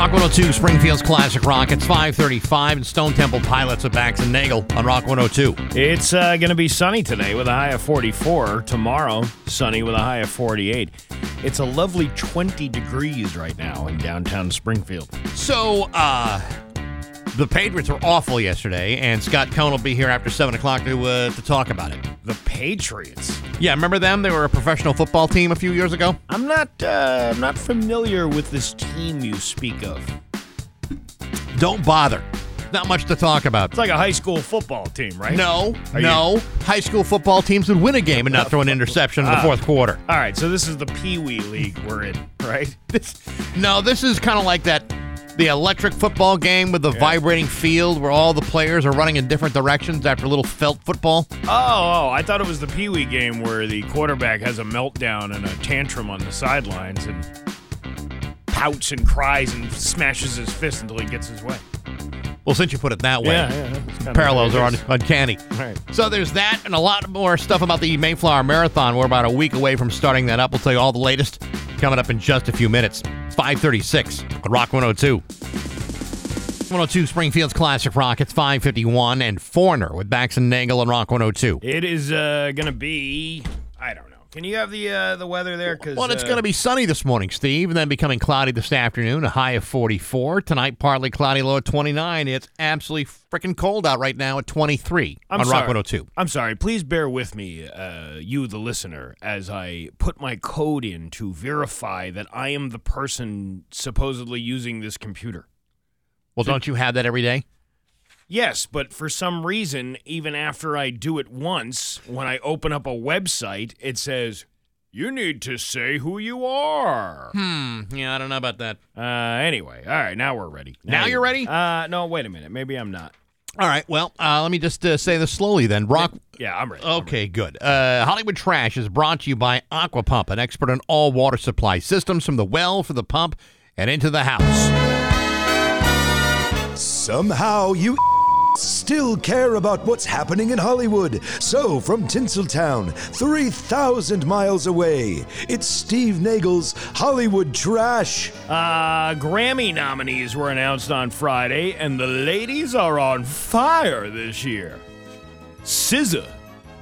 Rock 102, Springfield's Classic Rock. It's 535 and Stone Temple Pilots of Bax and Nagle on Rock 102. It's uh, going to be sunny today with a high of 44. Tomorrow, sunny with a high of 48. It's a lovely 20 degrees right now in downtown Springfield. So, uh, the Patriots were awful yesterday, and Scott Cohn will be here after 7 o'clock to, uh, to talk about it. The Patriots. Yeah, remember them? They were a professional football team a few years ago. I'm not. Uh, I'm not familiar with this team you speak of. Don't bother. Not much to talk about. It's like a high school football team, right? No, Are no. High school football teams would win a game and not throw an interception in the Ah. fourth quarter. All right, so this is the Pee Wee League we're in, right? This, no, this is kind of like that the electric football game with the vibrating field where all the players are running in different directions after a little felt football. Oh, oh, I thought it was the Pee Wee game where the quarterback has a meltdown and a tantrum on the sidelines and pouts and cries and smashes his fist until he gets his way. Well, since you put it that way, Yeah, yeah, parallels are it un- is. uncanny. Right. So there's that and a lot more stuff about the Mayflower Marathon. We're about a week away from starting that up. We'll tell you all the latest coming up in just a few minutes. It's 536 on Rock 102. 102 Springfield's Classic Rock. It's 551 and Foreigner with Bax and Nagle on Rock 102. It is uh, gonna be. I don't know. Can you have the uh, the weather there? Cause, Well, it's uh, going to be sunny this morning, Steve, and then becoming cloudy this afternoon, a high of 44. Tonight, partly cloudy, low at 29. It's absolutely freaking cold out right now at 23 I'm on sorry. Rock 102. I'm sorry. Please bear with me, uh, you, the listener, as I put my code in to verify that I am the person supposedly using this computer. Well, don't you have that every day? Yes, but for some reason, even after I do it once, when I open up a website, it says, You need to say who you are. Hmm. Yeah, I don't know about that. Uh, anyway, all right, now we're ready. Now you're ready? Uh, no, wait a minute. Maybe I'm not. All right. Well, uh, let me just uh, say this slowly then. Rock. Yeah, I'm ready. I'm Okay, good. Uh, Hollywood Trash is brought to you by Aqua Pump, an expert in all water supply systems from the well for the pump and into the house. Somehow you still care about what's happening in Hollywood. So, from Tinseltown, 3,000 miles away, it's Steve Nagle's Hollywood Trash. Uh, Grammy nominees were announced on Friday, and the ladies are on fire this year. SZA,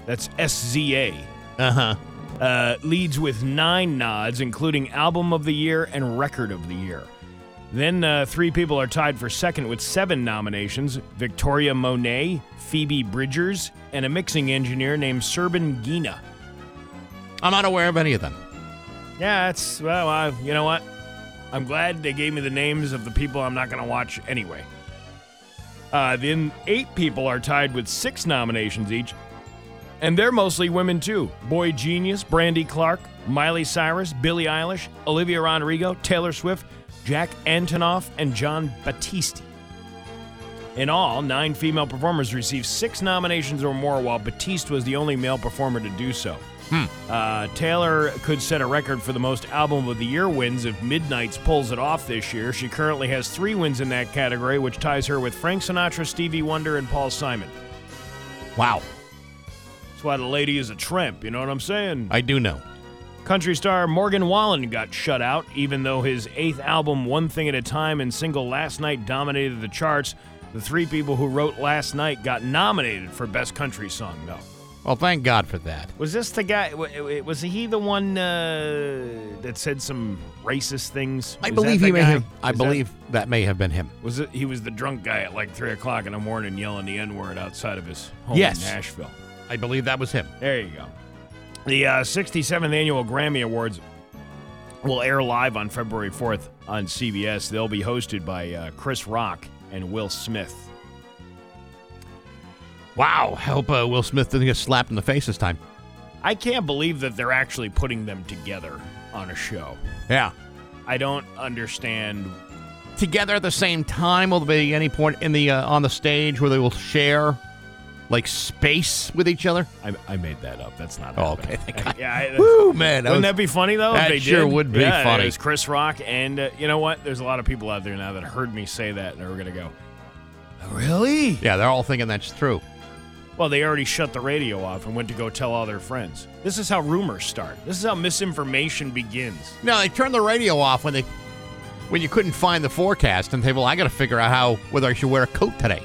that's S Z A, Uh huh. uh, leads with nine nods, including Album of the Year and Record of the Year. Then uh, three people are tied for second with seven nominations Victoria Monet, Phoebe Bridgers, and a mixing engineer named Serban Ghenea. I'm not aware of any of them. Yeah, it's, well, uh, you know what? I'm glad they gave me the names of the people I'm not going to watch anyway. Uh, then eight people are tied with six nominations each, and they're mostly women too. boygenius, Brandy Clark, Miley Cyrus, Billie Eilish, Olivia Rodrigo, Taylor Swift, Jack Antonoff, and Jon Batiste. In all, nine female performers received six nominations or more, while Batiste was the only male performer to do so. Uh, Taylor could set a record for the most album of the year wins if Midnights pulls it off this year. She currently has three wins in that category, which ties her with Frank Sinatra, Stevie Wonder, and Paul Simon. Wow. That's why the lady is a tramp, you know what I'm saying? I do know. Country star Morgan Wallen got shut out, even though his eighth album, One Thing at a Time and single Last Night, dominated the charts. The three people who wrote Last Night got nominated for Best Country Song, though. Well, thank God for that. Was this the guy? wa- wa- Was he the one uh, that said some racist things? I Was believe he may guy? have. I Was that- believe that may have been him. was it? He was the drunk guy at like three o'clock in the morning yelling the N word outside of his home Yes. in Nashville. I believe that was him. There you go. The uh, 67th annual Grammy Awards will air live on February 4th on CBS. They'll be hosted by uh, Chris Rock and Will Smith. Wow. I hope uh, Will Smith didn't get slapped in the face this time. I can't believe that they're actually putting them together on a show. Yeah. I don't understand Together at the same time. Will there be any point in the uh, on the stage where they will share like space with each other? I, I made that up. That's not. Oh, okay. Thank God. Yeah, I, Woo, man. Wouldn't was- that be funny though? That they sure did? would be yeah, funny. It was Chris Rock, and uh, you know what? There's a lot of people out there now that heard me say that, and they're gonna go, "Really?" yeah, they're all thinking that's true. Well, they already shut the radio off and went to go tell all their friends. This is how rumors start. This is how misinformation begins. No, they turned the radio off when they when you couldn't find the forecast and say, well, I got to figure out how whether I should wear a coat today.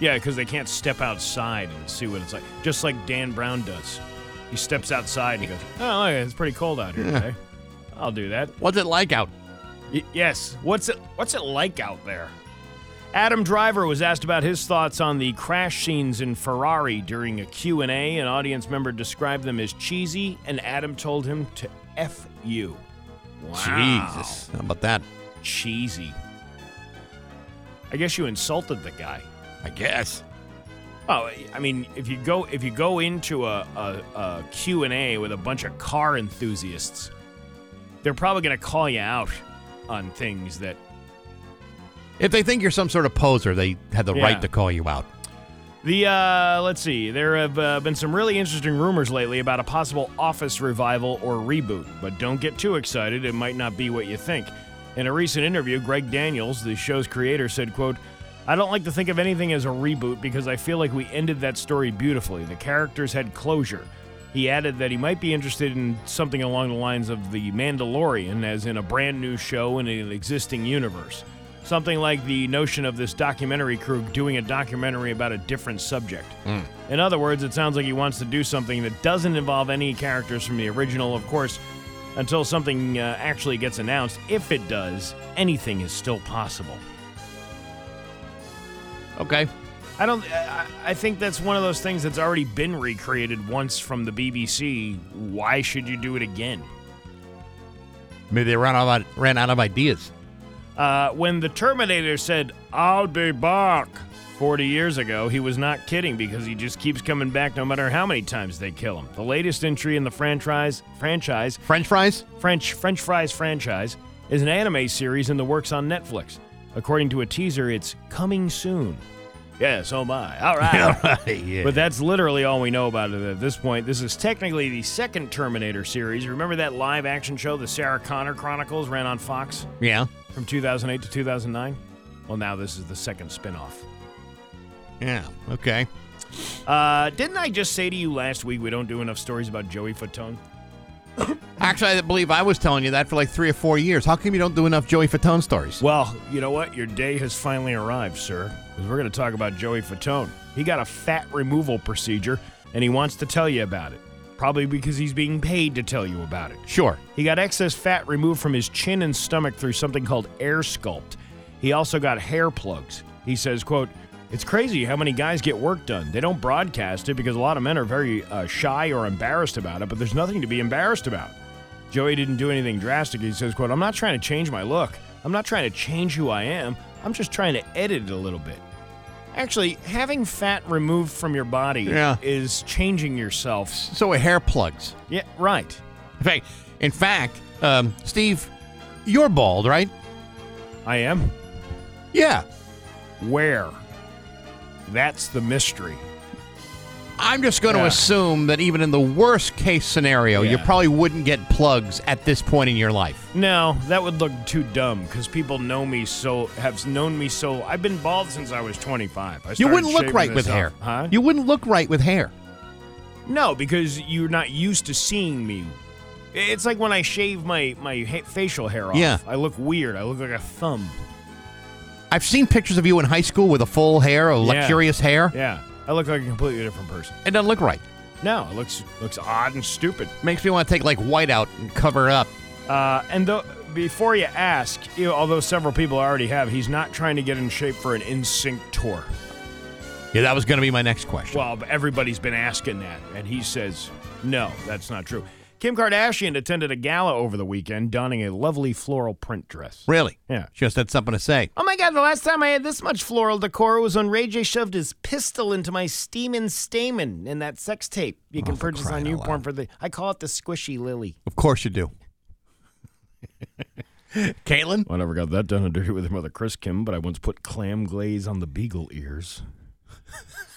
Yeah, because they can't step outside and see what it's like. Just like Dan Brown does. He steps outside and goes, "Oh, look, it's pretty cold out here today. I'll do that." What's it like out? Y- yes. What's it What's it like out there? Adam Driver was asked about his thoughts on the crash scenes in Ferrari during a Q&A. An audience member described them as cheesy, and Adam told him to F you. Wow. Jesus. How about that? Cheesy. I guess you insulted the guy. I guess. Oh, I mean, if you go if you go into a, a, a Q&A with a bunch of car enthusiasts, they're probably going to call you out on things that If they think you're some sort of poser, they have the Yeah. right to call you out. The uh, let's see, there have uh, been some really interesting rumors lately about a possible Office revival or reboot, but don't get too excited; it might not be what you think. In a recent interview, Greg Daniels, the show's creator, said, "quote I don't like to think of anything as a reboot because I feel like we ended that story beautifully. The characters had closure." He added that he might be interested in something along the lines of The Mandalorian, as in a brand new show in an existing universe. Something like the notion of this documentary crew doing a documentary about a different subject. In other words, it sounds like he wants to do something that doesn't involve any characters from the original, of course, until something uh, actually gets announced. If it does, anything is still possible. Okay. I don't. I, think that's one of those things that's already been recreated once from the BBC. Why should you do it again? Maybe they ran out of, ran out of ideas. Uh, when the Terminator said, I'll be back 40 years ago, he was not kidding because he just keeps coming back no matter how many times they kill him. The latest entry in the franchise, franchise French fries? French French Fries franchise is an anime series in the works on Netflix. According to a teaser, it's coming soon. Yes, oh my. All right. yeah. But that's literally all we know about it at this point. This is technically the second Terminator series. Remember that live action show, The Sarah Connor Chronicles, ran on Fox yeah. from 2008 to 2009? Well, now this is the second spin-off. Yeah. Okay. Uh, didn't I just say to you last week we don't do enough stories about Joey Fatone? Actually, I believe I was telling you that for like three or four years. How come you don't do enough Joey Fatone stories? Well, you know what? Your day has finally arrived, sir. Because we're going to talk about Joey Fatone. He got a fat removal procedure, and he wants to tell you about it. Probably because he's being paid to tell you about it. Sure. He got excess fat removed from his chin and stomach through something called AirSculpt. He also got hair plugs. He says, quote, it's crazy how many guys get work done. They don't broadcast it because a lot of men are very uh, shy or embarrassed about it, but there's nothing to be embarrassed about. Joey didn't do anything drastic. He says, quote, I'm not trying to change my look. I'm not trying to change who I am. I'm just trying to edit it a little bit. Actually, having fat removed from your body Yeah. is changing yourself. So are hair plugs. Yeah, right. In fact, in fact, um, Steve, you're bald, right? I am. Yeah. Where? That's the mystery. I'm just going to Yeah. assume that even in the worst case scenario, you probably wouldn't get plugs at this point in your life. No, that would look too dumb because people know me so have known me so. I've been bald since I was 25. I You wouldn't look right with off. hair. huh? You wouldn't look right with hair. no, because you're not used to seeing me. It's like when I shave my my ha- facial hair off. Yeah. I look weird. I look like a thumb. I've seen pictures of you in high school with a full hair, a Yeah. luxurious hair. Yeah, I look like a completely different person. It doesn't look right. No, it looks looks odd and stupid. Makes me want to take like white out and cover up. Uh, and though, before you ask, you know, although several people already have, he's not trying to get in shape for an NSYNC tour. Yeah, that was going to be my next question. Well, everybody's been asking that, and he says, no, that's not true. Kim Kardashian attended a gala over the weekend donning a lovely floral print dress. really? Yeah. She just had something to say. Oh my god, the last time I had this much floral decor was when Ray J shoved his pistol into my steamin' stamen in that sex tape you can Oh, purchase on YouPorn for the. I call it the squishy lily. Of course you do. Caitlyn? Well, I never got that done and dirty with her mother, Chris Kim, but I once put clam glaze on the beagle ears.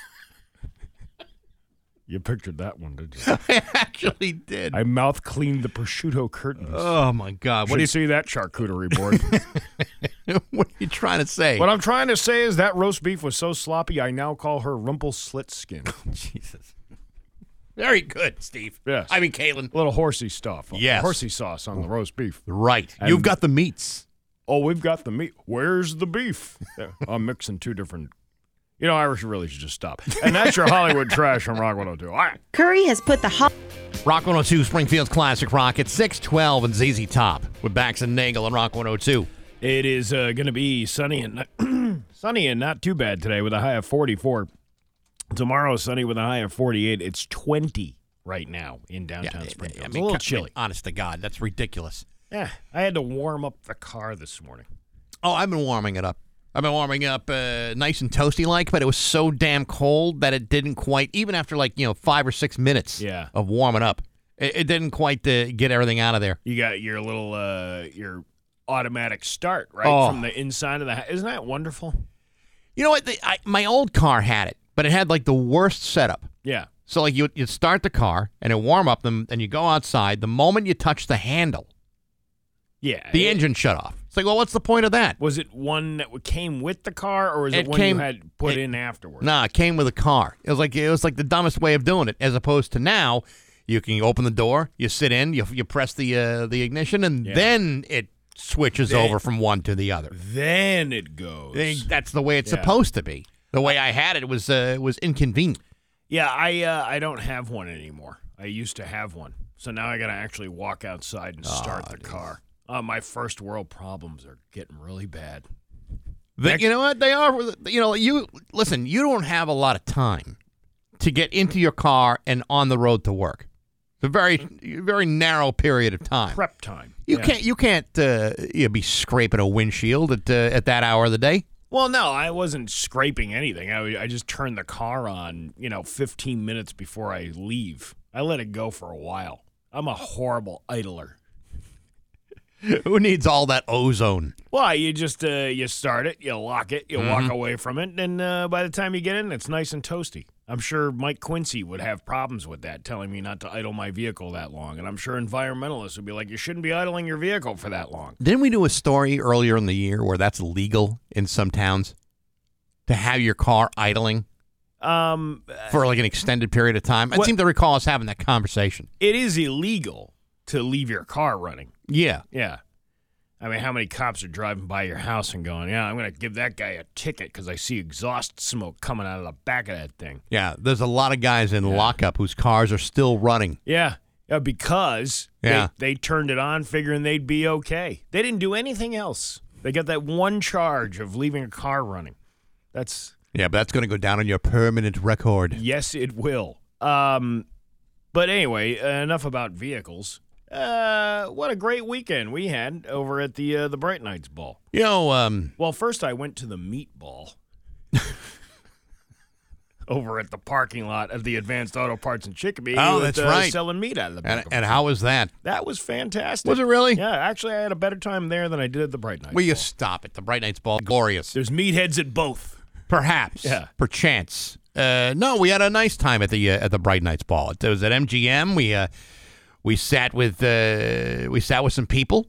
you pictured that one, did you? I actually did. I mouth cleaned the prosciutto curtains. oh my God! what What do you see that charcuterie board? what are you trying to say? what I'm trying to say is that roast beef was so sloppy, I now call her Rumple Slit Skin. Oh, Jesus. Very good, Steve. Yes. I mean, Caitlyn. little horsey stuff. Yes. Horsey sauce on the roast beef. Right. And- You've got the meats. Oh, we've got the meat. Where's the beef? I'm mixing two different. You know, Irish really should just stop. And that's your Hollywood trash from Rock 102. All right. Curry has put the hot. Rock 102, Springfield's Classic Rock at 612 and ZZ Top with Bax and Nagle on Rock 102. It is uh, going to be sunny and not, sunny and not too bad today with a high of 44. Tomorrow, sunny with a high of 48. It's 20 right now in downtown Springfield. I It's a little co- chilly. honest to God, that's ridiculous. Yeah, I had to warm up the car this morning. Oh, I've been warming it up. I've been warming up uh, nice and toasty like, but it was so damn cold that it didn't quite, even after like, you know, five or six minutes Yeah. of warming up, it, it didn't quite uh, get everything out of there. You got your little uh, your automatic start right Oh. from the inside of the house. Isn't that wonderful? You know what? The, I, my old car had it, but it had like the worst setup. Yeah. So like you you start the car and it warm up them, and you go outside. The moment you touch the handle, Yeah. the It- engine shut off. It's like, well, what's the point of that? Was it one that came with the car, or was it, It one came- you had put it- in afterwards? Nah, it came with a car. It was like it was like the dumbest way of doing it, as opposed to now, you can open the door, you sit in, you you press the uh, the ignition, and Yeah. then it switches Then- over from one to the other. Then it goes. They- That's the way it's Yeah. supposed to be. The way I had it was uh, was inconvenient. Yeah, I uh, I don't have one anymore. I used to have one, so now I got to actually walk outside and start the car. Uh, my first world problems are getting really bad. They- you know what they are? You know, you listen. You don't have a lot of time to get into your car and on the road to work. It's a very very narrow period of time. Prep time. You Yeah. can't you can't uh, you be scraping a windshield at uh, at that hour of the day. Well, no, I wasn't scraping anything. I, I just turned the car on, you know, 15 minutes before I leave. I let it go for a while. I'm a horrible idler. Who needs all that ozone? Well, you just uh, you start it, you lock it, you walk away from it, and uh, by the time you get in, it's nice and toasty. I'm sure Mike Quincy would have problems with that, telling me not to idle my vehicle that long, and I'm sure environmentalists would be like, "You shouldn't be idling your vehicle for that long." Didn't we do a story earlier in the year where that's legal in some towns to have your car idling Um, for like an extended period of time? I What- seem to recall us having that conversation. it is illegal to leave your car running. Yeah. Yeah. I mean, how many cops are driving by your house and going, "Yeah, I'm going to give that guy a ticket because I see exhaust smoke coming out of the back of that thing." Yeah, there's a lot of guys in lockup whose cars are still running. Yeah, yeah because Yeah. they, they turned it on figuring they'd be okay. They didn't do anything else. They got that one charge of leaving a car running. That's Yeah, but that's going to go down on your permanent record. yes, it will. Um, but anyway, enough about vehicles. Uh, what a great weekend we had over at the uh, the Bright Nights Ball. You know, um, Well, first I went to the meatball over at the parking lot of the Advanced Auto Parts in Chicopee. Oh, with, that's uh, right. Selling meat out of the back. and, of and how was that? that was fantastic. Was it really? Yeah, actually, I had a better time there than I did at the Bright Nights. Will you stop it? The Bright Nights Ball, glorious. There's meatheads at both. Perhaps. Yeah. Perchance. Uh, no, we had a nice time at the uh, at the Bright Nights Ball. It was at MGM. We uh, we sat with uh, we sat with some people.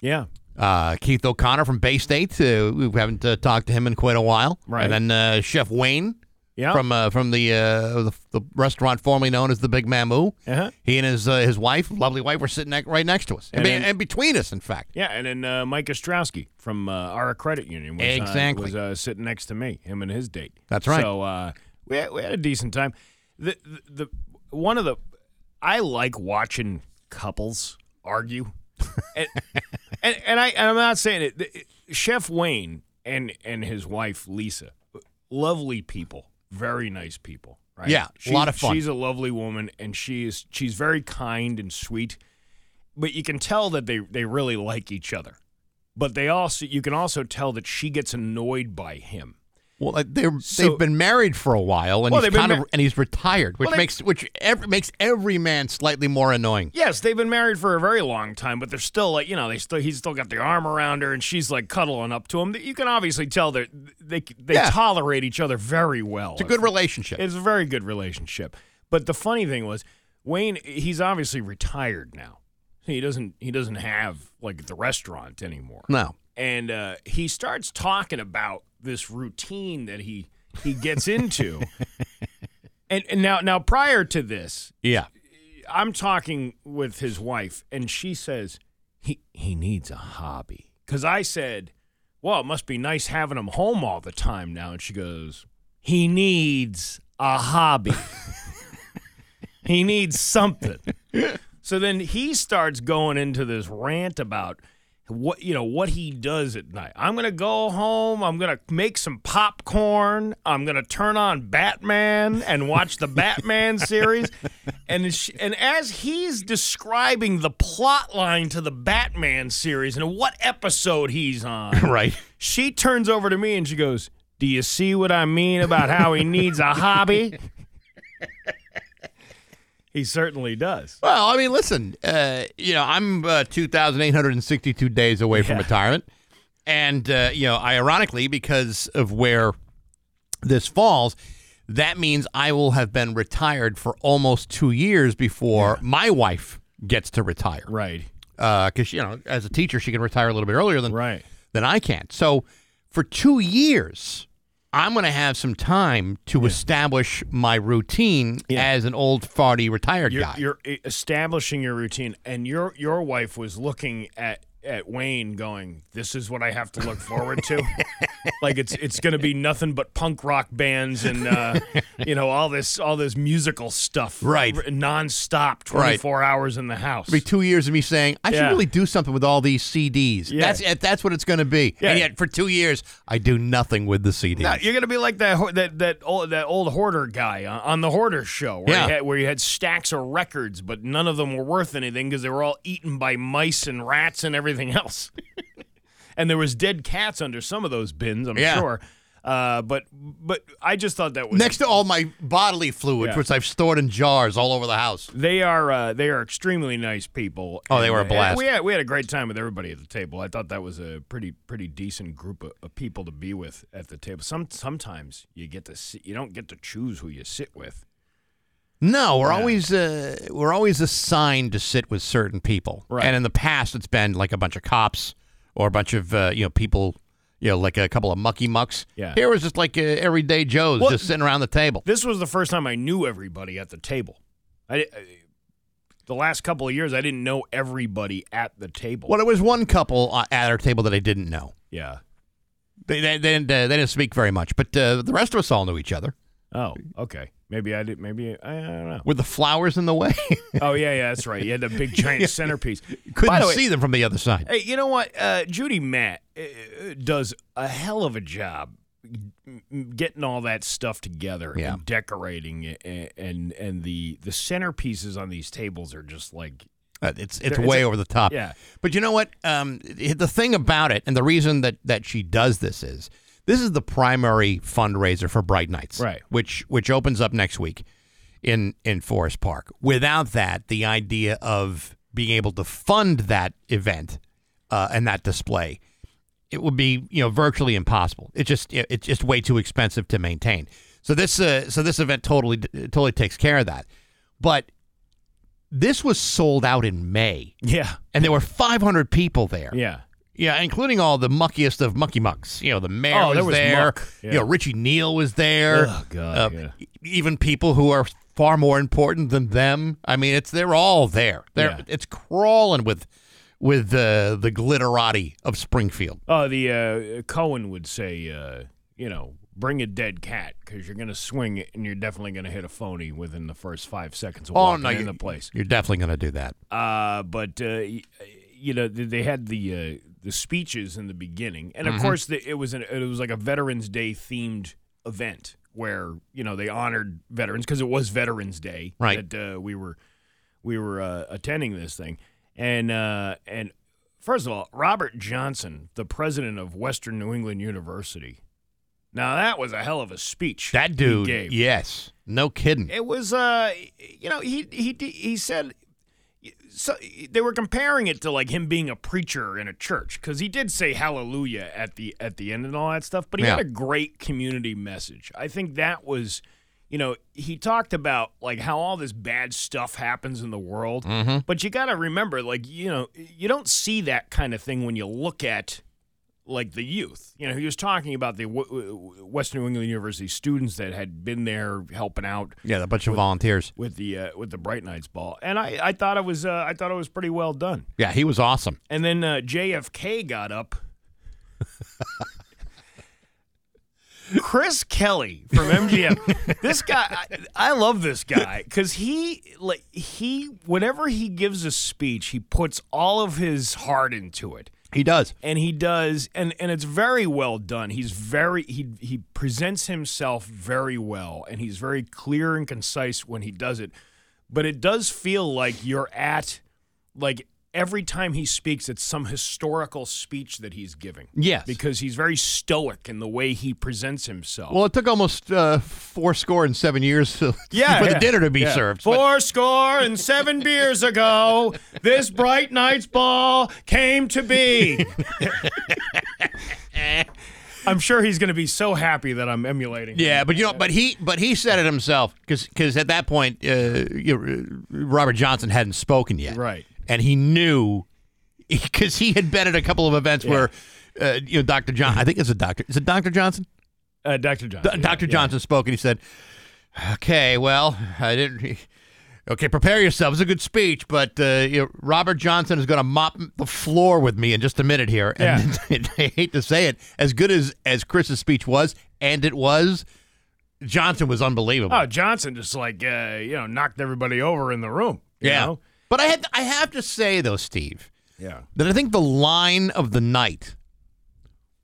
Yeah. Uh, Keith O'Connor from Bay State. Uh, we haven't uh, talked to him in quite a while. Right. And then uh, Chef Wayne Yeah. from uh, from the, uh, the the restaurant formerly known as the Big Mamou. uh-huh. He and his uh, his wife, lovely wife, were sitting ne- right next to us, and, And be- then- and between us, in fact. Yeah, and then uh, Mike Ostrowski from uh, our credit union was, Exactly. uh, was sitting next to me, him and his date. That's right. So uh, we, had, we had a decent time. The, the the one of the I like watching couples argue, and, and and I and I'm not saying it. Chef Wayne and and his wife Lisa, lovely people, very nice people. Right? Yeah, a lot of fun. She's a lovely woman, and she is she's very kind and sweet but you can tell that they they really like each other. But they also you can also tell that she gets annoyed by him. Well, they're So- they've been married for a while, and Well, he's kind of and he's retired, which Well, they- makes which every, makes every man slightly more annoying. Yes, they've been married for a very long time, but they're still like you know they still he's still got the arm around her and she's like cuddling up to him. You can obviously tell that they they Yeah. tolerate each other very well. It's a good relationship. It's a very good relationship. But the funny thing was Wayne he's obviously retired now. He doesn't he doesn't have like the restaurant anymore. no, and uh, he starts talking about this routine that he he gets into. and, and now now prior to this, yeah, I'm talking with his wife, and she says he he needs a hobby. because I said, "Well, it must be nice having him home all the time now." And she goes, "He needs a hobby. he needs something." So then he starts going into this rant about what you know what he does at night. I'm gonna go home. I'm gonna make some popcorn. I'm gonna turn on Batman and watch the Batman series. And and as he's describing the plot line to the Batman series and what episode he's on, right. she turns over to me and she goes, "Do you see what I mean about how he needs a hobby?" he certainly does. Well, I mean, listen, uh, you know, I'm uh, 2,862 days away from retirement. And, uh, you know, ironically, because of where this falls, that means I will have been retired for almost two years before my wife gets to retire. Right. Because, you know, as a teacher, she can retire a little bit earlier than, Right. than I can. So for two years, I'm going to have some time to establish my routine Yeah. as an old farty retired you're, guy. you're establishing your routine and your your wife was looking at at Wayne going this is what I have to look forward to like it's it's going to be nothing but punk rock bands and uh, you know all this all this musical stuff Right. nonstop 24 hours in the house be two years of me saying I should really do something with all these CDs. Yeah. That's that's what it's going to be. Yeah. And yet for two years I do nothing with the CDs. Now, you're gonna be like that that that old that old hoarder guy on, on the hoarder show, where, Yeah. he had, where he had stacks of records, but none of them were worth anything because they were all eaten by mice and rats and everything else. and there was dead cats under some of those bins, I'm Yeah. sure. Uh, but but I just thought that was Next to all my bodily fluids, Yeah. which I've stored in jars all over the house. They are uh, they are extremely nice people. Oh, they were a uh, blast. We had we had a great time with everybody at the table. I thought that was a pretty pretty decent group of, of people to be with at the table. Some sometimes you get to you don't get to choose who you sit with. No, we're Yeah. always uh, we're always assigned to sit with certain people. Right. And in the past, it's been like a bunch of cops or a bunch of uh, you know people, you know, like a couple of mucky mucks. Yeah. Here was just like uh, everyday Joes Well- just sitting around the table. This was the first time I knew everybody at the table. I, I- the last couple of years I didn't know everybody at the table. Well, there was one couple uh, at our table that I didn't know. Yeah. They they, they didn't uh, they didn't speak very much, but uh, the rest of us all knew each other. Oh, okay. Maybe I did. Maybe I, I don't know. With the flowers in the way, Oh yeah, yeah, that's right. You had the big giant centerpiece. By couldn't the way, see them from the other side. Hey, you know what? Uh, Judy Matt uh, does a hell of a job getting all that stuff together Yeah. and decorating it, and, and and the the centerpieces on these tables are just like Uh, it's it's way over the top. yeah. But you know what? Um, the thing about it, and the reason that that she does this is this is the primary fundraiser for Bright Nights, Right. Which which opens up next week in in Forest Park. Without that, the idea of being able to fund that event uh, and that display, it would be you know virtually impossible. It just it, it's just way too expensive to maintain. So this uh, so this event totally totally takes care of that. But this was sold out in May yeah, and there were 500 people there. yeah. Yeah, including all the muckiest of mucky mucks. You know, the mayor Oh, was, there was there. muck. You Yeah. know, Richie Neal was there. Oh, God, Uh, yeah. Even people who are far more important than them. I mean, it's they're all there. They're Yeah. it's crawling with with uh, the glitterati of Springfield. Oh, the uh, Cohen would say, uh, you know, bring a dead cat because you're going to swing it and you're definitely going to hit a phony within the first five seconds of Oh walking no, in the place. you're definitely going to do that. Uh, but uh, you know they had the uh, the speeches in the beginning, and of Mm-hmm. course the, it was an, it was like a Veterans Day themed event where you know they honored veterans because it was Veterans Day Right. that uh, we were we were uh, attending this thing, and uh, and first of all, Robert Johnson, the president of Western New England University. Now that was a hell of a speech. That dude, gave. yes, no kidding. It was, uh, you know, he he he said. So they were comparing it to like him being a preacher in a church because he did say hallelujah at the at the end and all that stuff, but he Yeah. had a great community message. I think that was, you know, he talked about like how all this bad stuff happens in the world, Mm-hmm. but you got to remember, like you know, you don't see that kind of thing when you look at like the youth. You know, he was talking about the w- w- Western New England University students that had been there helping out Yeah, a bunch of volunteers. with the uh, with the Bright Nights ball, and I, I thought it was uh, I thought it was pretty well done. Yeah, he was awesome. And then uh, JFK got up. Chris Kelly from MGM. this guy, I, I love this guy because he like he whenever he gives a speech, he puts all of his heart into it He does. and he does and and it's very well done he's very he he presents himself very well and he's very clear and concise when he does it but it does feel like you're at like every time he speaks it's some historical speech that he's giving Yes. because he's very stoic in the way he presents himself Well, it took almost uh, four score and seven years to, Yeah, for the dinner to be yeah. served. but- Four score and seven beers ago, this bright night's ball came to be. I'm sure he's going to be so happy that I'm emulating. Yeah, but you know, but he, but he said it himself because, because at that point, uh, you know, Robert Johnson hadn't spoken yet, Right. And he knew because he had been at a couple of events where, uh, you know, Doctor John, I think it's a doctor. Is it Doctor Johnson? uh, Dr. Johnson. D- yeah, Dr. yeah. Johnson spoke and he said, "Okay, well, I didn't." Okay, prepare yourself. It's a good speech, but uh, you know, Robert Johnson is going to mop the floor with me in just a minute here. And I hate to say it, as good as as Chris's speech was, and it was, Johnson was unbelievable. Oh, Johnson just like uh, you know knocked everybody over in the room. you yeah, know? But I had I have to say though, Steve, yeah. that I think the line of the night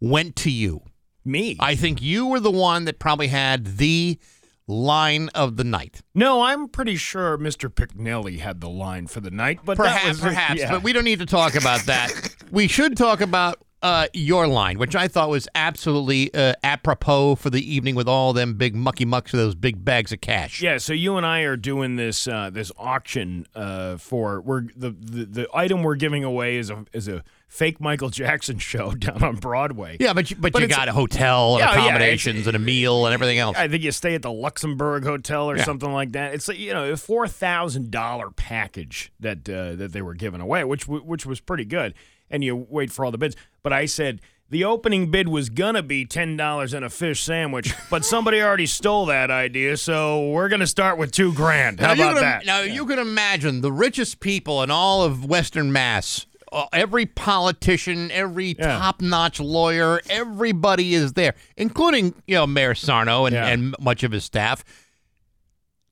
went to you. Me? I think you were the one that probably had the line of the night. no, I'm pretty sure Mr. Picknelly had the line for the night, but that Perhaps, was perhaps, yeah. but we don't need to talk about that. we should talk about uh, your line, which I thought was absolutely uh, apropos for the evening with all them big mucky mucks of those big bags of cash. Yeah, so you and I are doing this uh, this auction uh, for we're the, the the item we're giving away is a is a fake Michael Jackson show down on Broadway. Yeah, but you, but, But you got a hotel and Yeah, yeah, accommodations it's- and a meal and everything else. I think you stay at the Luxembourg Hotel or Yeah. something like that. It's like, you know a four thousand dollar package that uh, that they were giving away, which which was pretty good. And you wait for all the bids, but I said the opening bid was gonna be ten dollars and a fish sandwich, but somebody already stole that idea, so we're gonna start with two grand. How now, about can, that? Now you can imagine the richest people in all of Western Mass. uh, Every politician, every Yeah. top-notch lawyer, everybody is there, including you know Mayor Sarno and, Yeah. and much of his staff.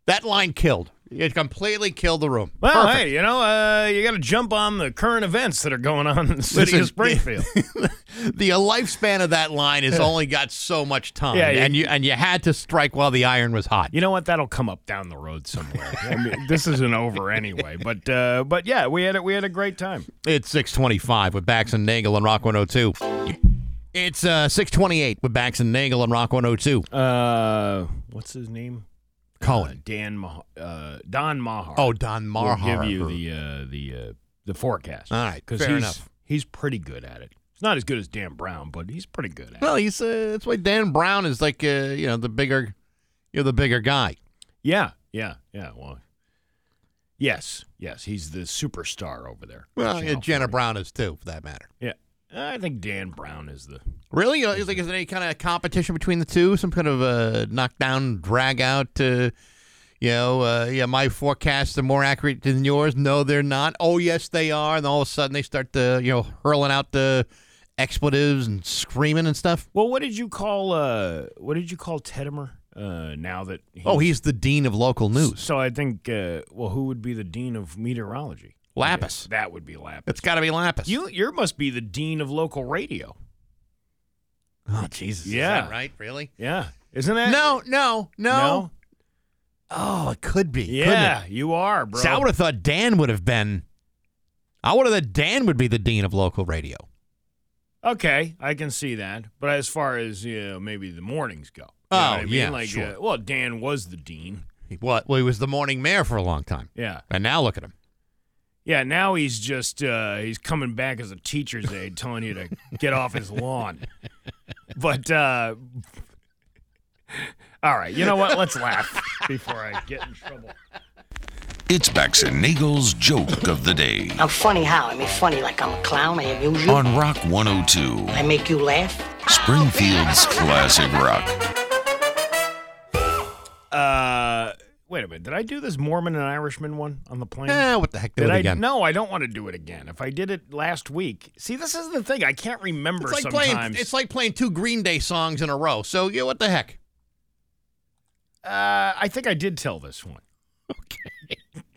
That line killed. It completely killed the room. Well, Perfect. hey, you know, uh, you got to jump on the current events that are going on in the city Listen, of Springfield. the lifespan of that line has only got so much time, Yeah, and you and you had to strike while the iron was hot. you know what? That'll come up down the road somewhere. I mean, this isn't over anyway. But uh, but yeah, we had a, we had a great time. It's 625 with Bax and Nagle on Rock 102. It's uh, 628 with Bax and Nagle on Rock 102. Uh, what's his name? Uh, Dan Mah- uh, Don Mahar. oh, Don Mahar will give you the uh, the uh, the forecast. All right, because he's enough. he's pretty good at it. He's not as good as Dan Brown, but he's pretty good at it. Well, he's uh, that's why Dan Brown is like uh, you know the bigger, you're the bigger guy. Yeah, yeah, yeah. Well, yes, yes, he's the superstar over there. Well, yeah, Jenna Brown is too, for that matter. Yeah, I think Dan Brown is the. Really, is like is there any kind of competition between the two? Some kind of uh, knockdown, drag out? Uh, you know, uh, yeah, my forecasts are more accurate than yours. No, they're not. Oh, yes, they are. And all of a sudden, they start to you know hurling out the expletives and screaming and stuff. Well, what did you call uh what did you call Tedimer? Uh, now that he's, Oh, he's the dean of local news. so I think uh, well, who would be the dean of meteorology? Lapis. That would be Lapis. It's got to be Lapis. You you must be the dean of local radio. oh, Jesus. Yeah. that right? Really? Yeah, isn't that No, no, no. no? Oh, it could be. Yeah, it? you are, bro. See, I would have thought Dan would have been. I would have thought Dan would be the dean of local radio. Okay, I can see that. But as far as you know, maybe the mornings go. Oh, I mean? yeah, like sure. uh, well, Dan was the dean. He, what? Well, he was the morning mayor for a long time, Yeah, and now look at him. Yeah. Now he's just uh, he's coming back as a teacher's aide, telling you to get off his lawn. But uh, all right, you know what? Let's laugh before I get in trouble. It's Bax and Nagle's joke of the day I'm funny how? I mean, funny like I'm a clown. I amuse you. on Rock 102, I make you laugh. Springfield's classic rock. Uh, wait a minute. Did I do this Mormon and Irishman one on the plane? Eh, what the heck? Do Did it I? again. No, I don't want to do it again. If I did it last week, see, this is the thing. I can't remember It's like sometimes. playing. It's like playing two Green Day songs in a row. So yeah, what the heck? uh, I think I did tell this one.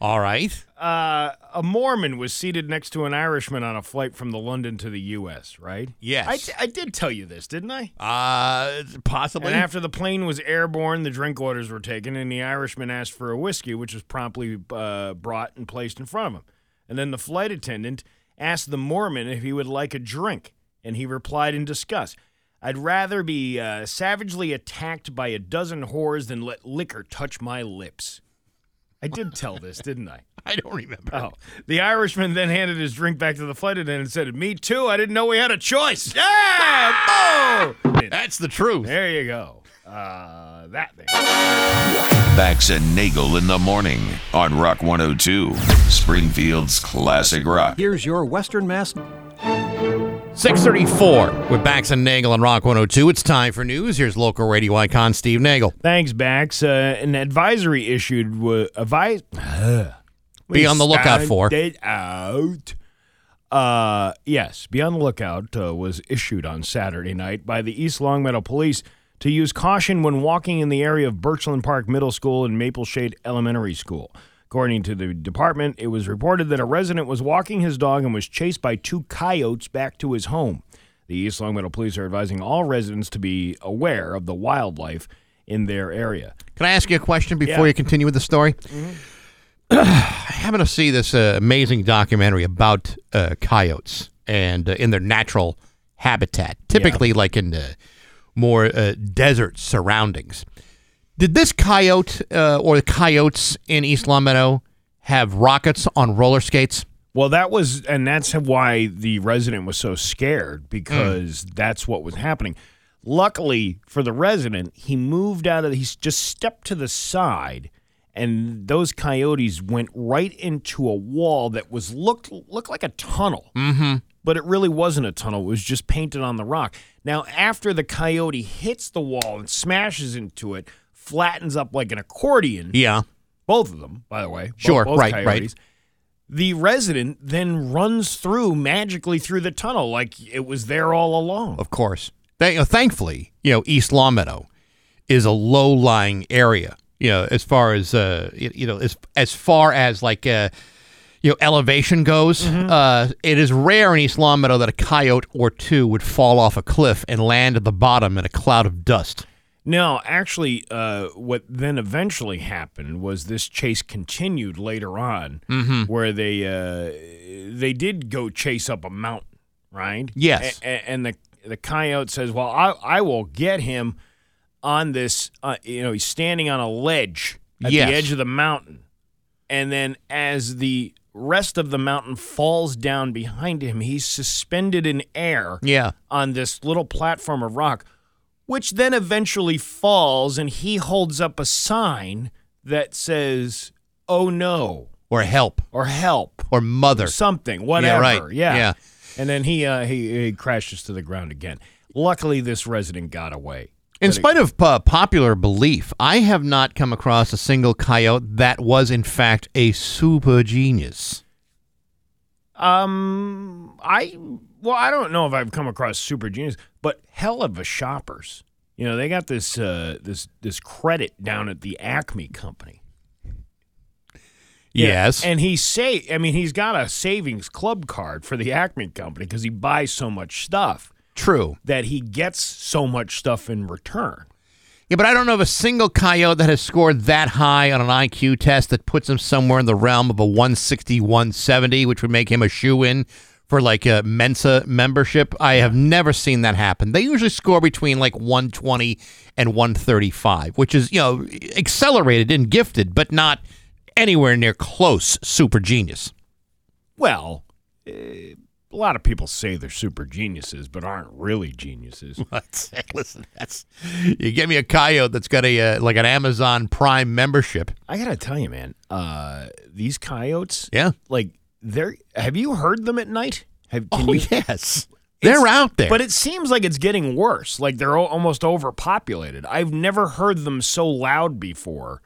All right. Uh, a Mormon was seated next to an Irishman on a flight from the London to the U.S. Right? Yes. I, d- I did tell you this, didn't I? Uh, possibly. And after the plane was airborne, the drink orders were taken, and the Irishman asked for a whiskey, which was promptly uh, brought and placed in front of him. And then the flight attendant asked the Mormon if he would like a drink, and he replied in disgust. I'd rather be uh, savagely attacked by a dozen whores than let liquor touch my lips. I did tell this, didn't I? I don't remember. Oh. The Irishman then handed his drink back to the flight attendant and said, Me too. I didn't know we had a choice. Yeah! Boo! That's the truth. There you go. Uh, that thing. Bax and Nagle in the morning on Rock 102, Springfield's classic rock. Here's your Western Mass 634 with Bax and Nagle on Rock 102. It's time for news. Here's local radio icon Steve Nagle. Thanks, Bax. Uh, an advisory issued was advise. Be on the lookout for. It out. Uh, yes, be on the lookout uh, was issued on Saturday night by the East Longmeadow Police to use caution when walking in the area of Birchland Park Middle School and Maple Shade Elementary School. According to the department, it was reported that a resident was walking his dog and was chased by two coyotes back to his home. The East Longmeadow Police are advising all residents to be aware of the wildlife in their area. Can I ask you a question before Yeah. you continue with the story? I happen to see this uh, amazing documentary about uh, coyotes and uh, in their natural habitat, typically like in the more uh, desert surroundings. Did this coyote uh, or the coyotes in East Longmeadow have rockets on roller skates? Well, that was, and that's why the resident was so scared because that's what was happening. Luckily for the resident, he moved out of, he just stepped to the side, and those coyotes went right into a wall that was looked looked like a tunnel. Mm-hmm. But it really wasn't a tunnel; it was just painted on the rock. Now, after the coyote hits the wall and smashes into it, flattens up like an accordion. Yeah. Both of them, by the way. Sure, both right, right. coyotes. The resident then runs through magically through the tunnel like it was there all along. Of course. They, you know, thankfully, you know, East Longmeadow is a low-lying area. You know, as far as uh, you, know, as as far as like uh, you know, elevation goes, uh, it is rare in East Longmeadow that a coyote or two would fall off a cliff and land at the bottom in a cloud of dust. No, actually, uh, what then eventually happened was this chase continued later on, Mm-hmm. where they uh, they did go chase up a mountain, right? Yes. A- a- and the the coyote says, "Well, I I will get him on this. Uh, you know, he's standing on a ledge at Yes. the edge of the mountain, and then as the rest of the mountain falls down behind him, he's suspended in air." Yeah. on this little platform of rock, which then eventually falls, and he holds up a sign that says, "Oh no," Or help. or "Help," Or mother. something, whatever. Yeah. right. Yeah. Yeah. And then he, uh, he he crashes to the ground again. Luckily, this resident got away. In spite of uh, popular belief, I have not come across a single coyote that was, in fact, a super genius. um, I well, I don't know if I've come across super genius, but hell of a shoppers. You know, they got this uh, this this credit down at the Acme company. Yeah, Yes. And he say I mean he's got a savings club card for the Acme company because he buys so much stuff True. that he gets so much stuff in return. Yeah, but I don't know of a single coyote that has scored that high on an IQ test that puts him somewhere in the realm of a 160, 170, which would make him a shoe in for like a Mensa membership. I have never seen that happen. They usually score between like 120 and 135, which is, you know, accelerated and gifted, but not anywhere near close super genius. Well, a lot of people say they're super geniuses, but aren't really geniuses. Let's listen. That's you give me a coyote that's got a uh, like an Amazon Prime membership. I gotta tell you, man, uh, these coyotes, Yeah. like they're. Have you heard them at night? Have, can oh you, yes, they're out there. But it seems like it's getting worse. Like they're almost overpopulated. I've never heard them so loud before.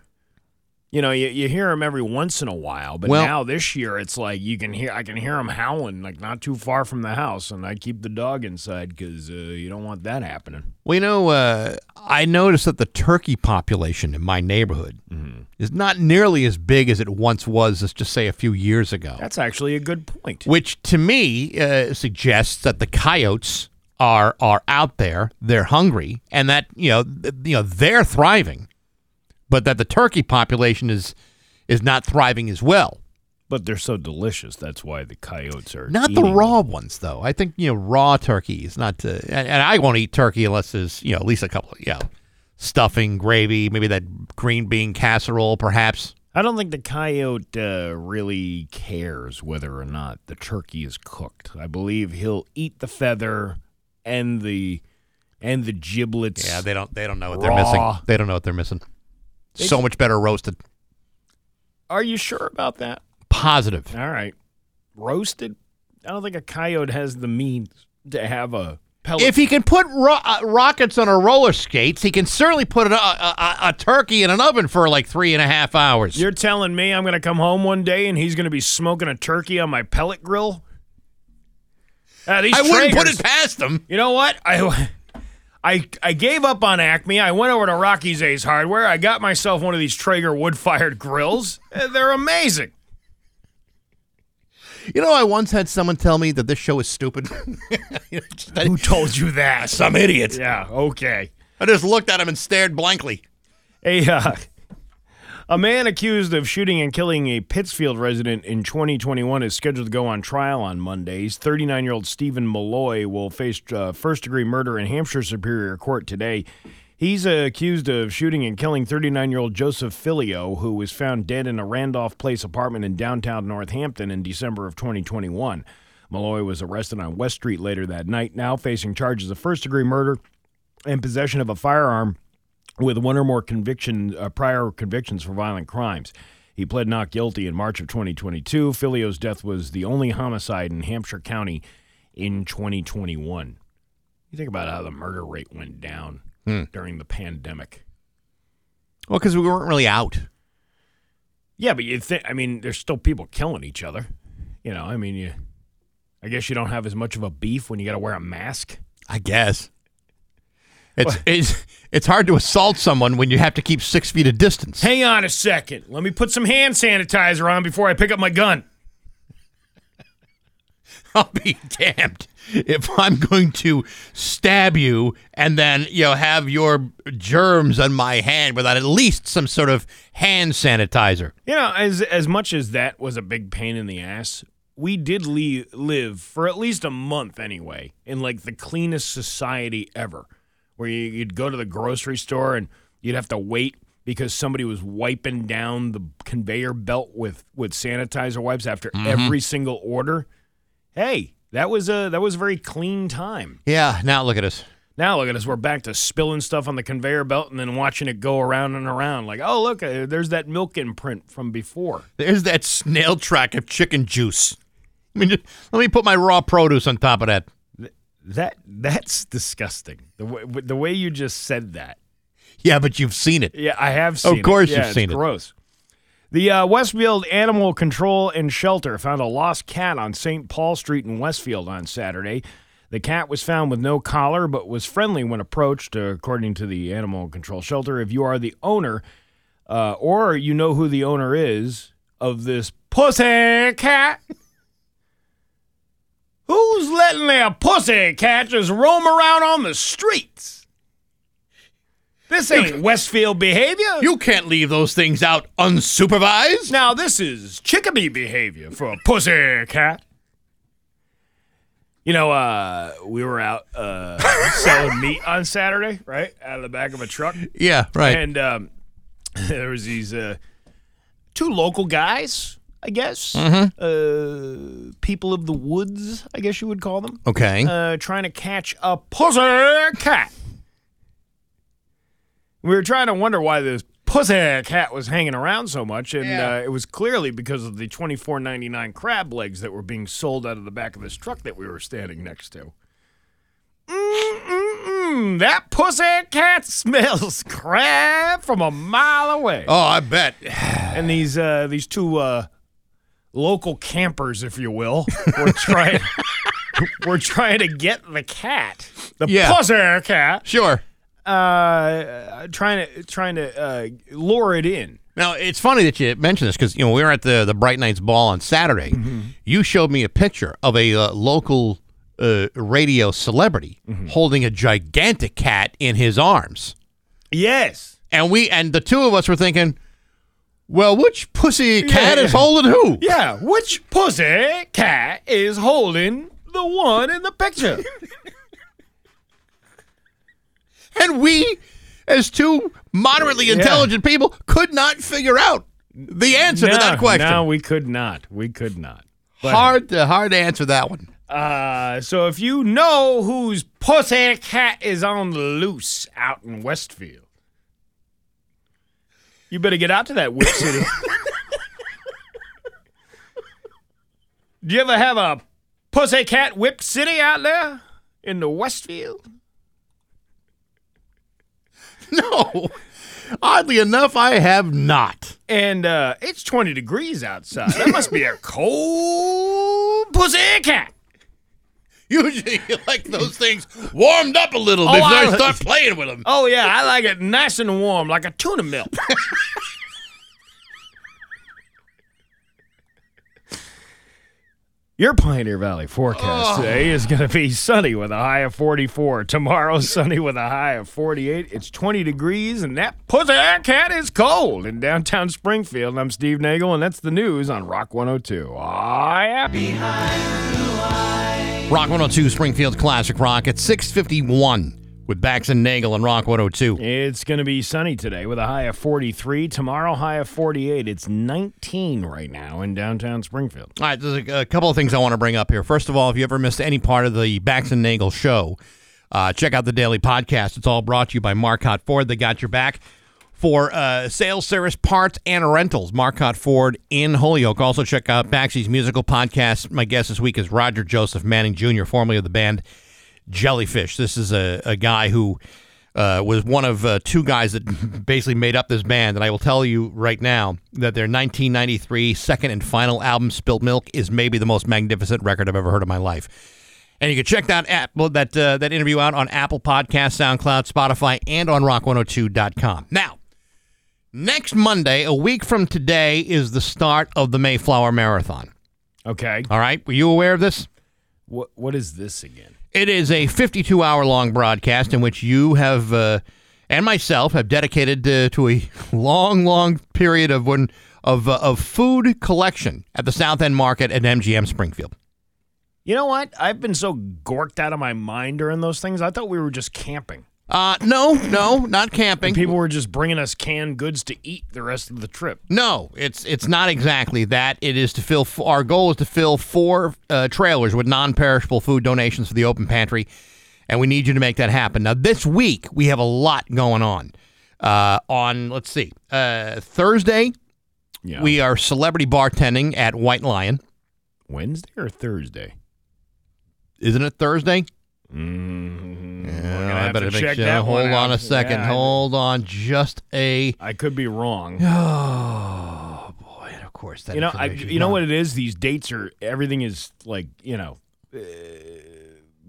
You know, you, you hear them every once in a while, but Well- now this year it's like you can hear I can hear them howling like not too far from the house, and I keep the dog inside because uh, you don't want that happening. well, you know, uh, I noticed that the turkey population in my neighborhood Mm-hmm. is not nearly as big as it once was. Let's just say a few years ago. That's actually a good point. which to me uh, suggests that the coyotes are are out there, they're hungry, and that you know th- you know they're thriving, but that the turkey population is is not thriving as well. But they're so delicious. That's why the coyotes are Not the eating them. raw ones though. I think you know raw turkey is not. Uh, and, and I won't eat turkey unless there's you know at least a couple of you know stuffing, gravy, maybe that green bean casserole, perhaps. I don't think the coyote uh, really cares whether or not the turkey is cooked. I believe he'll eat the feather and the and the giblets. Yeah, they don't they don't know what they're missing. They don't know what they're missing. So much better roasted. Are you sure about that? Positive. All right, roasted. I don't think a coyote has the means to have a pellet. If he can put ro- uh, rockets on a roller skates, he can certainly put a, a, a, a turkey in an oven for like three and a half hours. You're telling me I'm going to come home one day and he's going to be smoking a turkey on my pellet grill? Ah, these I wouldn't put it past him. You know what? I, I, I gave up on Acme. I went over to Rocky's Ace Hardware. I got myself one of these Traeger wood-fired grills. Uh, They're amazing. You know, I once had someone tell me that this show is stupid. You know, just- Who told you that? Some idiot. Yeah, okay. I just looked at him and stared blankly. A, uh, a man accused of shooting and killing a Pittsfield resident in 2021 is scheduled to go on trial on Mondays. 39 year old Stephen Malloy will face uh, first degree murder in Hampshire Superior Court today. He's uh, accused of shooting and killing 39 year old Joseph Filio, who was found dead in a Randolph Place apartment in downtown Northampton in December of 2021. Malloy was arrested on West Street later that night, now facing charges of first degree murder and possession of a firearm with one or more conviction uh, prior convictions for violent crimes. He pled not guilty in March of 2022. Filio's death was the only homicide in Hampshire County in 2021. You think about how the murder rate went down during the pandemic. Well, because we weren't really out. Yeah, but you think I mean there's still people killing each other. You know, I mean you I guess you don't have as much of a beef when you got to wear a mask. I guess. It's, it's it's hard to assault someone when you have to keep six feet of distance. Hang on a second. Let me put some hand sanitizer on before I pick up my gun. I'll be damned if I'm going to stab you and then you know have your germs on my hand without at least some sort of hand sanitizer. You know, as as much as that was a big pain in the ass, we did le- live for at least a month anyway in like the cleanest society ever, where you, you'd go to the grocery store and you'd have to wait because somebody was wiping down the conveyor belt with with sanitizer wipes after every single order. Hey, that was a that was a very clean time. Yeah, now look at us. Now look at us. We're back to spilling stuff on the conveyor belt and then watching it go around and around. Like, oh look, uh, there's that milk imprint from before. There's that snail track of chicken juice. I mean, let me put my raw produce on top of that. That that's disgusting. The way the way you just said that. Yeah, but you've seen it. Yeah, I have seen. it. Of course Yeah, you've seen it. Gross. The uh, Westfield Animal Control and Shelter found a lost cat on St. Paul Street in Westfield on Saturday. The cat was found with no collar, but was friendly when approached, uh, according to the Animal Control Shelter. If you are the owner, uh, or you know who the owner is of this pussy cat, who's letting their pussy cat just roam around on the streets? This ain't Westfield behavior. You can't leave those things out unsupervised. Now, this is chickadee behavior for a pussy cat. You know, uh, we were out uh, selling meat on Saturday, right? Out of the back of a truck. Yeah, right. And um, there was these uh, two local guys. I guess. Mm-hmm. Uh, people of the woods, I guess you would call them. Okay. Uh, trying to catch a pussy cat. We were trying to wonder why this pussy cat was hanging around so much, and Yeah. uh, it was clearly because of the twenty four ninety nine crab legs that were being sold out of the back of this truck that we were standing next to. Mm-mm-mm, that pussy cat smells crab from a mile away. oh, I bet. And these uh, these two uh, local campers, if you will, were trying were trying to get the cat, the Yeah. pussy cat, Sure. uh, trying to trying to uh, lure it in. Now it's funny that you mentioned this because you know we were at the the Bright Nights Ball on Saturday. You showed me a picture of a uh, local uh, radio celebrity holding a gigantic cat in his arms, Yes. and we and the two of us were thinking, well, which pussy cat Yeah. is holding who? Yeah. Which pussy cat is holding the one in the picture? And we, as two moderately intelligent people, could not figure out the answer to that question. No, we could not. We could not. But- hard to hard to answer that one. Uh, so if you know whose pussy cat is on the loose out in Westfield, you better get out to that Whip City. Do you ever have a pussy cat Whip City out there in the Westfield? No, oddly enough, I have not. And uh, it's 20 degrees outside. That must be a cold pussy cat. Usually, you like those things warmed up a little Oh, before I- you start playing with them. Oh, yeah, I like it nice and warm, like a tuna milk. Your Pioneer Valley forecast oh. today is going to be sunny with a high of 44. Tomorrow, sunny with a high of 48. It's 20 degrees, and that pussy cat is cold in downtown Springfield. I'm Steve Nagle, and that's the news on Rock 102. Oh, yeah. Rock 102, Springfield Classic Rock at 651 with Bax and Nagle and Rock 102. It's going to be sunny today with a high of 43. Tomorrow, high of 48. It's 19 right now in downtown Springfield. All right, there's a, a couple of things I want to bring up here. First of all, if you ever missed any part of the Bax and Nagle show, uh, check out the daily podcast. It's all brought to you by Marcotte Ford. They got your back for uh, sales, service, parts, and rentals. Marcotte Ford in Holyoke. Also, check out Baxy's musical podcast. My guest this week is Roger Joseph Manning Jr., formerly of the band Jellyfish. This is a, a guy who uh, was one of uh, two guys that basically made up this band. And I will tell you right now that their 1993 second and final album, Spilt Milk, is maybe the most magnificent record I've ever heard in my life. And you can check that app, that uh, that interview out on Apple Podcasts, SoundCloud, Spotify, and on rock102.com. Now, next Monday, a week from today, is the start of the Mayflower Marathon. Okay. All right, were you aware of this? What What is this again? It is a 52 hour long broadcast in which you have, uh, and myself, have dedicated uh, to a long, long period of when of uh, of food collection at the South End Market at MGM Springfield. You know what? I've been so gorked out of my mind during those things. I thought we were just camping. Uh, no, no, not camping. People were just bringing us canned goods to eat the rest of the trip. No, it's it's not exactly that. It is to fill. f- Our goal is to fill four uh, trailers with non-perishable food donations for the open pantry, and we need you to make that happen. Now, this week we have a lot going on. Uh, on let's see, uh, Thursday Yeah. we are celebrity bartending at White Lion. Wednesday or Thursday? Isn't it Thursday? Mm-hmm. Yeah, I better make sure. Hold on a second. Hold on, just a. I could be wrong. Oh boy! And of course, that you know, I, you know what it is. These dates are everything is like you know, uh,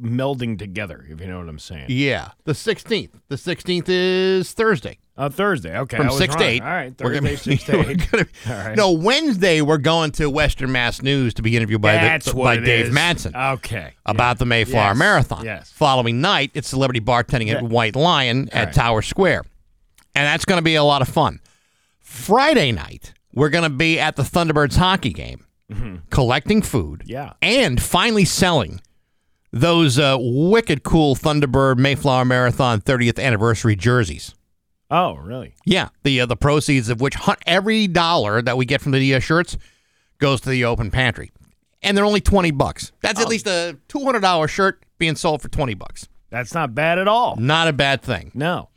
melding together. If you know what I'm saying. Yeah, the 16th. The 16th is Thursday. Uh, Thursday. Okay. from I was six to eight. All right. We're Thursday, gonna- six to eight. gonna- All right. No, Wednesday we're going to Western Mass News to be interviewed by That's the, by Dave is. Madsen Okay. about the Mayflower Yes. Marathon. Yes. Following night, it's celebrity bartending at White Lion at right. Tower Square, and that's going to be a lot of fun. Friday night, we're going to be at the Thunderbirds hockey game, collecting food, Mm-hmm. Yeah. and finally selling those uh, wicked cool Thunderbird Mayflower Marathon 30th anniversary jerseys. Oh, really? Yeah, the uh, the proceeds of which every dollar that we get from the uh, shirts goes to the open pantry. And they're only 20 bucks. That's at least a $200 shirt being sold for 20 bucks. That's not bad at all. Not a bad thing. No.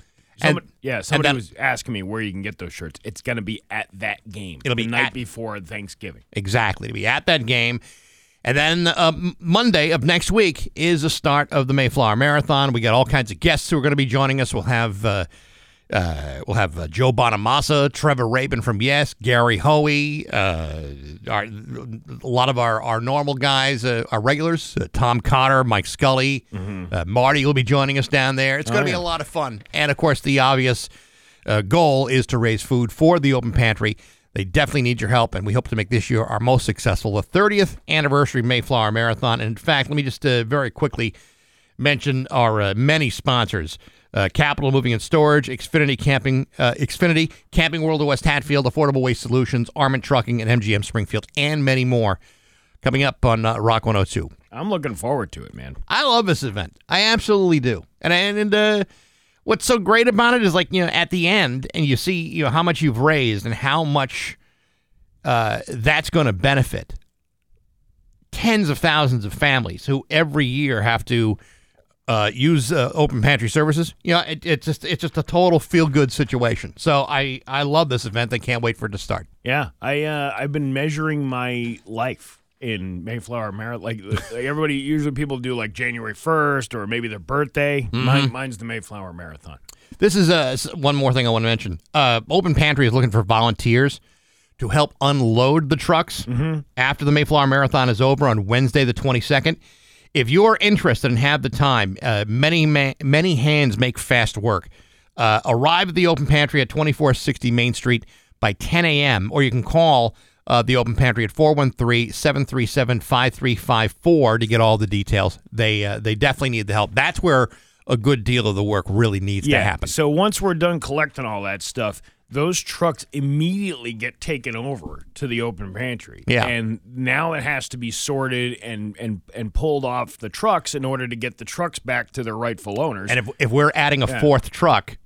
And- yeah, somebody that- was asking me where you can get those shirts. It's going to be at that game. It'll the be night at- before Thanksgiving. Exactly. To be at that game. And then uh, Monday of next week is the start of the Mayflower Marathon. We got all kinds of guests who are going to be joining us. We'll have uh, uh, we'll have uh, Joe Bonamassa, Trevor Rabin from Yes, Gary Hoey, uh, our, a lot of our, our normal guys, uh, our regulars, uh, Tom Cotter, Mike Scully, uh, Marty will be joining us down there. It's going to be a lot of fun. And of course, the obvious uh, goal is to raise food for the open pantry. They definitely need your help, and we hope to make this year our most successful, the 30th anniversary Mayflower Marathon. And in fact, let me just uh, very quickly mention our uh, many sponsors. Uh, Capital Moving and Storage, Xfinity Camping, uh, Xfinity, Camping World of West Hatfield, Affordable Waste Solutions, Armand Trucking, and MGM Springfield, and many more coming up on uh, Rock 102. I'm looking forward to it, man. I love this event. I absolutely do. And and uh, what's so great about it is like you know at the end, and you see you know how much you've raised and how much uh, that's going to benefit tens of thousands of families who every year have to uh, use uh, open pantry services. You know, it, it's just it's just a total feel good situation. So I I love this event. I can't wait for it to start. Yeah, I uh, I've been measuring my life in Mayflower Marathon. Like, like everybody, usually people do like January first or maybe their birthday. Mm-hmm. Mine, mine's the Mayflower Marathon. This is uh, one more thing I want to mention. Uh, Open Pantry is looking for volunteers to help unload the trucks after the Mayflower Marathon is over on Wednesday, the 22nd. If you're interested and have the time, uh, many ma- many hands make fast work. Uh, arrive at the Open Pantry at 2460 Main Street by 10 a.m. or you can call uh, the Open Pantry at 413-737-5354 to get all the details. They uh, they definitely need the help. That's where a good deal of the work really needs to happen. So once we're done collecting all that stuff, those trucks immediately get taken over to the open pantry. Yeah. And now it has to be sorted and and and pulled off the trucks in order to get the trucks back to their rightful owners. And if, if we're adding a Yeah. fourth truck,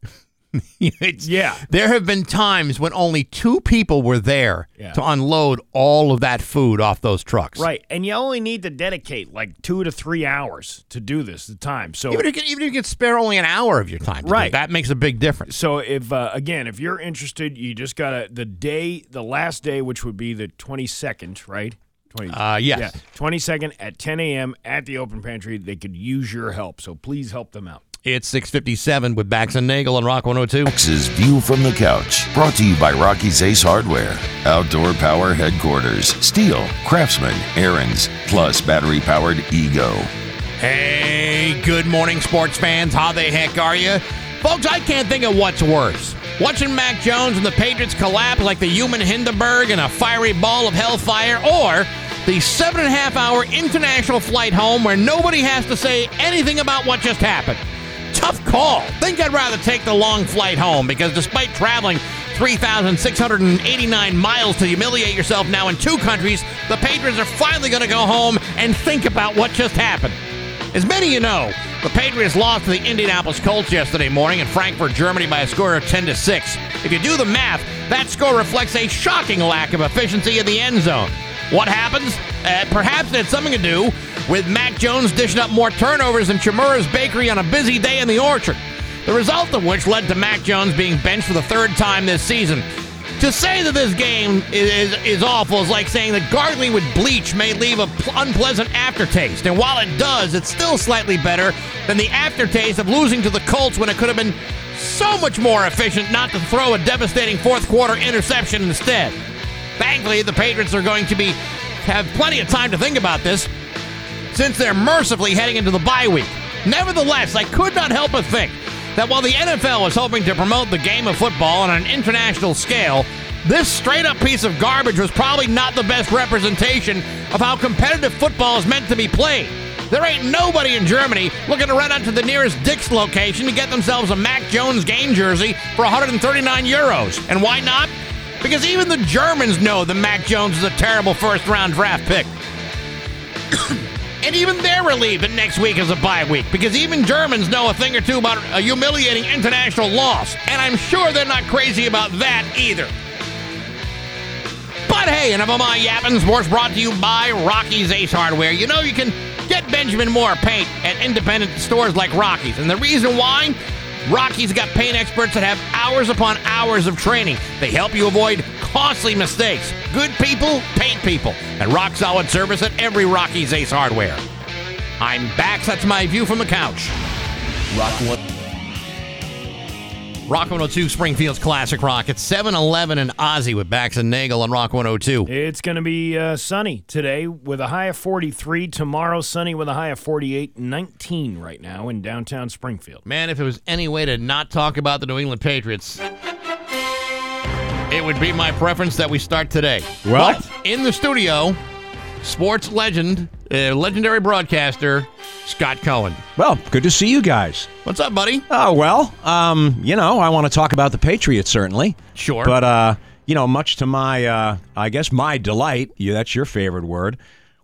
Yeah. there have been times when only two people were there Yeah. to unload all of that food off those trucks. right. And you only need to dedicate like two to three hours to do this the time. So Even if, you can, even if you can spare only an hour of your time, to do Right. that makes a big difference. So if uh, again, if you're interested, you just gotta the day, the last day, which would be the 22nd, right? 20, Uh, yes. Yeah, 22nd at 10 a.m. at the open pantry. They could use your help, so please help them out. It's 657 with Bax and Nagle on Rock 102. Max's View from the Couch. Brought to you by Rocky's Ace Hardware. Outdoor Power Headquarters. Stihl, Craftsman, Ariens, plus battery powered Ego. Hey, good morning, sports fans. How the heck are you? Folks, I can't think of what's worse. Watching Mac Jones and the Patriots collapse like the human Hindenburg in a fiery ball of hellfire, or the seven and a half hour international flight home where nobody has to say anything about what just happened. Tough call. Think I'd rather take the long flight home because despite traveling 3,689 miles to humiliate yourself now in two countries, the Patriots are finally going to go home and think about what just happened. As many of you know, the Patriots lost to the Indianapolis Colts yesterday morning in Frankfurt, Germany by a score of 10 to 6. If you do the math, that score reflects a shocking lack of efficiency in the end zone. What happens? Uh, perhaps it had something to do with Mac Jones dishing up more turnovers than Chmura's Bakery on a busy day in the orchard. The result of which led to Mac Jones being benched for the third time this season. To say that this game is, is awful is like saying that gargling with bleach may leave a pl- unpleasant aftertaste. And while it does, it's still slightly better than the aftertaste of losing to the Colts when it could have been so much more efficient not to throw a devastating fourth quarter interception instead. Thankfully, the Patriots are going to be have plenty of time to think about this since they're mercifully heading into the bye week. Nevertheless, I could not help but think that while the NFL was hoping to promote the game of football on an international scale, this straight up piece of garbage was probably not the best representation of how competitive football is meant to be played. There ain't nobody in Germany looking to run out to the nearest Dick's location to get themselves a Mac Jones game jersey for 139 euros. And why not? Because even the Germans know that Mac Jones is a terrible first round draft pick. And even they're relieved that next week is a bye week because even Germans know a thing or two about a humiliating international loss. And I'm sure they're not crazy about that either. But hey, enough of my yapping. Sports brought to you by Rocky's Ace Hardware. You know you can get Benjamin Moore paint at independent stores like Rocky's. And the reason why? Rocky's got paint experts that have hours upon hours of training. They help you avoid costly mistakes. Good people, paint people. And rock solid service at every Rocky's Ace Hardware. I'm back. That's my view from the couch. Rock one. Rock 102 Springfield's Classic Rock. It's 7 Eleven and Ozzy with Bax and Nagle on Rock 102. It's going to be uh, sunny today with a high of 43. Tomorrow, sunny with a high of 48. 19 right now in downtown Springfield. Man, if it was any way to not talk about the New England Patriots, it would be my preference that we start today. Well- But in the studio, sports legend, uh, legendary broadcaster, Scott Cohen. Well, good to see you guys. What's up, buddy? Oh, well, um, you know, I want to talk about the Patriots, certainly. Sure. But, uh, you know, much to my, uh, I guess, my delight, yeah, that's your favorite word,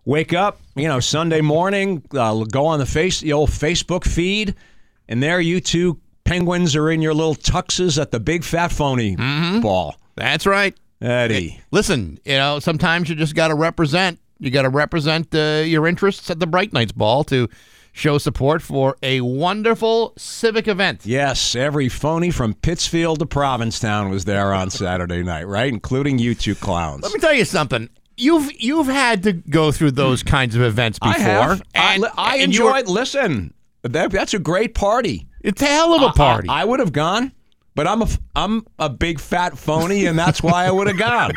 wake up, you know, Sunday morning, uh, go on the face, the old Facebook feed, and there you two penguins are in your little tuxes at the big fat phony ball. That's right. Eddie. Listen, you know, sometimes you just got to represent. You got to represent uh, your interests at the Bright Nights Ball to show support for a wonderful civic event. Yes, every phony from Pittsfield to Provincetown was there on Saturday night, right? Including you two clowns. Let me tell you something. You've you've had to go through those kinds of events before. I have. I, and, I and enjoyed. Listen, that, that's a great party. It's a hell of a party. I, would have gone, but I'm a I'm a big fat phony, and that's why I would have gone.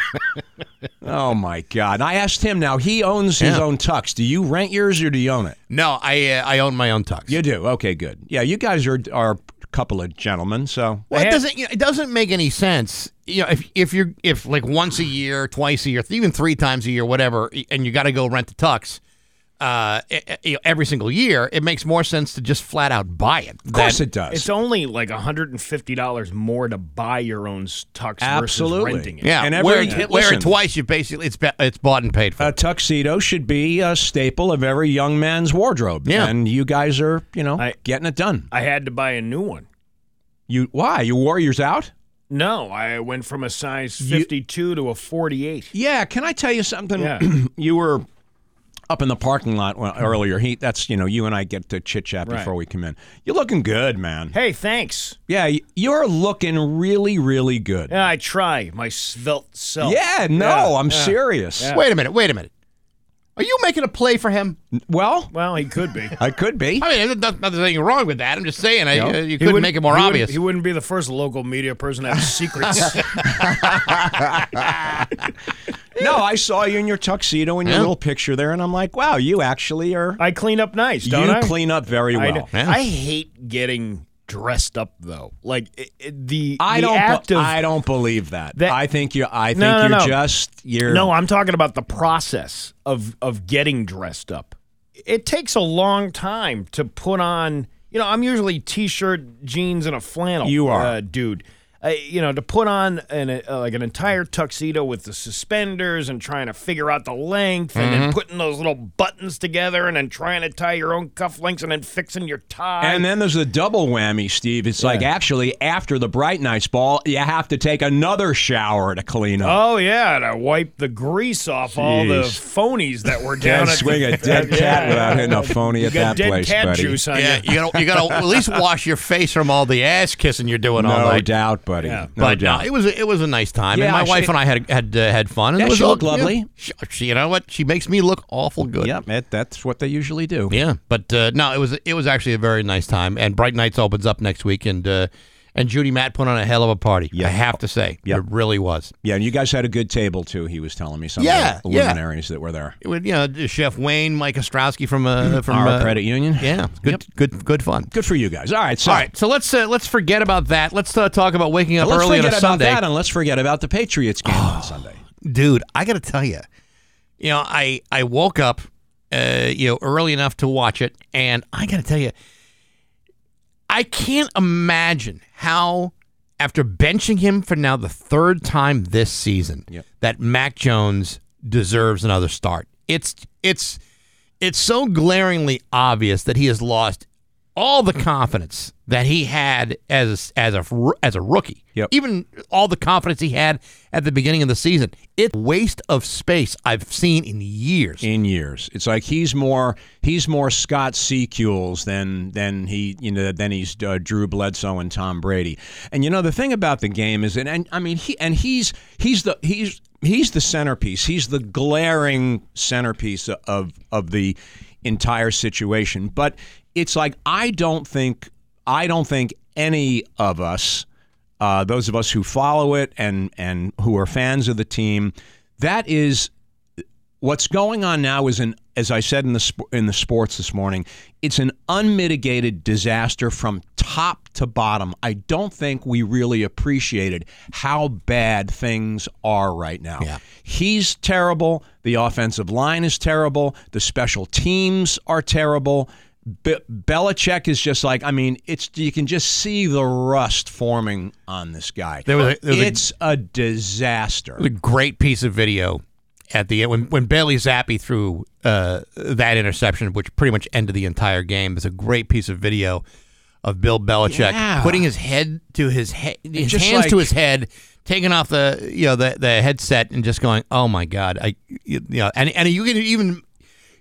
oh my God! And I asked him. Now he owns his Yeah. own tux. Do you rent yours or do you own it? no, I uh, I own my own tux. You do. Okay, good. Yeah, you guys are are a couple of gentlemen. So Well, it doesn't. You know, it doesn't make any sense. You know, if if you're if like once a year, twice a year, even three times a year, whatever, and you got to go rent the tux, uh, e- e- you know, every single year, it makes more sense to just flat out buy it. of course it does. It's only like $150 more to buy your own s- tux Absolutely. versus renting it. Yeah, And wear, every- it, wear it twice. You basically it's it's bought and paid for. a tuxedo should be a staple of every young man's wardrobe. Yeah. and you guys are, you know, I- getting it done. I had to buy a new one. You why? You wore yours out? No, I went from a size You- 52 to a 48. Yeah, can I tell you something? Yeah. you were up in the parking lot earlier. He, that's you know, you and I get to chit chat Right. before we come in. You're looking good, man. Hey, thanks. Yeah, you're looking really, really good. Yeah, I try my svelte self. Yeah, no, Yeah, I'm yeah. serious. Yeah. Wait a minute. Wait a minute. Are you making a play for him? Well, Well, he could be. I could be. I mean, there's not- nothing wrong with that. I'm just saying, I, No. uh, you couldn't wouldn't- make it more he wouldn't- obvious. He wouldn't be the first local media person to have secrets. No, I saw you in your tuxedo and your Yeah. little picture there, and I'm like, wow, you actually are. I clean up nice, don't you I? clean up very I, well. Yeah. I hate getting dressed up though. Like it, it- the I the don't. act be- of I don't believe that. That- I think you. I think No, no, you're no. just. You're. No, I'm talking about the process of of getting dressed up. It takes a long time to put on. You know, I'm usually t-shirt, jeans, and a flannel. You are. uh, dude. Uh, you know, to put on an uh, like an entire tuxedo with the suspenders and trying to figure out the length and Mm-hmm. then putting those little buttons together and then trying to tie your own cufflinks and then fixing your tie. And then there's a double whammy, Steve. It's like actually after the Bright Nights ball, you have to take another shower to clean up. Oh yeah, to wipe the grease off all the phonies that were down Can't at swing the, a dead Yeah. cat without hitting a phony You at got that dead place, cat buddy. juice on yeah, you. you gotta you gotta at least wash your face from all the ass kissing you're doing all night. No night. doubt, buddy. Yeah. No but doubt. no, it was a, it was a nice time, Yeah, and my she- wife and I had had uh, had fun. And Yeah, it was she all- looked lovely. yeah, she, she- you know what? She makes me look awful good. Yep, it, that's what they usually do. Yeah, but uh, no, it was it was actually a very nice time. And Bright Nights opens up next week, and uh, and Judy Matt put on a hell of a party. Yeah. I have to say, Yep. it really was. Yeah, and you guys had a good table too. He was telling me some Yeah, of the yeah. luminaries that were there. It was, you know, Chef Wayne, Mike Ostrowski from uh, from Our uh, credit union. Yeah, good, good, good fun. Good for you guys. All right, so All right, so let's uh, let's forget about that. Let's uh, talk about waking up early on forget a about Sunday. that and let's forget about the Patriots game on Sunday. dude i gotta tell you you know i i woke up uh you know early enough to watch it and i gotta tell you i can't imagine how after benching him for now the third time this season Yep. that mac jones deserves another start it's it's it's so glaringly obvious that he has lost all the confidence that he had as as a as a rookie, Yep. even all the confidence he had at the beginning of the season, it's a waste of space I've seen in years. in years. It's like he's more he's more Scott Secules than than he you know than he's uh, Drew Bledsoe and Tom Brady. And you know the thing about the game is, and, and I mean he and he's he's the he's he's the centerpiece. He's the glaring centerpiece of of the entire situation. But it's like I don't think I don't think any of us uh, those of us who follow it and and who are fans of the team, that is what's going on now is an as I said in the sp- in the sports this morning, it's an unmitigated disaster from top to bottom. I don't think we really appreciated how bad things are right now. Yeah. He's terrible. The offensive line is terrible. The special teams are terrible. Be- Belichick is just like I mean, it's you can just see the rust forming on this guy. There was a- there was it's a disaster. a great piece of video at the end when when Bailey Zappe threw uh, that interception, which pretty much ended the entire game. There's a great piece of video of Bill Belichick Yeah. putting his head to his head, his Just hands to his head, taking off the you know the the headset and just going, "Oh my God!" I you know, and and you can even.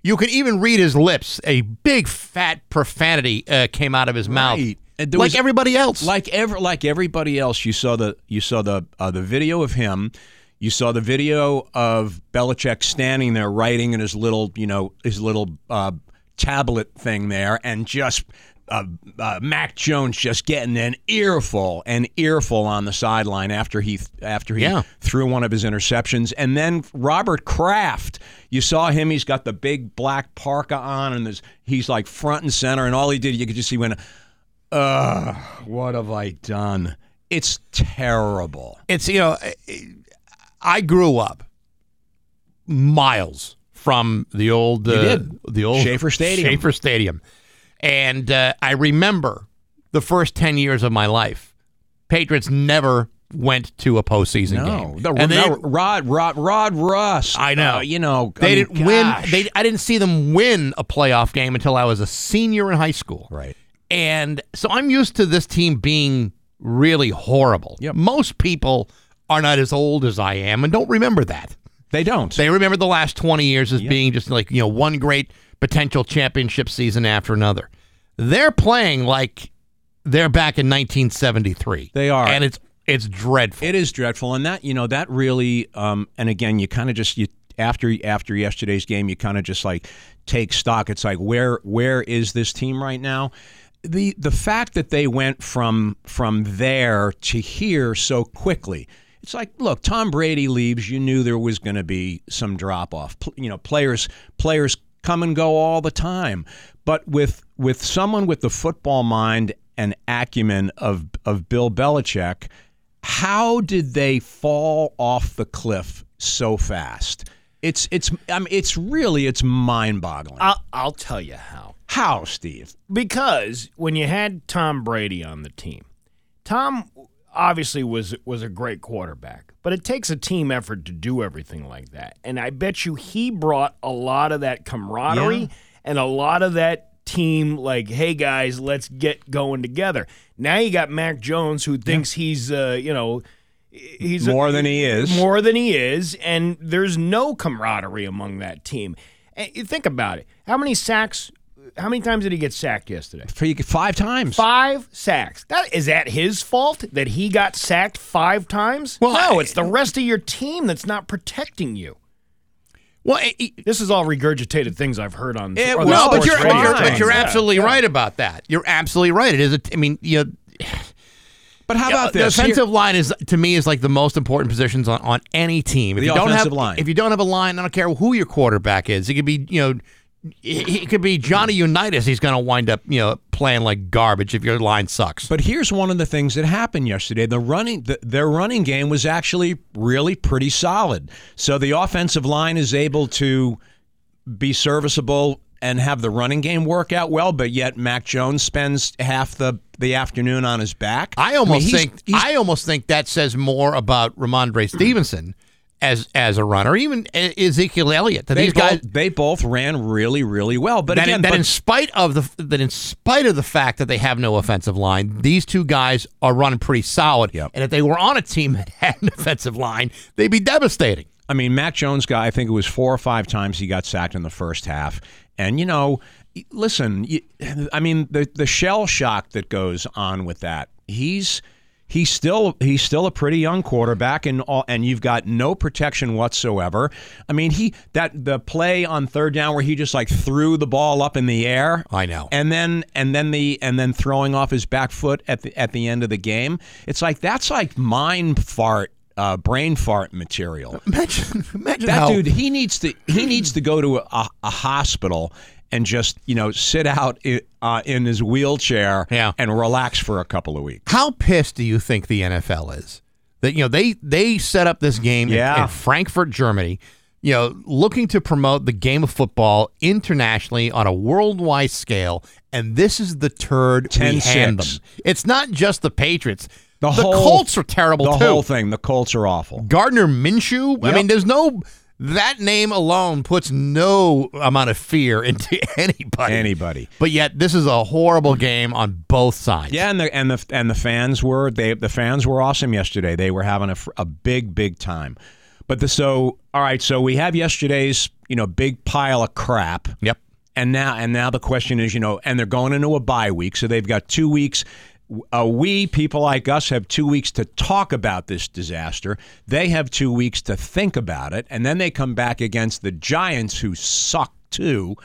You can even read his lips. A big fat profanity uh, came out of his mouth, Right. There like was- everybody else. like ever like everybody else you saw the you saw the uh, the video of him you saw the video of Belichick standing there writing in his little you know his little uh, tablet thing there and just uh, uh, Mac Jones just getting an earful an earful on the sideline after he after he Yeah. threw one of his interceptions and then Robert Kraft you saw him he's got the big black parka on and he's like front and center and all he did you could just see when Ugh, what have I done? It's terrible. it's you know I grew up miles from the old uh, the old Schaefer Stadium. Schaefer Stadium, and uh, I remember the first ten years of my life. Patriots never went to a postseason No, game, the, and they, no, Rod, Rod, Rod Rust. I know. Uh, you know, I they mean, didn't win. They I didn't see them win a playoff game until I was a senior in high school. right. And so I'm used to this team being really horrible. Yep. Most people are not as old as I am and don't remember that. They don't. They remember the last 20 years as being just like, you know, one great potential championship season after another. They're playing like they're back in 1973. They are. And it's it's dreadful. It is dreadful, and that you know that really, um, and again, you kind of just you after after yesterday's game, you kind of just like take stock. It's like where where is this team right now? The the fact that they went from from there to here so quickly. It's like, look, Tom Brady leaves. You knew there was going to be some drop off. You know, players players come and go all the time. But with with someone with the football mind and acumen of of Bill Belichick, how did they fall off the cliff so fast? It's it's I mean, it's really it's mind boggling. I'll, I'll tell you how. how, Steve? Because when you had Tom Brady on the team, Tom obviously was was a great quarterback, but it takes a team effort to do everything like that. And I bet you he brought a lot of that camaraderie Yeah. and a lot of that team like, hey guys, let's get going together. Now you got Mac Jones who thinks he's uh, you know, he's a- More than he is. more than he is, and there's no camaraderie among that team. And you think about it. How many sacks? How many times did he get sacked yesterday? Five times. Five sacks. That is that his fault that he got sacked five times? Well, no, I- it's the rest of your team that's not protecting you. well, it- it- This is all regurgitated things I've heard on. It the no, but you're, you're- but you're absolutely yeah. right about that. You're absolutely right. It is. A, I mean, you know, But how about the this? offensive line is to me is like the most important positions on, on any team. If The you don't offensive have line. if you don't have a line, I don't care who your quarterback is. It could be you know, it, could be Johnny Unitas. He's going to wind up you know playing like garbage if your line sucks. But here's one of the things that happened yesterday. The running, the, their running game was actually really pretty solid. So the offensive line is able to be serviceable and have the running game work out well. But yet Mac Jones spends half the the afternoon on his back. I mean, almost he's- think he's- I almost think that says more about Rhamondre Stevenson as as a runner, even Ezekiel Elliott. They these both, guys they both ran really, really well. But that, again, that but- in spite of the that in spite of the fact that they have no offensive line, these two guys are running pretty solid. Yep. And if they were on a team that had an offensive line, they'd be devastating. I mean, Mac Jones guy, I think it was four or five times he got sacked in the first half. And, you know, listen, I mean, the, the shell shock that goes on with that, he's. He's still he's still a pretty young quarterback and all, and you've got no protection whatsoever. I mean he that the play on third down where he just like threw the ball up in the air. I know. And then and then the and then throwing off his back foot at the at the end of the game. It's like that's like mind fart uh, brain fart material. Imagine, imagine That how, dude, he needs to he needs to go to a, a hospital and just you know sit out i uh, in his wheelchair Yeah. and relax for a couple of weeks. How pissed do you think the NFL is that you know they they set up this game in- Yeah. in, Frankfurt, Germany, you know, looking to promote the game of football internationally on a worldwide scale, and this is the turd we 10-6. hand them. It's not just the Patriots. The The, whole- Colts are terrible The too. whole thing, the Colts are awful. Gardner Minshew. I mean, there's no that name alone puts no amount of fear into anybody. Anybody. But yet, this is a horrible game on both sides. Yeah, and the and the and the fans were they the fans were awesome yesterday. They were having a, a big big time. But the so all right, so we have yesterday's you know big pile of crap. Yep. And now and now the question is, you know, and they're going into a bye week, so they've got two weeks. Uh, we people like us have two weeks to talk about this disaster. They have two weeks to think about it, and then they come back against the Giants, who suck too.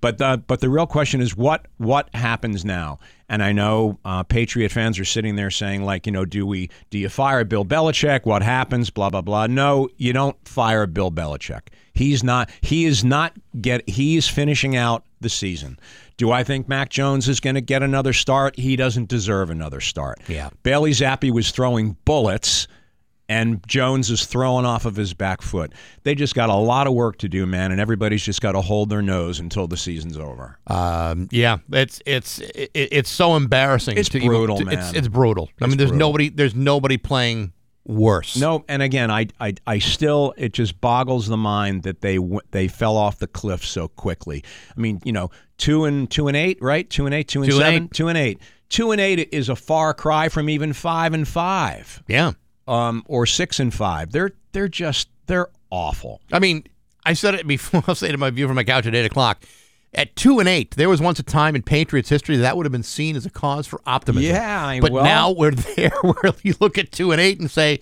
But the but the real question is what what happens now? And I know uh, Patriot fans are sitting there saying like, you know, do we do you fire Bill Belichick? What happens? Blah blah blah. No, you don't fire Bill Belichick. He's not. He is not get. He is finishing out the season. Do I think Mac Jones is going to get another start? He doesn't deserve another start. Yeah. Bailey Zappe was throwing bullets and Jones is throwing off of his back foot. They just got a lot of work to do, man, and everybody's just got to hold their nose until the season's over. Um, yeah, it's it's it, it's so embarrassing. It's to even- brutal, to- man. It's, it's brutal. I mean, there's brutal. nobody there's nobody playing worse. No, and again, I, I, I still it just boggles the mind that they they fell off the cliff so quickly. I mean, you know, two and two and eight, right? Two and eight, two and Two seven, eight. two and eight. Two and eight is a far cry from even five and five, Yeah, um, or six and five. They're they're just they're awful. I mean, I said it before. I'll say it in my view from my couch at eight o'clock. At two and eight, there was once a time in Patriots history that would have been seen as a cause for optimism. Yeah, I- but well- now we're there where you look at two and eight and say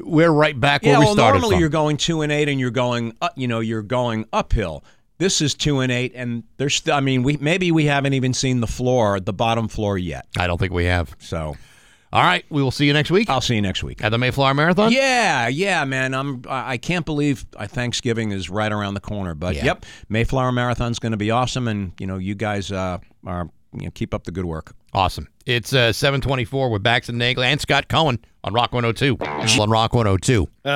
we're right back where yeah, we well, started normally from. you're going two and eight, and you're going, up, you know, you're going uphill. This is two and eight, and there's, st- I mean, we maybe we haven't even seen the floor, the bottom floor yet. I don't think we have. So All right, we will see you next week I'll see you next week. at the Mayflower Marathon. Yeah, yeah, man. I'm. I I can't believe uh, Thanksgiving is right around the corner. But Yeah. yep, Mayflower Marathon's going to be awesome, and you know, you guys uh, are you know, keep up the good work. Awesome. It's uh, 724 with Bax and Nagle and Scott Cohen on Rock 102. on Rock 102. Uh,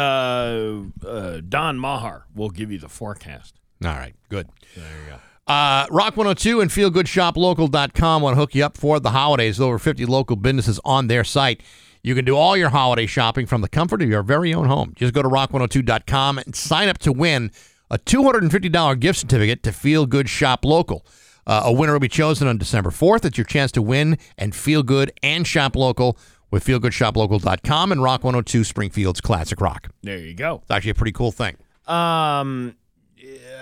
uh, Don Mahar will give you the forecast. All right, good. There you go. Uh, Rock 102 and feelgoodshoplocal.com want to hook you up for the holidays. Over 50 local businesses on their site. You can do all your holiday shopping from the comfort of your very own home. Just go to rock102.com and sign up to win a $250 gift certificate to Feel Good Shop Local. Uh, a winner will be chosen on December 4th. It's your chance to win and feel good and shop local with feelgoodshoplocal.com and Rock 102 Springfield's Classic Rock. There you go. It's actually a pretty cool thing. Um,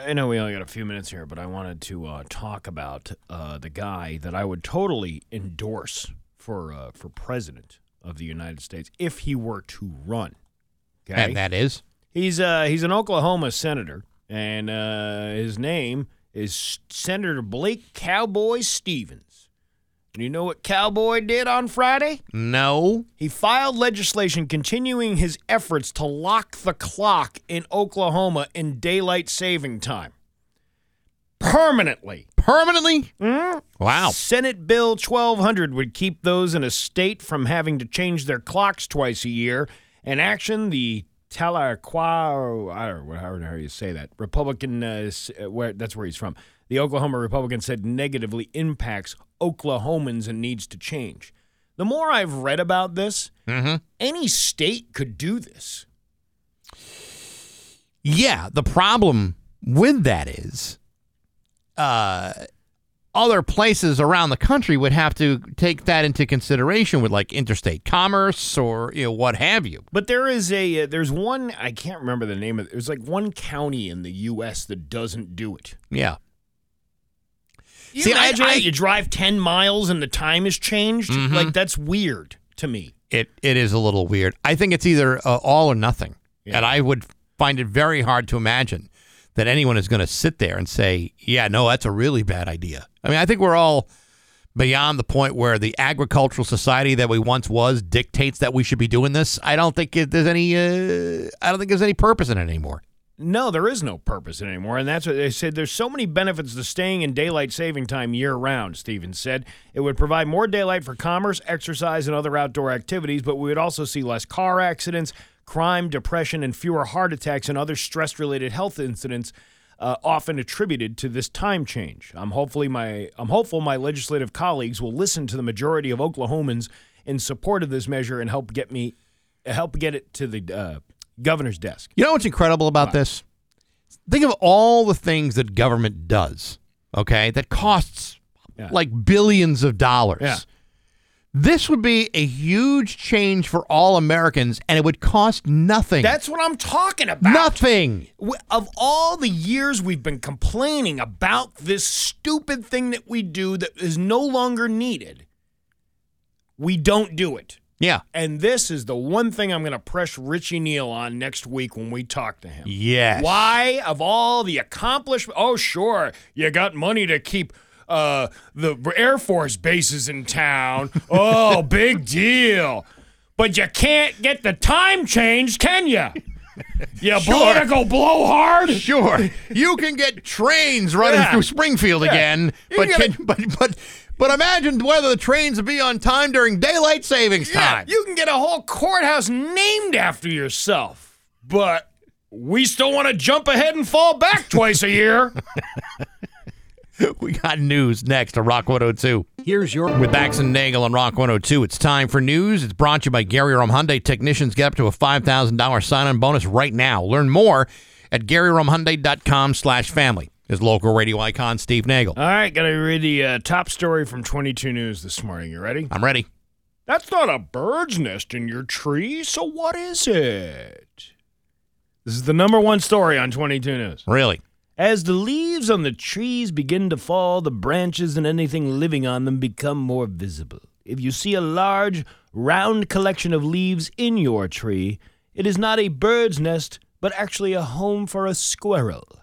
I know we only got a few minutes here, but I wanted to uh, talk about uh, the guy that I would totally endorse for uh, for president of the United States if he were to run. Okay, And that is he's uh he's an Oklahoma senator, and uh, his name is Senator Blake Cowboy Stevens. And you know what Cowboy did on Friday? no. He filed legislation continuing his efforts to lock the clock in Oklahoma in daylight saving time. Permanently. Permanently? Hmm? Wow. Senate Bill 1200 would keep those in a state from having to change their clocks twice a year. In action, the Tahlequah, I don't know how, how you say that, Republican, uh, uh, where that's where he's from. The Oklahoma Republican said negatively impacts Oklahomans and needs to change. The more I've read about this, any state could do this. Yeah, the problem with that is uh, other places around the country would have to take that into consideration with like interstate commerce or you know what have you. But there is a uh, there's one I can't remember the name of it. There's like one county in the U.S. that doesn't do it. Yeah. You See, imagine I- that? you drive ten miles and the time has changed. Like that's weird to me. It it is a little weird. I think it's either uh, all or nothing, Yeah. and I would find it very hard to imagine that anyone is going to sit there and say, "Yeah, no, that's a really bad idea." I mean, I think we're all beyond the point where the agricultural society that we once was dictates that we should be doing this. I don't think it, there's any. Uh, I don't think there's any purpose in it anymore. No, there is no purpose anymore. And that's what they said. There's so many benefits to staying in daylight saving time year round, Stevens said. It would provide more daylight for commerce, exercise, and other outdoor activities, but we would also see less car accidents, crime, depression, and fewer heart attacks and other stress related health incidents. Uh, often attributed to this time change. I'm hopefully my I'm hopeful my legislative colleagues will listen to the majority of Oklahomans in support of this measure and help get me help get it to the uh, governor's desk. You know what's incredible about this? Think of all the things that government does, okay, that costs Yeah. like billions of dollars. Yeah. This would be a huge change for all Americans, and it would cost nothing. That's what I'm talking about. nothing. Of all the years we've been complaining about this stupid thing that we do that is no longer needed, we don't do it. Yeah. And this is the one thing I'm going to press Richie Neal on next week when we talk to him. Yes. Why, of all the accomplishment? Oh, sure, you got money to keep uh, the Air Force bases in town. Oh, big deal. But you can't get the time change, can you? You political blowhard. Sure. You can get trains running Yeah. through Springfield Yeah. again, You but can can, but but but imagine whether the trains would be on time during daylight savings Yeah, time. you can get a whole courthouse named after yourself. But we still want to jump ahead and fall back twice a year. We got news next to Rock 102. Here's your With Bax and Nagle on Rock 102, it's time for news. It's brought to you by Gary Rome Hyundai. Technicians get up to a $5,000 sign-on bonus right now. Learn more at GaryRomeHyundai.com slash family. His local radio icon, Steve Nagle. All right, got to read the uh, top story from 22 News this morning. You ready? I'm ready. That's not a bird's nest in your tree, so what is it? This is the number one story on 22 News. Really? As the leaves on the trees begin to fall, the branches and anything living on them become more visible. If you see a large, round collection of leaves in your tree, it is not a bird's nest, but actually a home for a squirrel.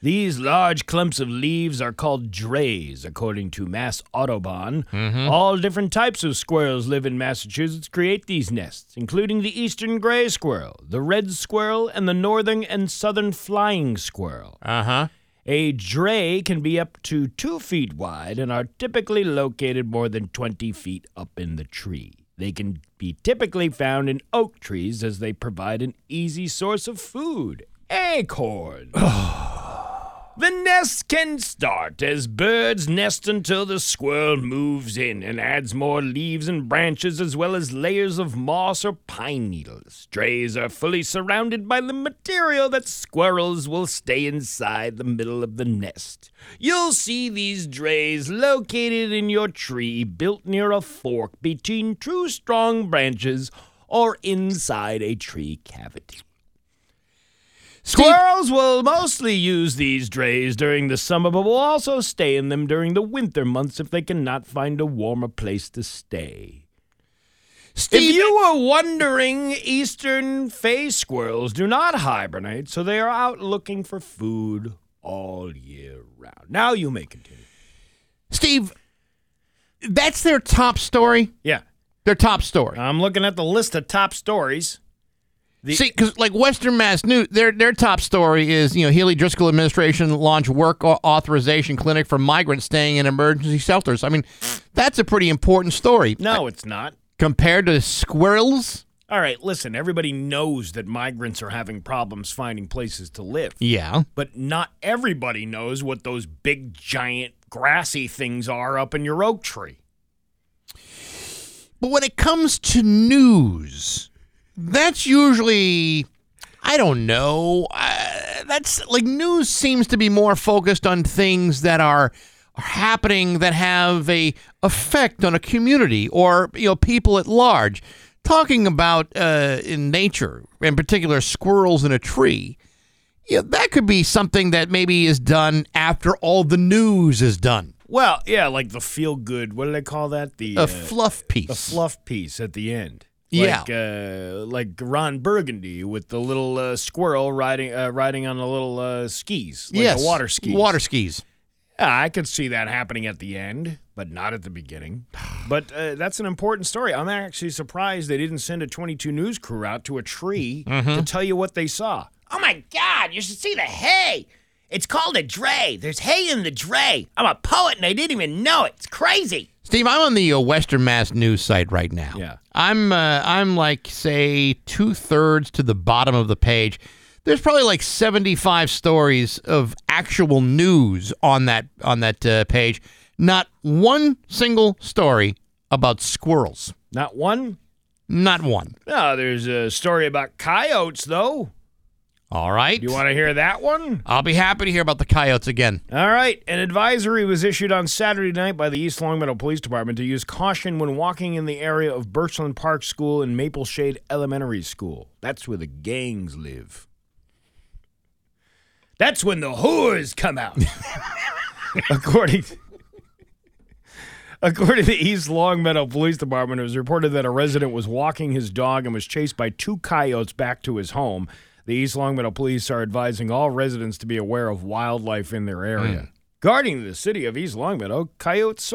These large clumps of leaves are called drays, according to Mass Audubon. All different types of squirrels live in Massachusetts create these nests, including the eastern gray squirrel, the red squirrel, and the northern and southern flying squirrel. Uh-huh. A dray can be up to two feet wide and are typically located more than 20 feet up in the tree. They can be typically found in oak trees as they provide an easy source of food acorns. The nest can start as birds nest until the squirrel moves in and adds more leaves and branches as well as layers of moss or pine needles. Drays are fully surrounded by the material that squirrels will stay inside the middle of the nest. You'll see these drays located in your tree built near a fork between two strong branches or inside a tree cavity. Squirrels will mostly use these drays during the summer, but will also stay in them during the winter months if they cannot find a warmer place to stay. Steve, if you were wondering, eastern phase squirrels do not hibernate, so they are out looking for food all year round. Now you may continue. Steve, that's their top story. Yeah, Their top story. I'm looking at the list of top stories. The- See, because like Western Mass News, their their top story is you know Healey Driscoll administration launch work authorization clinic for migrants staying in emergency shelters. I mean, that's a pretty important story No, it's not. compared to squirrels. All right, listen, everybody knows that migrants are having problems finding places to live. Yeah, but not everybody knows what those big, giant, grassy things are up in your oak tree. but when it comes to news, that's usually I don't know. Uh, that's like news seems to be more focused on things that are, are happening that have a effect on a community or you know people at large. Talking about uh, in nature, in particular squirrels in a tree, yeah, that could be something that maybe is done after all the news is done. Well, yeah, like the feel good. What do they call that? The A uh, fluff piece. the fluff piece at the end. Yeah. like, uh, like Ron Burgundy with the little uh, squirrel riding uh, riding on the little uh, skis, like yes, the water skis. Water skis. Yeah, I could see that happening at the end, but not at the beginning. But uh, that's an important story. I'm actually surprised they didn't send a 22 News crew out to a tree Mm-hmm. to tell you what they saw. Oh my God, you should see the hay. It's called a dray. There's hay in the dray. I'm a poet and I didn't even know it. It's crazy. Steve, I'm on the uh, Western Mass news site right now. Yeah. I'm uh, I'm like say two thirds to the bottom of the page. There's probably like 75 stories of actual news on that on that uh, page. Not one single story about squirrels. Not one? Not one. No, there's a story about coyotes, though. All right. Do you want to hear that one? I'll be happy to hear about the coyotes again. All right. An advisory was issued on Saturday night by the East Longmeadow Police Department to use caution when walking in the area of Birchland Park School and Maple Shade Elementary School. That's where the gangs live. That's when the whores come out. according, according to the East Longmeadow Police Department, it was reported that a resident was walking his dog and was chased by two coyotes back to his home. The East Longmeadow Police are advising all residents to be aware of wildlife in their area. Guarding the city of East Longmeadow, coyotes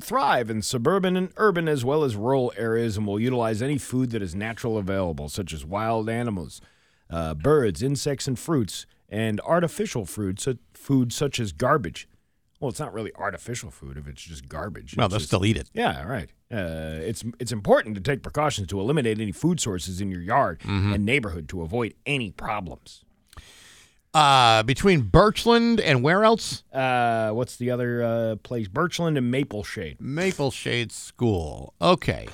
thrive in suburban and urban as well as rural areas and will utilize any food that is natural available, such as wild animals, uh, birds, insects, and fruits, and artificial fruits, food such as garbage. Well, it's not really artificial food if it's just garbage. Well, It's they'll just- still eat it. yeah, right. Uh, it's it's important to take precautions to eliminate any food sources in your yard Mm-hmm. and neighborhood to avoid any problems. Uh, between Birchland and where else? Uh, what's the other uh, place? Birchland and Maple Shade. Maple Shade School. Okay.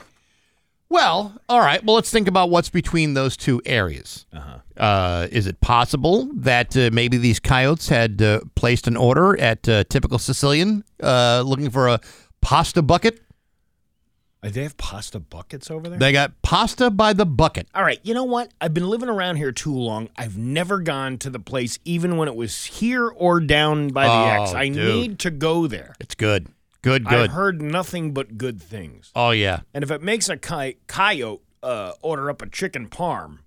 Well, all right. Well, let's think about what's between those two areas. Uh-huh. is it possible that uh, maybe these coyotes had uh, placed an order at uh, Typical Sicilian uh, looking for a pasta bucket? Uh, they have pasta buckets over there. They got pasta by the bucket. All right, you know what? I've been living around here too long. I've never gone to the place, even when it was here or down by the Oh, X. I dude. need to go there. It's good. Good, good. I've heard nothing but good things. oh, yeah. And if it makes a coy- coyote uh, order up a chicken parm,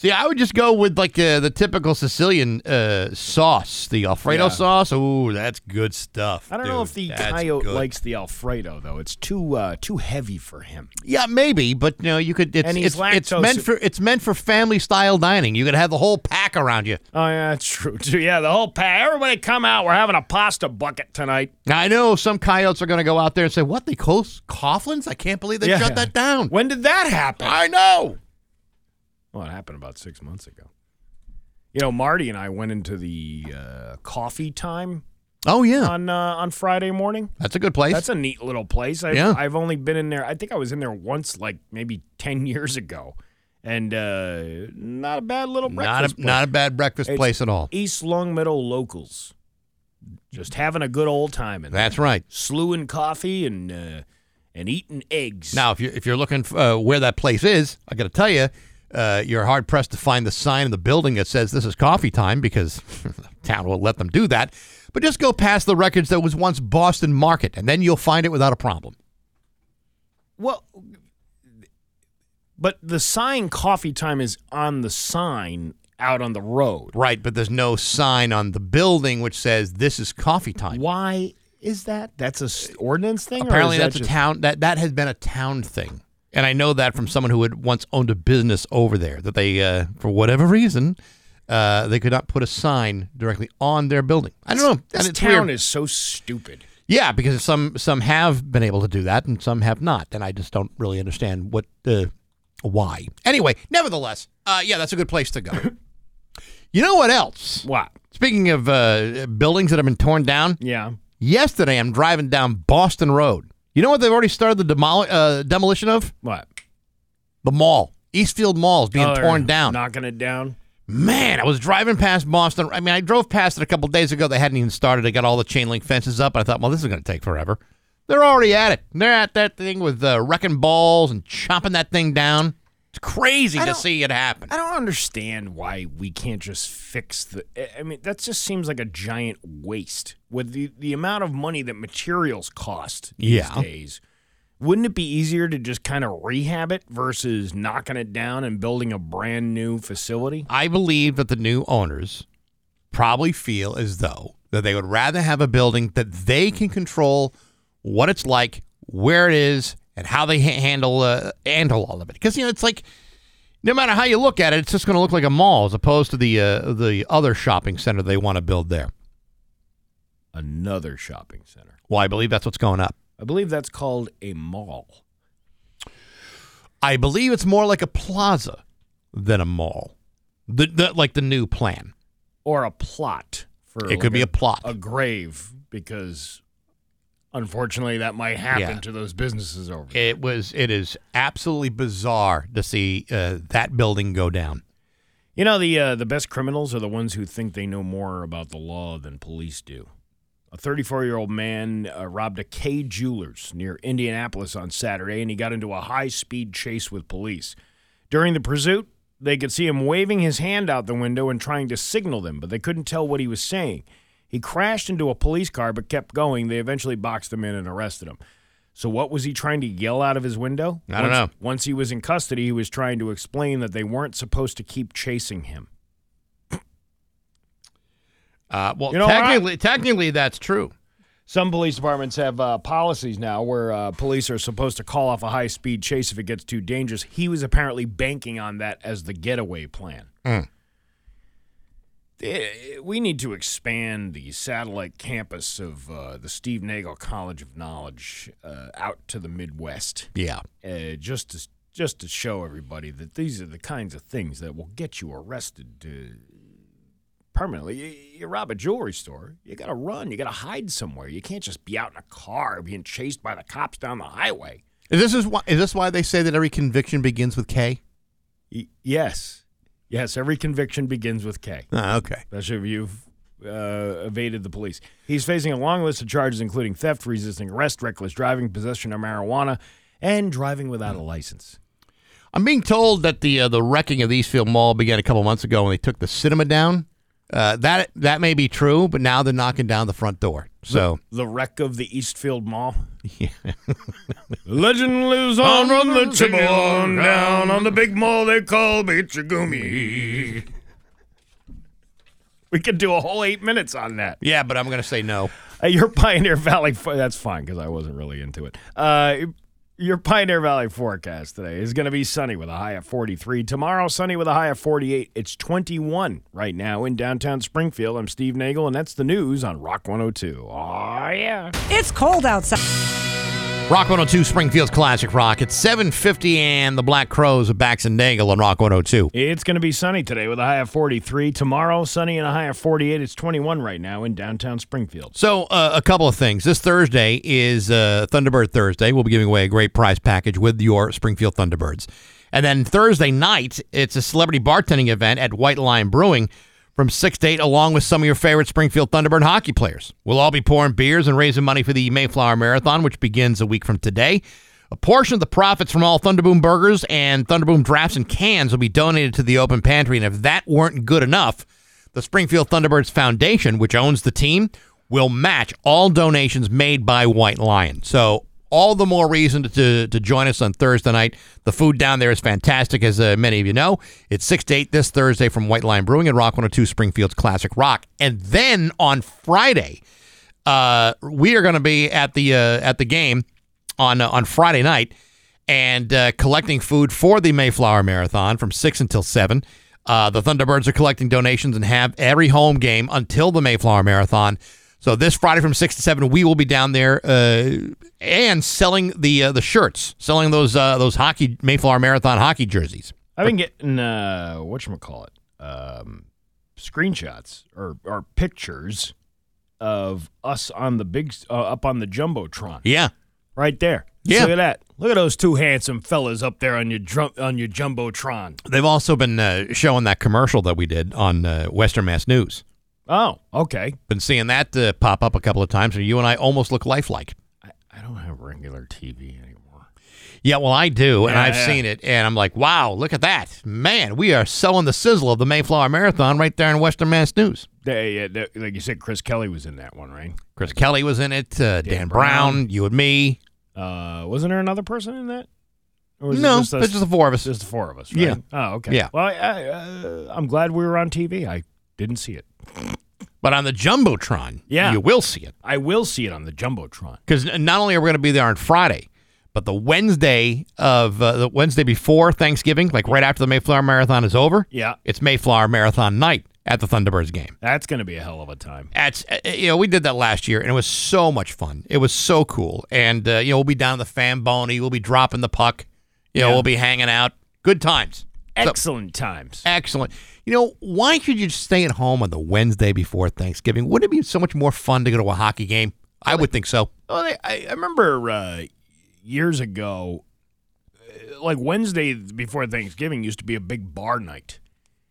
See, I would just go with like uh, the typical Sicilian uh, sauce, the Alfredo Yeah. sauce. Ooh, that's good stuff. I don't know if the That's coyote good. likes the Alfredo though. It's too uh, too heavy for him. Yeah, maybe, but you know, you could. It's And he's it's, it's meant for it's meant for family style dining. You could have the whole pack around you. Oh yeah, that's true too. Yeah, the whole pack. Everybody come out. We're having a pasta bucket tonight. Now, I know some coyotes are going to go out there and say, "What the close Coughlins? I can't believe they Yeah. shut that down." When did that happen? I know. Well, it happened about six months ago. You know, Marty and I went into the uh, coffee time Oh yeah, on uh, on Friday morning. that's a good place. That's a neat little place. I've, Yeah. I've only been in there. I think I was in there once, like maybe ten years ago, and uh, not a bad little breakfast. not a place. not a bad breakfast It's place at all. East Long Longmeadow locals, just having a good old time in there. That's right. slewing coffee and uh, and eating eggs. Now, if you're if you're looking f- uh, where that place is, I got to tell you, uh, you're hard pressed to find the sign in the building that says this is coffee time because the town won't let them do that. But just go past the records that was once Boston Market, and then you'll find it without a problem. well, but the sign "Coffee Time" is on the sign out on the road. Right, but there's no sign on the building which says this is coffee time. Why is that? That's a s- ordinance thing. or Apparently, is that that's a just- town that that has been a town thing, and I know that from someone who had once owned a business over there. That they, uh, for whatever reason, uh, they could not put a sign directly on their building. I don't know. This and it's town weird. is so stupid. Yeah, because some some have been able to do that, and some have not, and I just don't really understand what uh, why. Anyway, nevertheless, uh, yeah, that's a good place to go. you know what else? What? Speaking of uh, buildings that have been torn down, Yeah. yesterday I'm driving down Boston Road. You know what they've already started the demol- uh, demolition of? What? The mall. Eastfield Mall is being Oh, torn down. knocking it down. Man, I was driving past Boston. I mean, I drove past it a couple days ago. They hadn't even started. They got all the chain link fences up. I thought, well, this is going to take forever. They're already at it. They're at that thing with uh, wrecking balls and chopping that thing down. It's crazy to see it happen. I don't understand why we can't just fix the. I- mean, that just seems like a giant waste with the the amount of money that materials cost these Yeah. days. Wouldn't it be easier to just kind of rehab it versus knocking it down and building a brand new facility? I believe that the new owners probably feel as though that they would rather have a building that they can control what it's like, where it is, and how they ha- handle uh, handle all of it. Because you know, it's like no matter how you look at it, it's just going to look like a mall as opposed to the uh, the other shopping center they want to build there. Another shopping center. Well, I believe that's what's going up. I believe that's called a mall. I believe it's more like a plaza than a mall. The, the like the new plan. or a plot for It could be a plot. a grave because unfortunately that might happen Yeah. to those businesses over there. It was. It is absolutely bizarre to see uh, that building go down. You know the uh, the best criminals are the ones who think they know more about the law than police do. A 34 year old man uh, robbed a K Jewelers near Indianapolis on Saturday, and he got into a high speed chase with police. During the pursuit, they could see him waving his hand out the window and trying to signal them, but they couldn't tell what he was saying. He crashed into a police car but kept going. They eventually boxed him in and arrested him. So, what was he trying to yell out of his window? I don't Once- know. Once he was in custody, he was trying to explain that they weren't supposed to keep chasing him. Uh, well, You know technically, technically that's true. Some police departments have uh, policies now where uh, police are supposed to call off a high speed chase if it gets too dangerous. He was apparently banking on that as the getaway plan. Eh, We need to expand the satellite campus of uh, the Steve Nagle College of Knowledge uh, out to the Midwest, Yeah. uh, just to just to show everybody that these are the kinds of things that will get you arrested uh, permanently. You, you rob a jewelry store, you got to run, you got to hide somewhere. You can't just be out in a car being chased by the cops down the highway. Is this is why is this why they say that every conviction begins with K? Y- yes, yes. Every conviction begins with K. Ah, okay. especially if you've uh, evaded the police. He's facing a long list of charges, including theft, resisting arrest, reckless driving, possession of marijuana, and driving without a license. I'm being told that the uh, the wrecking of the Eastfield Mall began a couple months ago when they took the cinema down. Uh, that that may be true, but now they're knocking down the front door. So The wreck of the Eastfield Mall. yeah. Legend lives on from the Chippewa down on the big mall they call Gitche Gumee. We could do a whole eight minutes on that. yeah, but I'm going to say no. Uh, your Pioneer Valley. That's fine because I wasn't really into it. Uh, your Pioneer Valley forecast today is going to be sunny with a high of 43. Tomorrow, sunny with a high of 48. It's 21 right now in downtown Springfield. I'm Steve Nagle, and that's the news on Rock 102. Oh, yeah. It's cold outside. Rock 102 Springfield's Classic Rock. It's 750 and the Black Crowes of Bax and Nagle on Rock 102. It's going to be sunny today with a high of 43. Tomorrow, sunny and a high of 48. It's 21 right now in downtown Springfield. So, uh, a couple of things. This Thursday is uh, Thunderbird Thursday. We'll be giving away a great prize package with your Springfield Thunderbirds. And then Thursday night, it's a celebrity bartending event at White Lion Brewing from 6 to 8, along with some of your favorite Springfield Thunderbird hockey players. We'll all be pouring beers and raising money for the Mayflower Marathon, which begins a week from today. A portion of the profits from all Thunderboom burgers and Thunderboom drafts and cans will be donated to the open pantry. And if that weren't good enough, the Springfield Thunderbirds Foundation, which owns the team, will match all donations made by White Lion. So, all the more reason to, to, to join us on Thursday night. The food down there is fantastic, as uh, many of you know. It's 6 to 8 this Thursday from White Lion Brewing and Rock 102 Springfield's Classic Rock. And then on Friday, uh, we are going to be at the uh, at the game on uh, on Friday night and uh, collecting food for the Mayflower Marathon from six until seven. Uh, the Thunderbirds are collecting donations and have every home game until the Mayflower Marathon. So this Friday from six to seven, we will be down there uh, and selling the uh, the shirts, selling those uh, those hockey Mayflower Marathon hockey jerseys. I've been getting, uh, whatchamacallit, um, screenshots or, or pictures of us on the big, uh, up on the Jumbotron. Yeah, Right there. Yeah. Look at that. Look at those two handsome fellas up there on your drum on your jumbotron. They've also been uh, showing that commercial that we did on uh, Western Mass News. Oh, okay. Been seeing that uh, pop up a couple of times, and you and I almost look lifelike. I, I don't have regular TV anymore. Yeah, well, I do, and Yeah, I've yeah. seen it, and I'm like, wow, look at that. Man, we are selling the sizzle of the Mayflower Marathon right there in Western Mass News. They, uh, they- like you said, Chris Kelly was in that one, right? Chris Kelly was in it, uh, Dan, Brown. Brown, you and me. Uh, wasn't there another person in that? Or was it No, just, us- it's just the four of us. just the four of us. Right? Yeah. Oh, okay. Yeah. Well, I, I, uh, I'm glad we were on TV. I didn't see it. But on the Jumbotron, Yeah. you will see it. I will see it on the jumbotron. Because not only are we going to be there on Friday, but the Wednesday of uh, the Wednesday before Thanksgiving, like right after the Mayflower Marathon is over, Yeah, it's Mayflower Marathon night at the Thunderbirds game. that's going to be a hell of a time. That's uh, you know we did that last year and it was so much fun. It was so cool, and uh, you know we'll be down the fan Famboni, we'll be dropping the puck, you know Yeah. we'll be hanging out, good times, So- Excellent times. excellent. You know why should you just stay at home on the Wednesday before Thanksgiving? Wouldn't it be so much more fun to go to a hockey game? I would think so. Well, I, I I remember uh, years ago, uh, like Wednesday before Thanksgiving used to be a big bar night.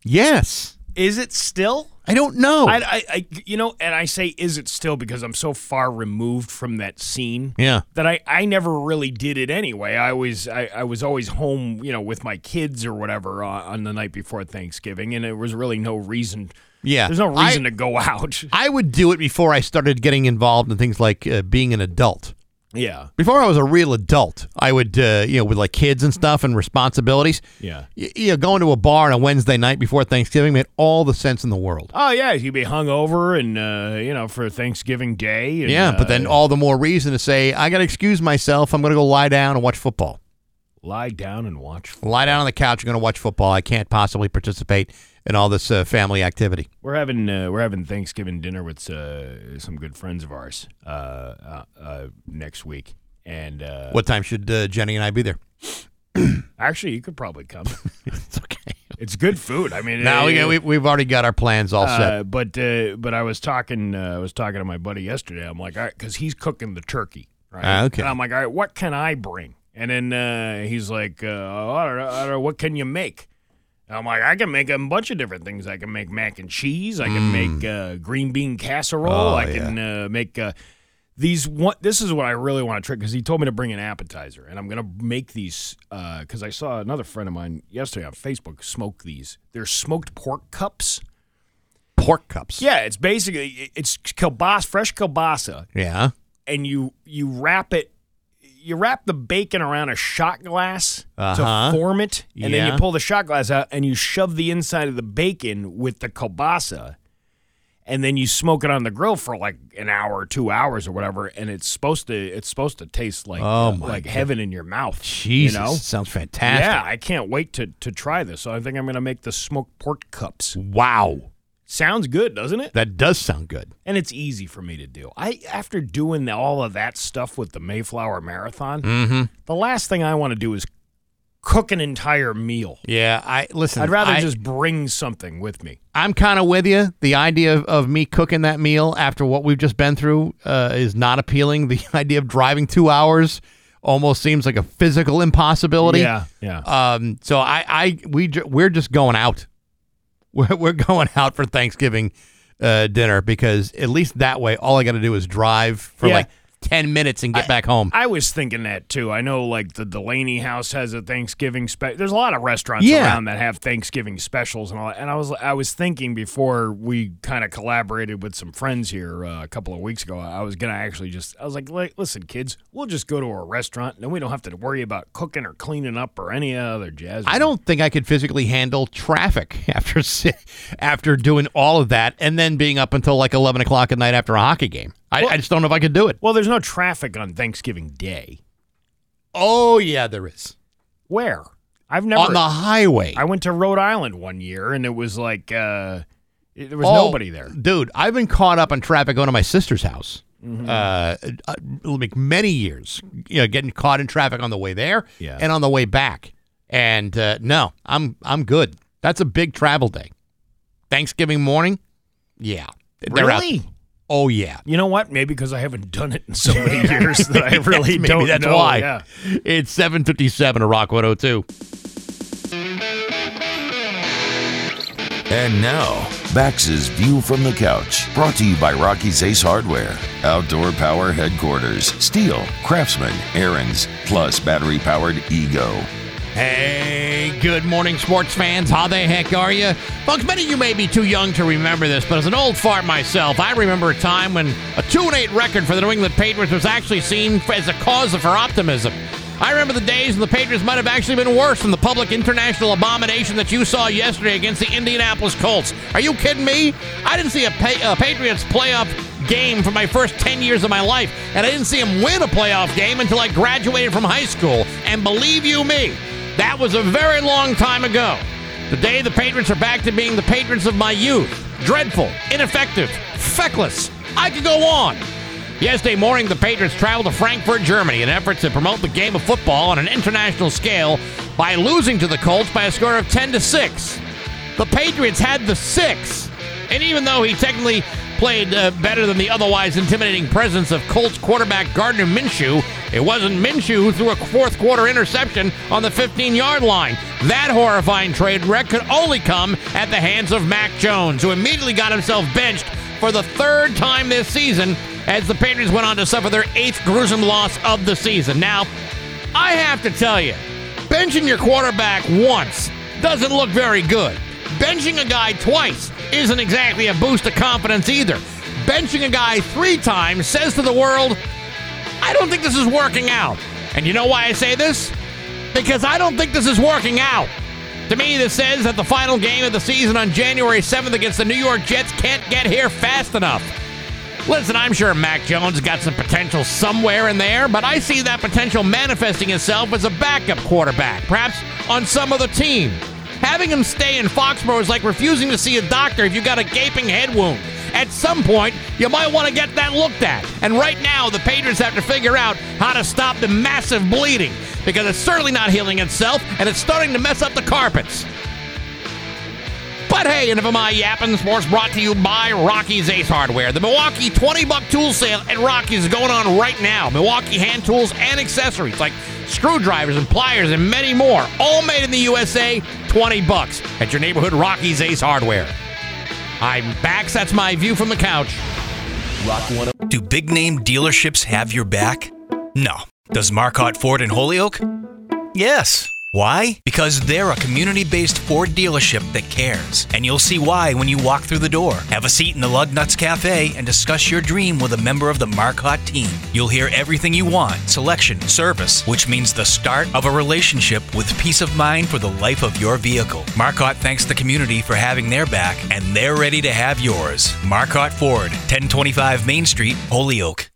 Yes, Is it still? I don't know. I, I, I, you know, and I say is it still because I'm so far removed from that scene yeah. that I, I never really did it anyway. I was I, I was always home, you know, with my kids or whatever uh, on the night before Thanksgiving, and there was really no reason. Yeah. There's no I- reason to go out. I would do it before I started getting involved in things like uh, being an adult. Yeah, Before I was a real adult, I would, uh, you know, with like kids and stuff and responsibilities, yeah. y- you know, going to a bar on a Wednesday night before Thanksgiving made all the sense in the world. Oh yeah, you'd be hung over and uh, you know for Thanksgiving Day. And, Yeah, but then uh, all the more reason to say, I got to excuse myself. I'm going to go lie down and watch football. Lie down and watch. Lie down on the couch. I'm going to watch football. I can't possibly participate in all this uh, family activity. We're having uh, we're having Thanksgiving dinner with uh, some good friends of ours uh, uh, uh, next week, and uh, What time should uh, Jenny and I be there? actually you could probably come. It's okay. it's good food. I mean, Now we, we, we've already got our plans all set. But uh, but I was talking uh, I was talking to my buddy yesterday. I'm like, all right, because he's cooking the turkey, right? Ah, okay. And I'm like, all right, what can I bring? And then uh, he's like, uh, oh, I, don't know, I don't know, what can you make? And I'm like, I can make a bunch of different things. I can make mac and cheese. I can make uh, green bean casserole. Mm. Oh, I can uh, make uh, these. One, this is what I really want to try because he told me to bring an appetizer, and I'm gonna make these because I saw another friend of mine yesterday on Facebook smoke these. They're smoked pork cups. Pork cups. Yeah, it's basically it's kielbasa, fresh kielbasa, Yeah. and you you wrap it, you wrap the bacon around a shot glass Uh-huh. to form it, and then you pull the shot glass out and you shove the inside of the bacon with the kielbasa, and then you smoke it on the grill for like an hour, two hours, or whatever, and it's supposed to it's supposed to taste like Oh, uh, like God. heaven in your mouth. Jesus. you know. Sounds fantastic. Yeah, I can't wait to to try this. So I think I'm gonna make the smoked pork cups. Wow. Sounds good, doesn't it? That does sound good. and it's easy for me to do. I after doing all of that stuff with the Mayflower Marathon, Mm-hmm. the last thing I want to do is cook an entire meal. Yeah, I listen. I'd rather I- just bring something with me. I'm kind of with you. The idea of, of me cooking that meal after what we've just been through uh, is not appealing. The idea of driving two hours almost seems like a physical impossibility. Yeah, yeah. Um. So I, I, we, we're just going out. We're, we're going out for Thanksgiving uh, dinner because at least that way, all I got to do is drive for Yeah. like ten minutes and get back home. I was thinking that too. I know, like the Delaney House has a Thanksgiving special. There's a lot of restaurants Yeah. around that have Thanksgiving specials and all that. And I was, I was thinking before we kind of collaborated with some friends here uh, a couple of weeks ago. I was gonna actually just, I was like, listen, kids, we'll just go to a restaurant and we don't have to worry about cooking or cleaning up or any other jazz. I don't think I could physically handle traffic after after doing all of that and then being up until like eleven o'clock at night after a hockey game. I, I just don't know if I could do it. Well, there's no traffic on Thanksgiving Day. Oh yeah, there is Where? I've never. on the highway. I went to Rhode Island one year and it was like uh, it- there was Oh, nobody there. dude. I've been caught up on traffic going to my sister's house. Mm-hmm. Uh, uh, like many years, you know, getting caught in traffic on the way there Yeah. and on the way back. And uh, no, I'm I'm good. That's a big travel day. Thanksgiving morning, yeah, They're out. Really? Oh yeah. You know what? Maybe because I haven't done it in so many years that I really Maybe don't that's know. why. Yeah. It's 757 to Rock 102. And now, Bax's View from the Couch, brought to you by Rocky's Ace Hardware, Outdoor Power Headquarters, Stihl, Craftsman, Ariens, plus battery powered Ego. Hey, good morning, sports fans. How the heck are you? Folks, many of you may be too young to remember this, but as an old fart myself, I remember a time when a 2 and 8 record for the New England Patriots was actually seen as a cause for optimism. I remember the days when the Patriots might have actually been worse than the public international abomination that you saw yesterday against the Indianapolis Colts. Are you kidding me? I didn't see a, pa- a Patriots playoff game for my first 10 years of my life, and I didn't see them win a playoff game until I graduated from high school. And believe you me, that was a very long time ago. Today, the Patriots are back to being the Patriots of my youth. Dreadful, ineffective, feckless. I could go on. Yesterday morning, the Patriots traveled to Frankfurt, Germany, in an effort to promote the game of football on an international scale by losing to the Colts by a score of 10 to 6. The Patriots had the six, and even though he technically played uh, better than the otherwise intimidating presence of Colts quarterback Gardner Minshew, it wasn't Minshew who threw a fourth quarter interception on the 15 yard line. That horrifying trade wreck could only come at the hands of Mac Jones, who immediately got himself benched for the third time this season as the Patriots went on to suffer their eighth gruesome loss of the season. Now, I have to tell you, benching your quarterback once doesn't look very good. Benching a guy twice isn't exactly a boost of confidence either. Benching a guy three times says to the world, I don't think this is working out. And you know why I say this? Because I don't think this is working out. To me, this says that the final game of the season on January 7th against the New York Jets can't get here fast enough. Listen, I'm sure Mac Jones got some potential somewhere in there, but I see that potential manifesting itself as a backup quarterback, perhaps on some other team. Having him stay in Foxborough is like refusing to see a doctor if you got a gaping head wound. At some point, you might want to get that looked at. And right now, the Patriots have to figure out how to stop the massive bleeding because it's certainly not healing itself and it's starting to mess up the carpets. But hey, enough of my yapping. Sports brought to you by Rocky's Ace Hardware. The Milwaukee 20 buck tool sale at Rocky's is going on right now. Milwaukee hand tools and accessories like screwdrivers and pliers and many more, all made in the USA, 20 bucks at your neighborhood Rocky's Ace Hardware. I'm back. That's my view from the couch. Rock one. Oh- Do big name dealerships have your back? No. Does Marcotte Ford in Holyoke? Yes. Why? Because they're a community based Ford dealership that cares. And you'll see why when you walk through the door. Have a seat in the Lug Nuts Cafe and discuss your dream with a member of the Marcotte team. You'll hear everything you want selection, service, which means the start of a relationship with peace of mind for the life of your vehicle. Marcotte thanks the community for having their back, and they're ready to have yours. Marcotte Ford, 1025 Main Street, Holyoke.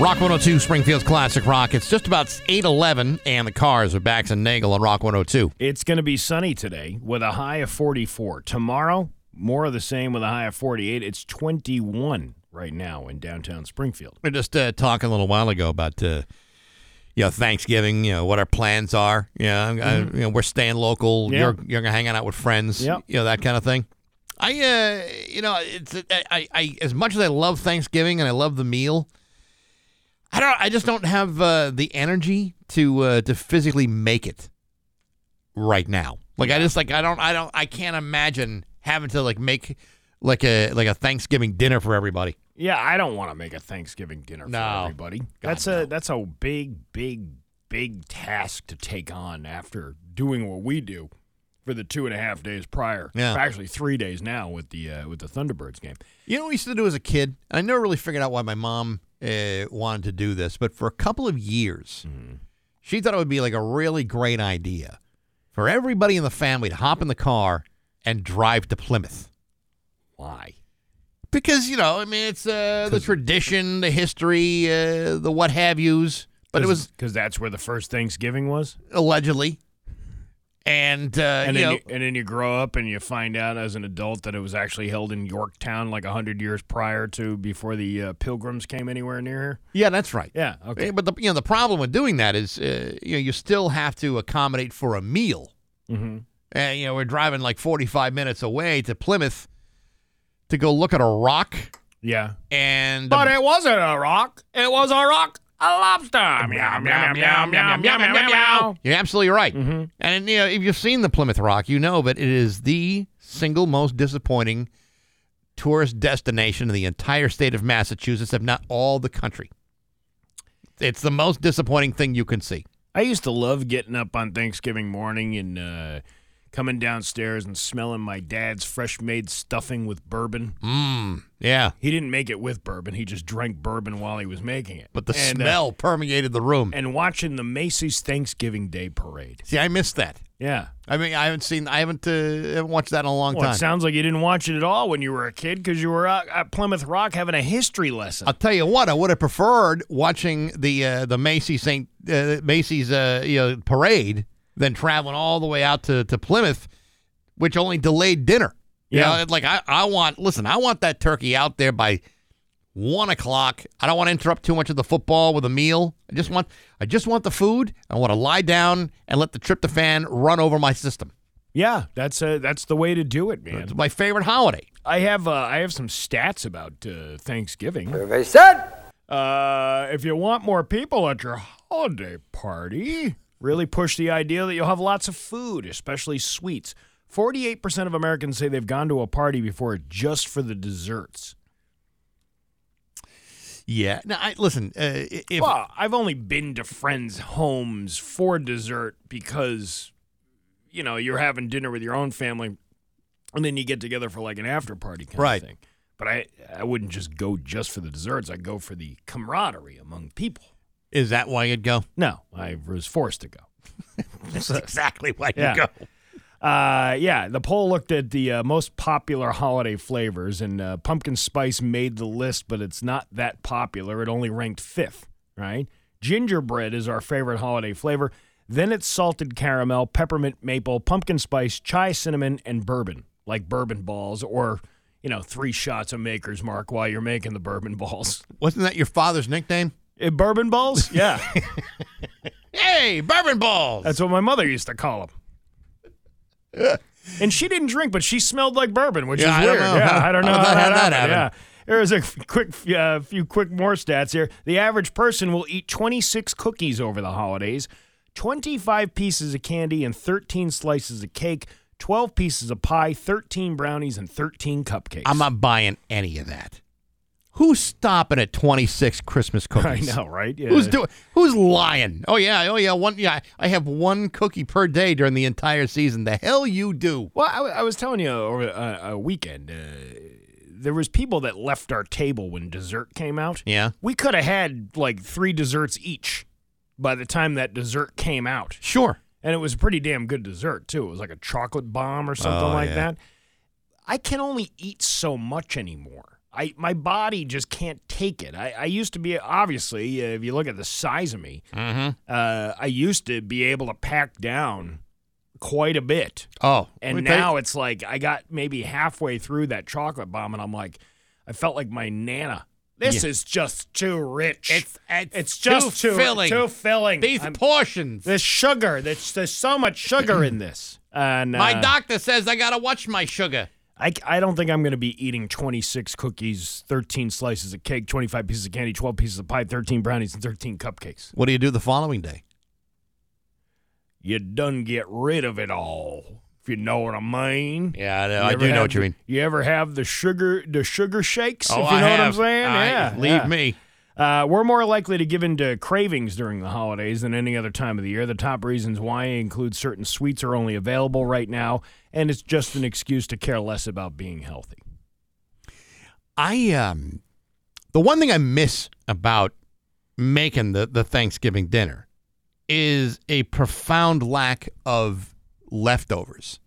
Rock 102, Springfield's Classic Rock. It's just about 811, and the cars are Bax and Nagle on Rock 102. It's going to be sunny today with a high of 44. Tomorrow, more of the same with a high of 48. It's 21 right now in downtown Springfield. We are just uh, talking a little while ago about uh, you know Thanksgiving. You know what our plans are. You know, I- you know we're staying local. Mm-hmm. Yeah. You're you're hanging out with friends. Yep. You know that kind of thing. I uh you know it's I I as much as I love Thanksgiving and I love the meal. I don't. I just don't have uh, the energy to uh, to physically make it right now. Like I just like I don't I don't I can't imagine having to like make like a like a Thanksgiving dinner for everybody. Yeah, I don't want to make a Thanksgiving dinner for No. everybody. that's a that's a big, big, big task to take on after doing what we do for the two and a half days prior. Yeah. actually three days now with the uh, with the Thunderbirds game. You know what we used to do as a kid? I never really figured out why my mom uh, wanted to do this, but for a couple of years, she thought it would be like a really great idea for everybody in the family to hop in the car and drive to Plymouth. Why? Because, you know, I mean, it's uh, the tradition, the history, uh, the what have yous, but it was because that's where the first Thanksgiving was. allegedly. And, uh, And you then know, you, and then you grow up and you find out as an adult that it was actually held in Yorktown like hundred years prior to before the uh, Pilgrims came anywhere near here. yeah, that's right. Yeah. Okay. Eh, But the you know the problem with doing that is uh, you know you still have to accommodate for a meal. Mm-hmm. And you know we're driving like 45 minutes away to Plymouth to go look at a rock Yeah. and But it wasn't a rock. It was a rock. A lobster. Meow, meow, meow, meow, meow, meow, meow, meow. You're absolutely right. And you know, if you've seen the Plymouth Rock, you know, but it is the single most disappointing tourist destination in the entire state of Massachusetts, if not all the country. It's the most disappointing thing you can see. I used to love getting up on Thanksgiving morning and uh, coming downstairs and smelling my dad's fresh made stuffing with bourbon. Mmm. Yeah. He didn't make it with bourbon. He just drank bourbon while he was making it. But the And, uh, smell permeated the room. and watching the Macy's Thanksgiving Day Parade. See, I missed that. Yeah. I mean, I haven't seen, I haven't, uh, haven't watched that in a long Well, time. it sounds like you didn't watch it at all when you were a kid because you were out at Plymouth Rock having a history lesson. I'll tell you what, I would have preferred watching the uh, the Macy's St. Uh, Macy's uh, you know, parade than traveling all the way out to, to Plymouth, which only delayed dinner. You Yeah. know, like I, I want listen, I want that turkey out there by one o'clock. I don't want to interrupt too much of the football with a meal. I just want I just want the food. I want to lie down and let the tryptophan run over my system. yeah, that's uh, that's the way to do it, man. It's my favorite holiday. I have uh, I have some stats about uh, Thanksgiving. Survey said. Uh, if you want more people at your holiday party, really push the idea that you'll have lots of food, especially sweets. 48% of Americans say they've gone to a party before just for the desserts. Yeah. Now, I, listen. Uh, if well, I've only been to friends' homes for dessert because, you know, you're having dinner with your own family, and then you get together for like an after party kind Right. of thing. But I, I wouldn't just go just for the desserts. I'd go for the camaraderie among people. Is that why you'd go? No, I was forced to go. That's exactly why Yeah. you go. Uh, yeah, the poll looked at the uh, most popular holiday flavors, and uh, pumpkin spice made the list, but it's not that popular. It only ranked fifth, right? Gingerbread is our favorite holiday flavor. Then it's salted caramel, peppermint maple, pumpkin spice, chai cinnamon, and bourbon, like bourbon balls or, you know, three shots of Maker's Mark while you're making the bourbon balls. Wasn't that your father's nickname? Uh, bourbon balls? Yeah. Hey, bourbon balls. That's what my mother used to call them. and she didn't drink, but she smelled like bourbon, which Yeah, is I don't weird. know. Yeah, I don't know How how, that, that happened. Yeah. happened? There's a quick, uh, few quick more stats here. The average person will eat 26 cookies over the holidays, 25 pieces of candy, and 13 slices of cake, 12 pieces of pie, 13 brownies, and 13 cupcakes. I'm not buying any of that. Who's stopping at 26 Christmas cookies? I know, right? Yeah. Who's doing? Who's lying? Oh yeah, oh yeah. One, yeah. I have one cookie per day during the entire season. The hell you do? Well, I was telling you over a, a weekend, uh, there was people that left our table when dessert came out. Yeah. We could have had like three desserts each by the time that dessert came out. Sure. And it was a pretty damn good dessert, too. It was like a chocolate bomb or something Oh, like yeah. that. I can only eat so much anymore. I my body just can't take it. I, I used to be obviously, uh, if you look at the size of me, Mm-hmm. uh, I used to be able to pack down quite a bit. Oh, And now it's like I got maybe halfway through that chocolate bomb, and I'm like, I felt like my nana. This is just too rich. It's- it's it's just too too filling. Too filling. these I'm- portions. there's sugar. There's, there's so much sugar in this. And my uh, doctor says I gotta watch my sugar. I, I don't think I'm going to be eating 26 cookies, 13 slices of cake, 25 pieces of candy, 12 pieces of pie, 13 brownies, and 13 cupcakes. What do you do the following day? You done get rid of it all, if you know what I mean. Yeah, You I do know what you mean. You ever have the sugar the sugar shakes? Oh, if you I know what I'm have. saying? I- yeah. leave yeah. me. Uh, we're more likely to give in to cravings during the holidays than any other time of the year. The top reasons why include certain sweets are only available right now, and it's just an excuse to care less about being healthy. I um, the one thing I miss about making the the Thanksgiving dinner is a profound lack of leftovers.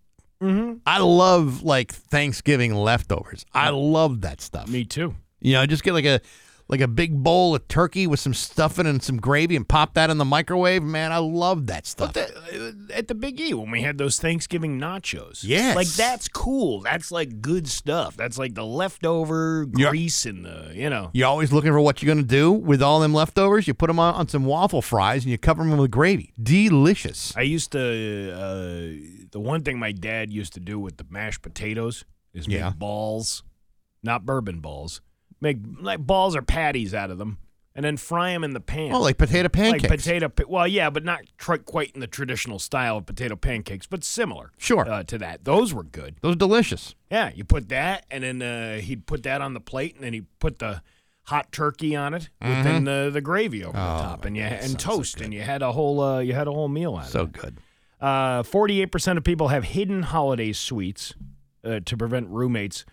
Mm-hmm. I love like Thanksgiving leftovers. I love that stuff. Me too. You know, I just get like a like a big bowl of turkey with some stuffing and some gravy and pop that in the microwave. Man, I love that stuff. But the, at the Big E, when we had those Thanksgiving nachos, Yes. like that's cool. That's like good stuff. That's like the leftover grease and the you know. You're always looking for what you're going to do with all them leftovers. You put them on, on some waffle fries and you cover them with gravy. Delicious. I used to uh, the one thing my dad used to do with the mashed potatoes is Yeah. make balls, not bourbon balls, make like balls or patties out of them, and then fry them in the pan. Oh, like potato pancakes. Like potato, pa- well, yeah, but not tr- quite in the traditional style of potato pancakes, but similar. Sure. uh, to that. Those were good. Those are delicious. Yeah, you put that, and then uh, he'd put that on the plate, and then he put the hot turkey on it, with Mm-hmm. then the, the gravy over Oh, the top, and you and toast, and you had a whole uh, you had a whole meal out of it. So good. Uh, Forty-eight percent of people have hidden holiday sweets uh, to prevent roommates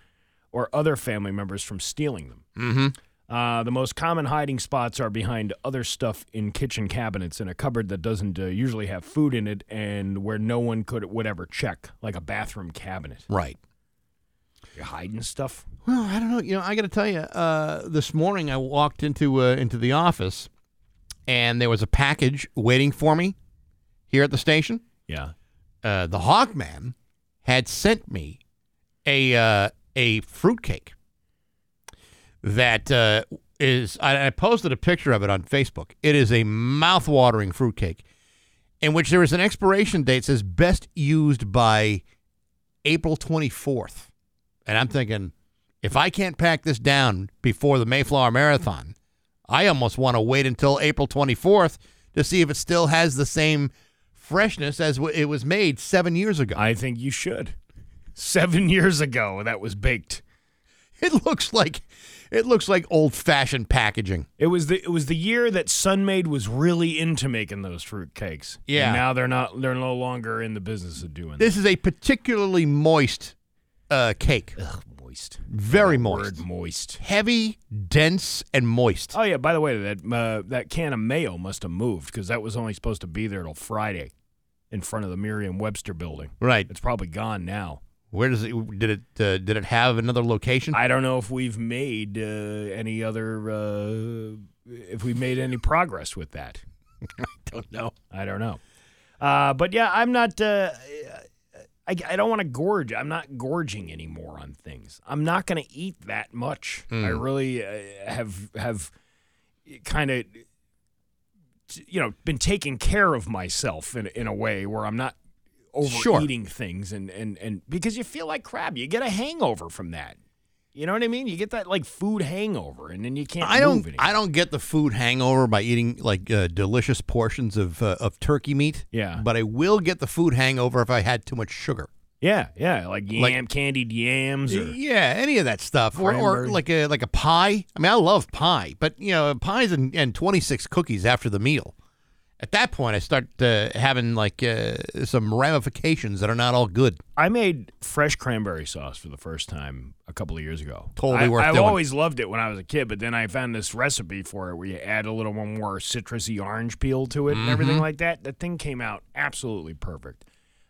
or other family members from stealing them. Mm-hmm. Uh, the most common hiding spots are behind other stuff in kitchen cabinets in a cupboard that doesn't uh, usually have food in it, and where no one could would ever check, like a bathroom cabinet. Right. You're hiding stuff. Well, I don't know. You know, I got to tell you, uh, this morning I walked into uh, into the office, and there was a package waiting for me here at the station. Yeah. Uh, the Hawkman had sent me a uh, a fruitcake that uh, is. I, I posted a picture of it on Facebook. It is a mouth-watering fruitcake, in which there is an expiration date says best used by April twenty fourth, and I'm thinking if I can't pack this down before the Mayflower Marathon, I almost want to wait until April 24th to see if it still has the same freshness as it was made seven years ago. I think you should. Seven years ago, that was baked. It looks like it looks like old fashioned packaging. It was the it was the year that Sunmaid was really into making those fruit cakes. Yeah. And now they're not. They're no longer in the business of doing This is a particularly moist uh, cake. Ugh, moist. Very That moist. Word moist. Heavy, dense, and moist. Oh yeah. By the way, that uh, that can of mayo must have moved because that was only supposed to be there till Friday, in front of the Merriam-Webster building. Right. It's probably gone now. Where does it did it uh, did it have another location? I don't know if we've made uh, any other uh, if we've made any progress with that. I don't know. I don't know. Uh, but yeah, I'm not. Uh, I, I don't want to gorge. I'm not gorging anymore on things. I'm not going to eat that much. I really uh, have have kind of you know been taking care of myself in in a way where I'm not Sure. overeating things and and and because you feel like crap, you get a hangover from that. You know what I mean? You get that like food hangover, and then you can't. I don't. I don't get the food hangover by eating like uh, delicious portions of uh, of turkey meat. Yeah. But I will get the food hangover if I had too much sugar. Yeah, yeah, like yam, Like- candied yams, or Yeah, any of that stuff, or, or like a like a pie. I mean, I love pie, but you know, pies and, and twenty six cookies after the meal. At that point, I start uh, having like uh, some ramifications that are not all good. I made fresh cranberry sauce for the first time a couple of years ago. Totally I, worth I've doing. always loved it when I was a kid, but then I found this recipe for it where you add a little more citrusy orange peel to it and Mm-hmm. everything like that. The thing came out absolutely perfect.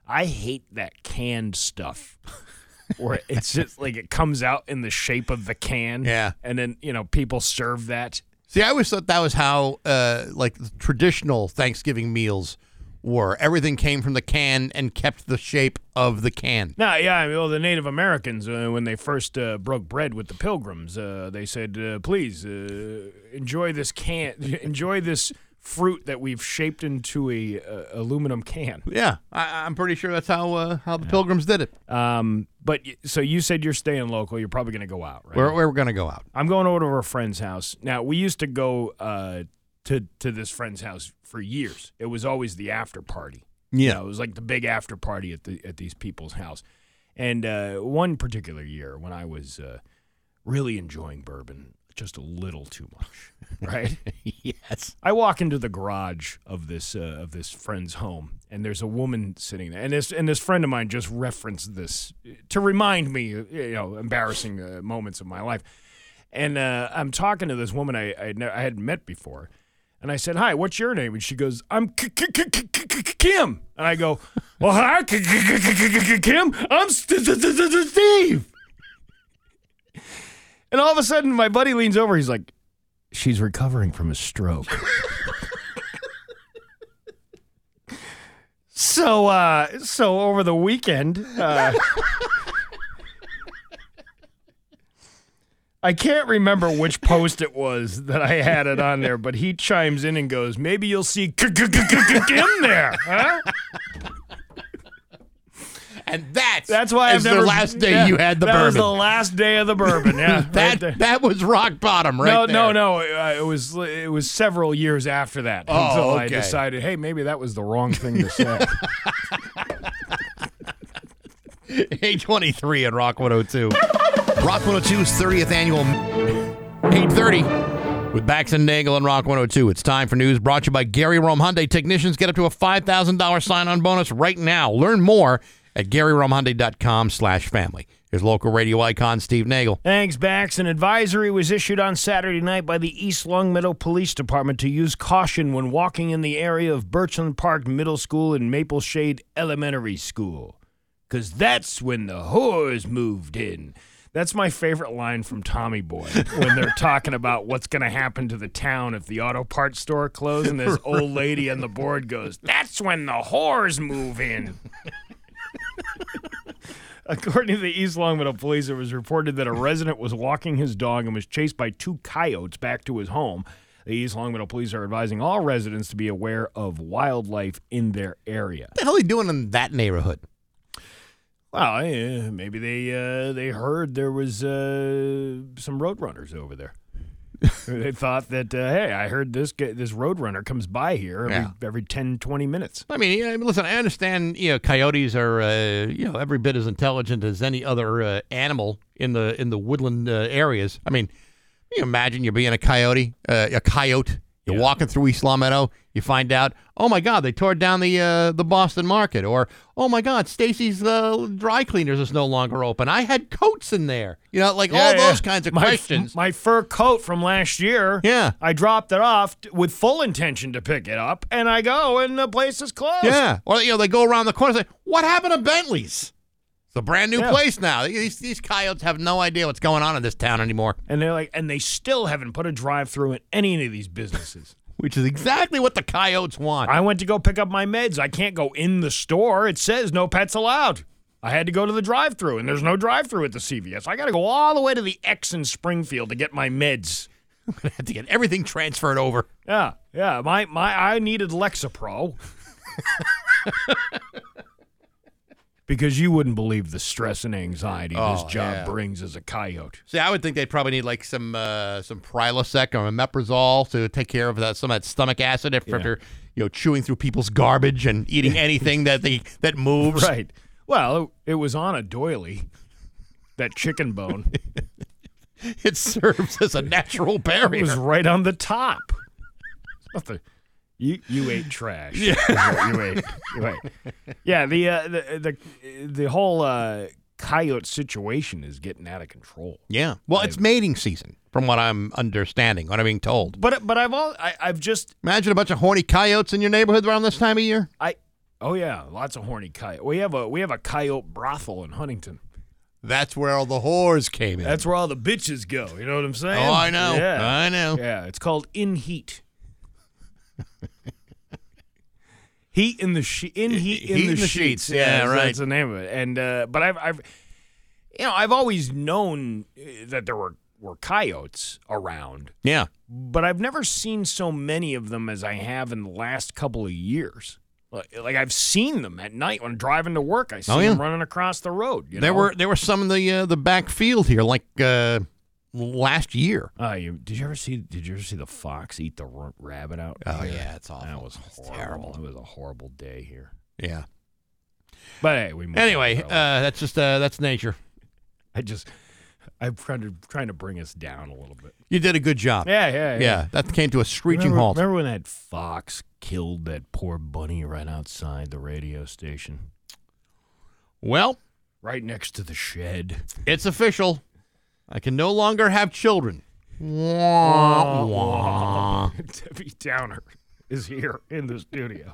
I hate that canned stuff. Where it's just like it comes out in the shape of the can. Yeah. And then, you know, people serve that. See, I always thought that was how uh, like traditional Thanksgiving meals were. Everything came from the can and kept the shape of the can. No, yeah, I mean, well, the Native Americans, uh, when they first uh, broke bread with the Pilgrims, uh, they said, uh, "Please uh, enjoy this can, enjoy this fruit that we've shaped into a uh, aluminum can." Yeah, I, I'm pretty sure that's how uh, how the Pilgrims did it. Um, but y- so you said you're staying local. You're probably going to go out, right? We're, we're going to go out. I'm going over to a friend's house. Now, we used to go uh, to to this friend's house for years. It was always the after party. You Yeah. know, it was like the big after party at the at these people's house. And uh, one particular year when I was uh, really enjoying bourbon just a little too much, right? yes. I walk into the garage of this uh, of this friend's home, and there's a woman sitting there, and this and this friend of mine just referenced this to remind me, uh, you know, embarrassing uh, moments of my life. And uh, I'm talking to this woman I I, ne- I hadn't met before, and I said, "Hi, what's your name?" And she goes, "I'm Kim." And I go, "Well, hi, Kim. I'm St- St- St- St- Steve." And all of a sudden, my buddy leans over. He's like, "She's recovering from a stroke." So, uh, so over the weekend, uh, I can't remember which post it was that I had it on there, but he chimes in and goes, "Maybe you'll see Kim there, huh?" And that's That's why I've never. the last day yeah, you had the that bourbon. was the last day of the bourbon. Yeah, that there. that was rock bottom, right no, there. no, no. Uh, it was it was several years after that Oh, until I decided, hey, maybe that was the wrong thing to say. 823 at Rock 102. Rock 102's 30th annual 830 with Bax and Nagle and Rock 102. It's time for news brought to you by Gary Rome Hyundai. Technicians get up to a $5,000 sign-on bonus right now. Learn more at GaryRomeHyundai.com slash family. Here's local radio icon Steve Nagle. Thanks, Bax. An advisory was issued on Saturday night by the East Longmeadow Police Department to use caution when walking in the area of Birchland Park Middle School and Maple Shade Elementary School. Because that's when the whores moved in. That's my favorite line from Tommy Boy when they're talking about what's going to happen to the town if the auto parts store closes, and this old lady on the board goes, That's when the whores move in. According to the East Longmeadow police, it was reported that a resident was walking his dog and was chased by two coyotes back to his home. The East Longmeadow police are advising all residents to be aware of wildlife in their area. What the hell are you doing in that neighborhood? Well, maybe they uh, they heard there was uh, some roadrunners over there. they thought that, uh, hey, I heard this guy, this roadrunner comes by here every, Yeah. every 10, 20 minutes. I mean, yeah, listen, I understand, you know, coyotes are, uh, you know, every bit as intelligent as any other uh, animal in the in the woodland uh, areas. I mean, you imagine you're being a coyote, uh, a coyote. You're walking through East Longmeadow, you find out, oh my God, they tore down the uh, the Boston Market, or oh my God, Stacy's uh, dry cleaners is no longer open. I had coats in there, you know, like all Yeah, yeah. those kinds of my, questions. My fur coat from last year. Yeah. I dropped it off with full intention to pick it up, and I go, and the place is closed. Yeah. Or, you know, they go around the corner and say, What happened to Bentley's? It's a brand new Yeah. place now. These, these coyotes have no idea what's going on in this town anymore, And they're like, and they still haven't put a drive-through in any of these businesses. which is exactly what the coyotes want. I went to go pick up my meds. I can't go in the store. It says no pets allowed. I had to go to the drive-through, and there's no drive-through at the CVS. I got to go all the way to the X in Springfield to get my meds. i'm had to get everything transferred over. Yeah, yeah. My my I needed Lexapro. because you wouldn't believe the stress and anxiety this Oh, job yeah. brings as a coyote. See, I would think they'd probably need like some uh, some Prilosec or omeprazole to take care of that some of that stomach acid if- after you know chewing through people's garbage and eating anything that they that moves. Right. Well, it was on a doily. That chicken bone. It serves as a natural barrier. It was right on the top. Nothing. You you ate trash. Yeah. you ate. You ate. Yeah. The uh, the the the whole uh, coyote situation is getting out of control. yeah. Well, it's mating season, from what I'm understanding, what I'm being told. But but I've all I, I've just Imagine a bunch of horny coyotes in your neighborhood around this time of year. I oh yeah lots of horny coyote. We have a we have a coyote brothel in Huntington. That's where all the whores came in. That's where all the bitches go. You know what I'm saying? oh, I know. Yeah. I know. Yeah, it's called In Heat. heat in the she- in heat in the, in the sheets. sheets. Yeah, that's- right. That's the name of it. And uh, but I've I've you know I've always known uh, that there were were coyotes around, Yeah. but I've never seen so many of them as I have in the last couple of years. Like, like I've seen them at night when driving to work. I see Oh, yeah. them running across the road. You There know? were there were some in the uh, the back field here, like uh, last year. Uh, you, did you ever see? Did you ever see the fox eat the rabbit out? Oh here? yeah, it's awful. That was horrible. terrible. It was a horrible day here. Yeah. But hey, we Anyway, uh, that's just uh, that's nature. I just I'm trying to trying to bring us down a little bit. You did a good job. Yeah, yeah, yeah. Yeah, that came to a screeching remember, halt. Remember when that fox killed that poor bunny right outside the radio station, Well, right next to the shed? it's official. I can no longer have children. Wah, wah. Debbie Downer is here in the studio.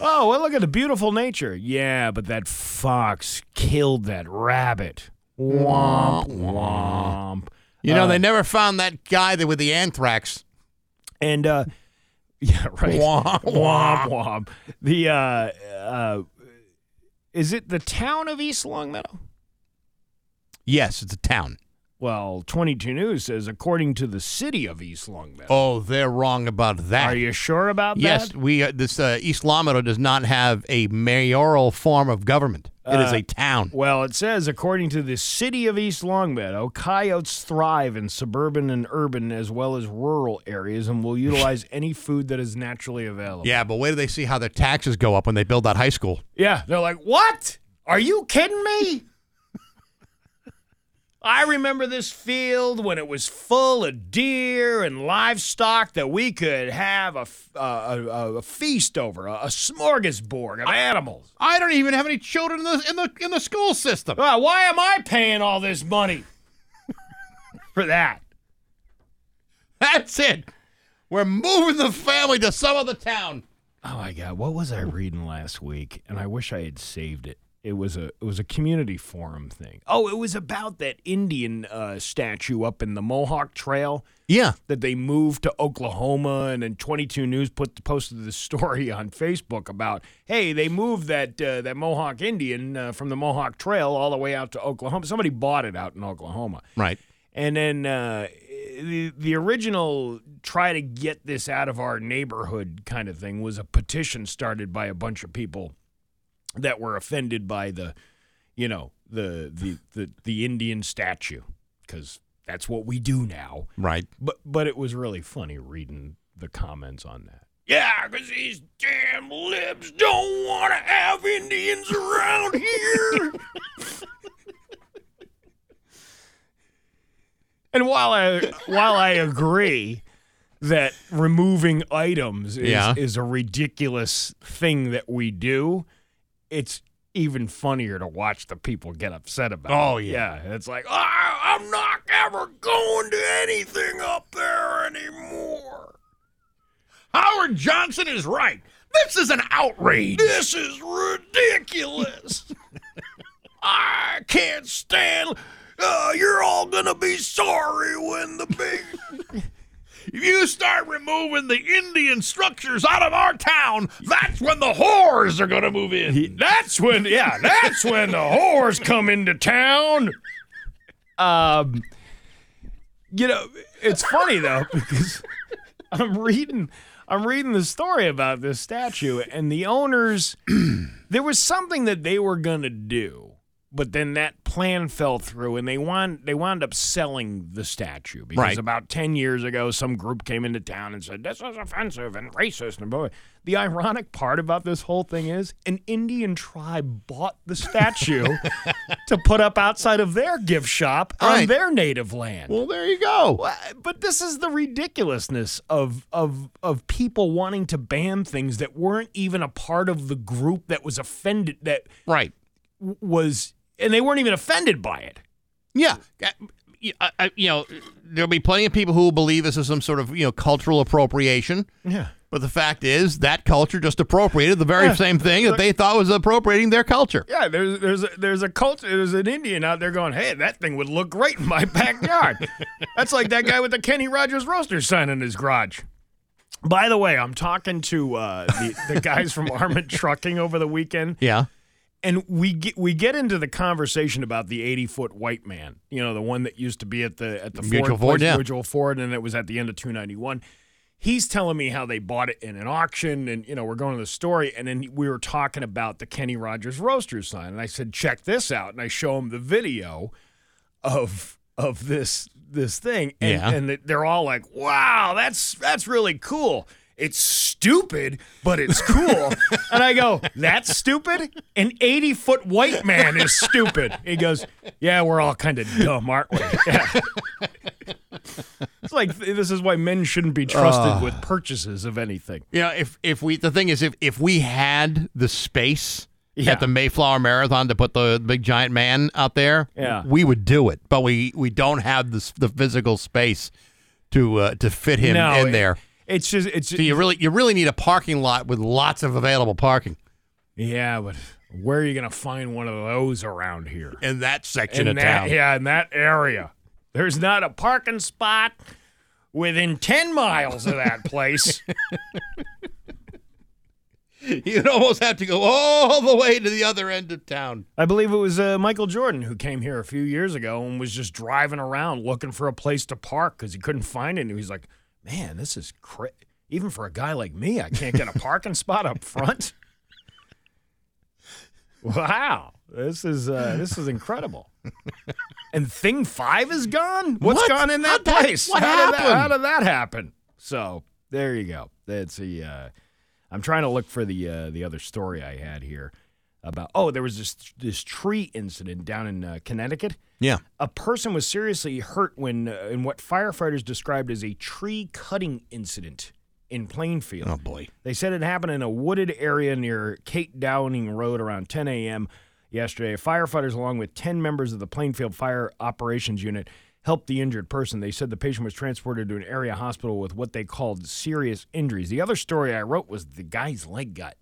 oh, well, look at the beautiful nature. Yeah, but that fox killed that rabbit. Womp womp. You know, Uh, they never found that guy that with the anthrax. And uh yeah, right. Womp, womp womp. The uh uh is it the town of East Longmeadow? Yes, it's a town. Well, 22 News says, according to the city of East Longmeadow. Oh, they're wrong about that. Are you sure about Yes, that? Yes, we uh, this uh, East Longmeadow does not have a mayoral form of government. It is Uh, a town. Well, it says, according to the city of East Longmeadow, coyotes thrive in suburban and urban as well as rural areas and will utilize any food that is naturally available. Yeah, but wait do they see how their taxes go up when they build that high school. Yeah, they're like, what? Are you kidding me? I remember this field when it was full of deer and livestock that we could have a, f- uh, a, a- a feast over, a, a smorgasbord of animals. I don't even have any children in the in the in the school system. Uh, why am I paying all this money for that? That's it. We're moving the family to some other town. Oh my God, what was I reading last week? And I wish I had saved it. It was a it was a community forum thing. Oh, it was about that Indian uh, statue up in the Mohawk Trail Yeah. that they moved to Oklahoma, and then 22 News put posted the story on Facebook about, hey, they moved that uh, that Mohawk Indian uh, from the Mohawk Trail all the way out to Oklahoma. Somebody bought it out in Oklahoma. Right. And then uh, the the original try to get this out of our neighborhood kind of thing was a petition started by a bunch of people that were offended by the, you know, the the the, the Indian statue because that's what we do now. Right. But but it was really funny reading the comments on that. Yeah, because these damn libs don't want to have Indians around here. and while I while I agree that removing items is, Yeah. is a ridiculous thing that we do, it's even funnier to watch the people get upset about Oh, it. yeah. Yeah, it's like, "Ah, I'm not ever going to anything up there anymore. Howard Johnson is right. This is an outrage. This is ridiculous. I can't stand. Uh, you're all gonna be sorry when the big. If you start removing the Indian structures out of our town, that's when the whores are going to move in. That's when, yeah, that's when the whores come into town. Um, you know, it's funny though because I'm reading, I'm reading the story about this statue, and the owners, there was something that they were gonna do, but then that plan fell through, and they wound they wound up selling the statue because Right. about ten years ago, some group came into town and said this is offensive and racist and boy. The ironic part about this whole thing is an Indian tribe bought the statue to put up outside of their gift shop on their native land. Well, there you go. But this is the ridiculousness of of of people wanting to ban things that weren't even a part of the group that was offended that Right. was and they weren't even offended by it. Yeah. Y- I- I- You know, there'll be plenty of people who will believe this is some sort of, you know, cultural appropriation. Yeah. But the fact is, that culture just appropriated the very same thing that they thought was appropriating their culture. Yeah, there's there's a, there's a culture there's an Indian out there going, "Hey, that thing would look great in my backyard." That's like that guy with the Kenny Rogers roaster sign in his garage. By the way, I'm talking to uh, the, the guys from Armament Trucking over the weekend. Yeah. And we get we get into the conversation about the 80 foot white man you know the one that used to be at the at the Mutual ford, Ford, yeah. mutual ford and it was at the end of 291 he's telling me how they bought it in an auction and you know we're going to the story and then we were talking about the kenny rogers roaster sign and i said check this out and i show him the video of of this this thing and, Yeah. and they're all like wow that's that's really cool it's stupid, but it's cool. and I go, that's stupid? An 80 foot white man is stupid. He goes, yeah, we're all kind of dumb, aren't we? Yeah. it's like, this is why men shouldn't be trusted with purchases of anything. You know, if if we the thing is if if we had the space Yeah. at the Mayflower Marathon to put the big giant man out there, Yeah. we would do it. But we we don't have the the physical space to uh, to fit him No, in it- there. It's just, it's So you really you really need a parking lot with lots of available parking yeah, but where are you going to find one of those around here? in that section in of that, town. Yeah, in that area. There's not a parking spot within 10 miles of that place. You'd almost have to go all the way to the other end of town. I believe it was uh, Michael Jordan who came here a few years ago and was just driving around looking for a place to park because he couldn't find it. And he's like, "Man, this is cra Even for a guy like me, I can't get a parking spot up front." Wow, this is uh, this is incredible. and Thing Five is gone. What's What? gone in that that- place? what how Did that, happened? how did that happen? So there you go. That's a. Uh, I'm trying to look for the uh, the other story I had here about. Oh, there was this this tree incident down in uh, Connecticut. Yeah. A person was seriously hurt when uh, in what firefighters described as a tree cutting incident in Plainfield. Oh boy. They said it happened in a wooded area near Kate Downing Road around 10 a.m. yesterday. Firefighters, along with 10 members of the Plainfield Fire Operations Unit, helped the injured person. They said the patient was transported to an area hospital with what they called serious injuries. The other story I wrote was the guy's leg got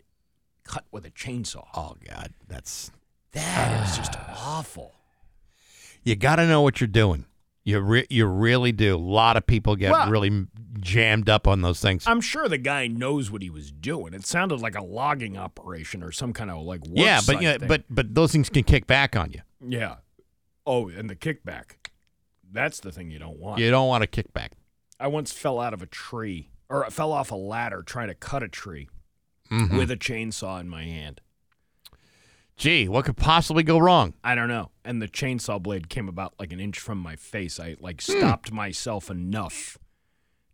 cut with a chainsaw. Oh God, that's That is just awful. you got to know what you're doing. You re- you really do. A lot of people get Well- really jammed up on those things. I'm sure the guy knows what he was doing. It sounded like a logging operation or some kind of like yeah, but yeah, thing. but but those things can kick back on you. yeah. Oh, and the kickback. That's the thing you don't want. You don't want a kickback. I once fell out of a tree or I fell off a ladder trying to cut a tree Mm-hmm. with a chainsaw in my hand. Gee, what could possibly go wrong? I don't know. And the chainsaw blade came about like an inch from my face. I like Hmm. stopped myself enough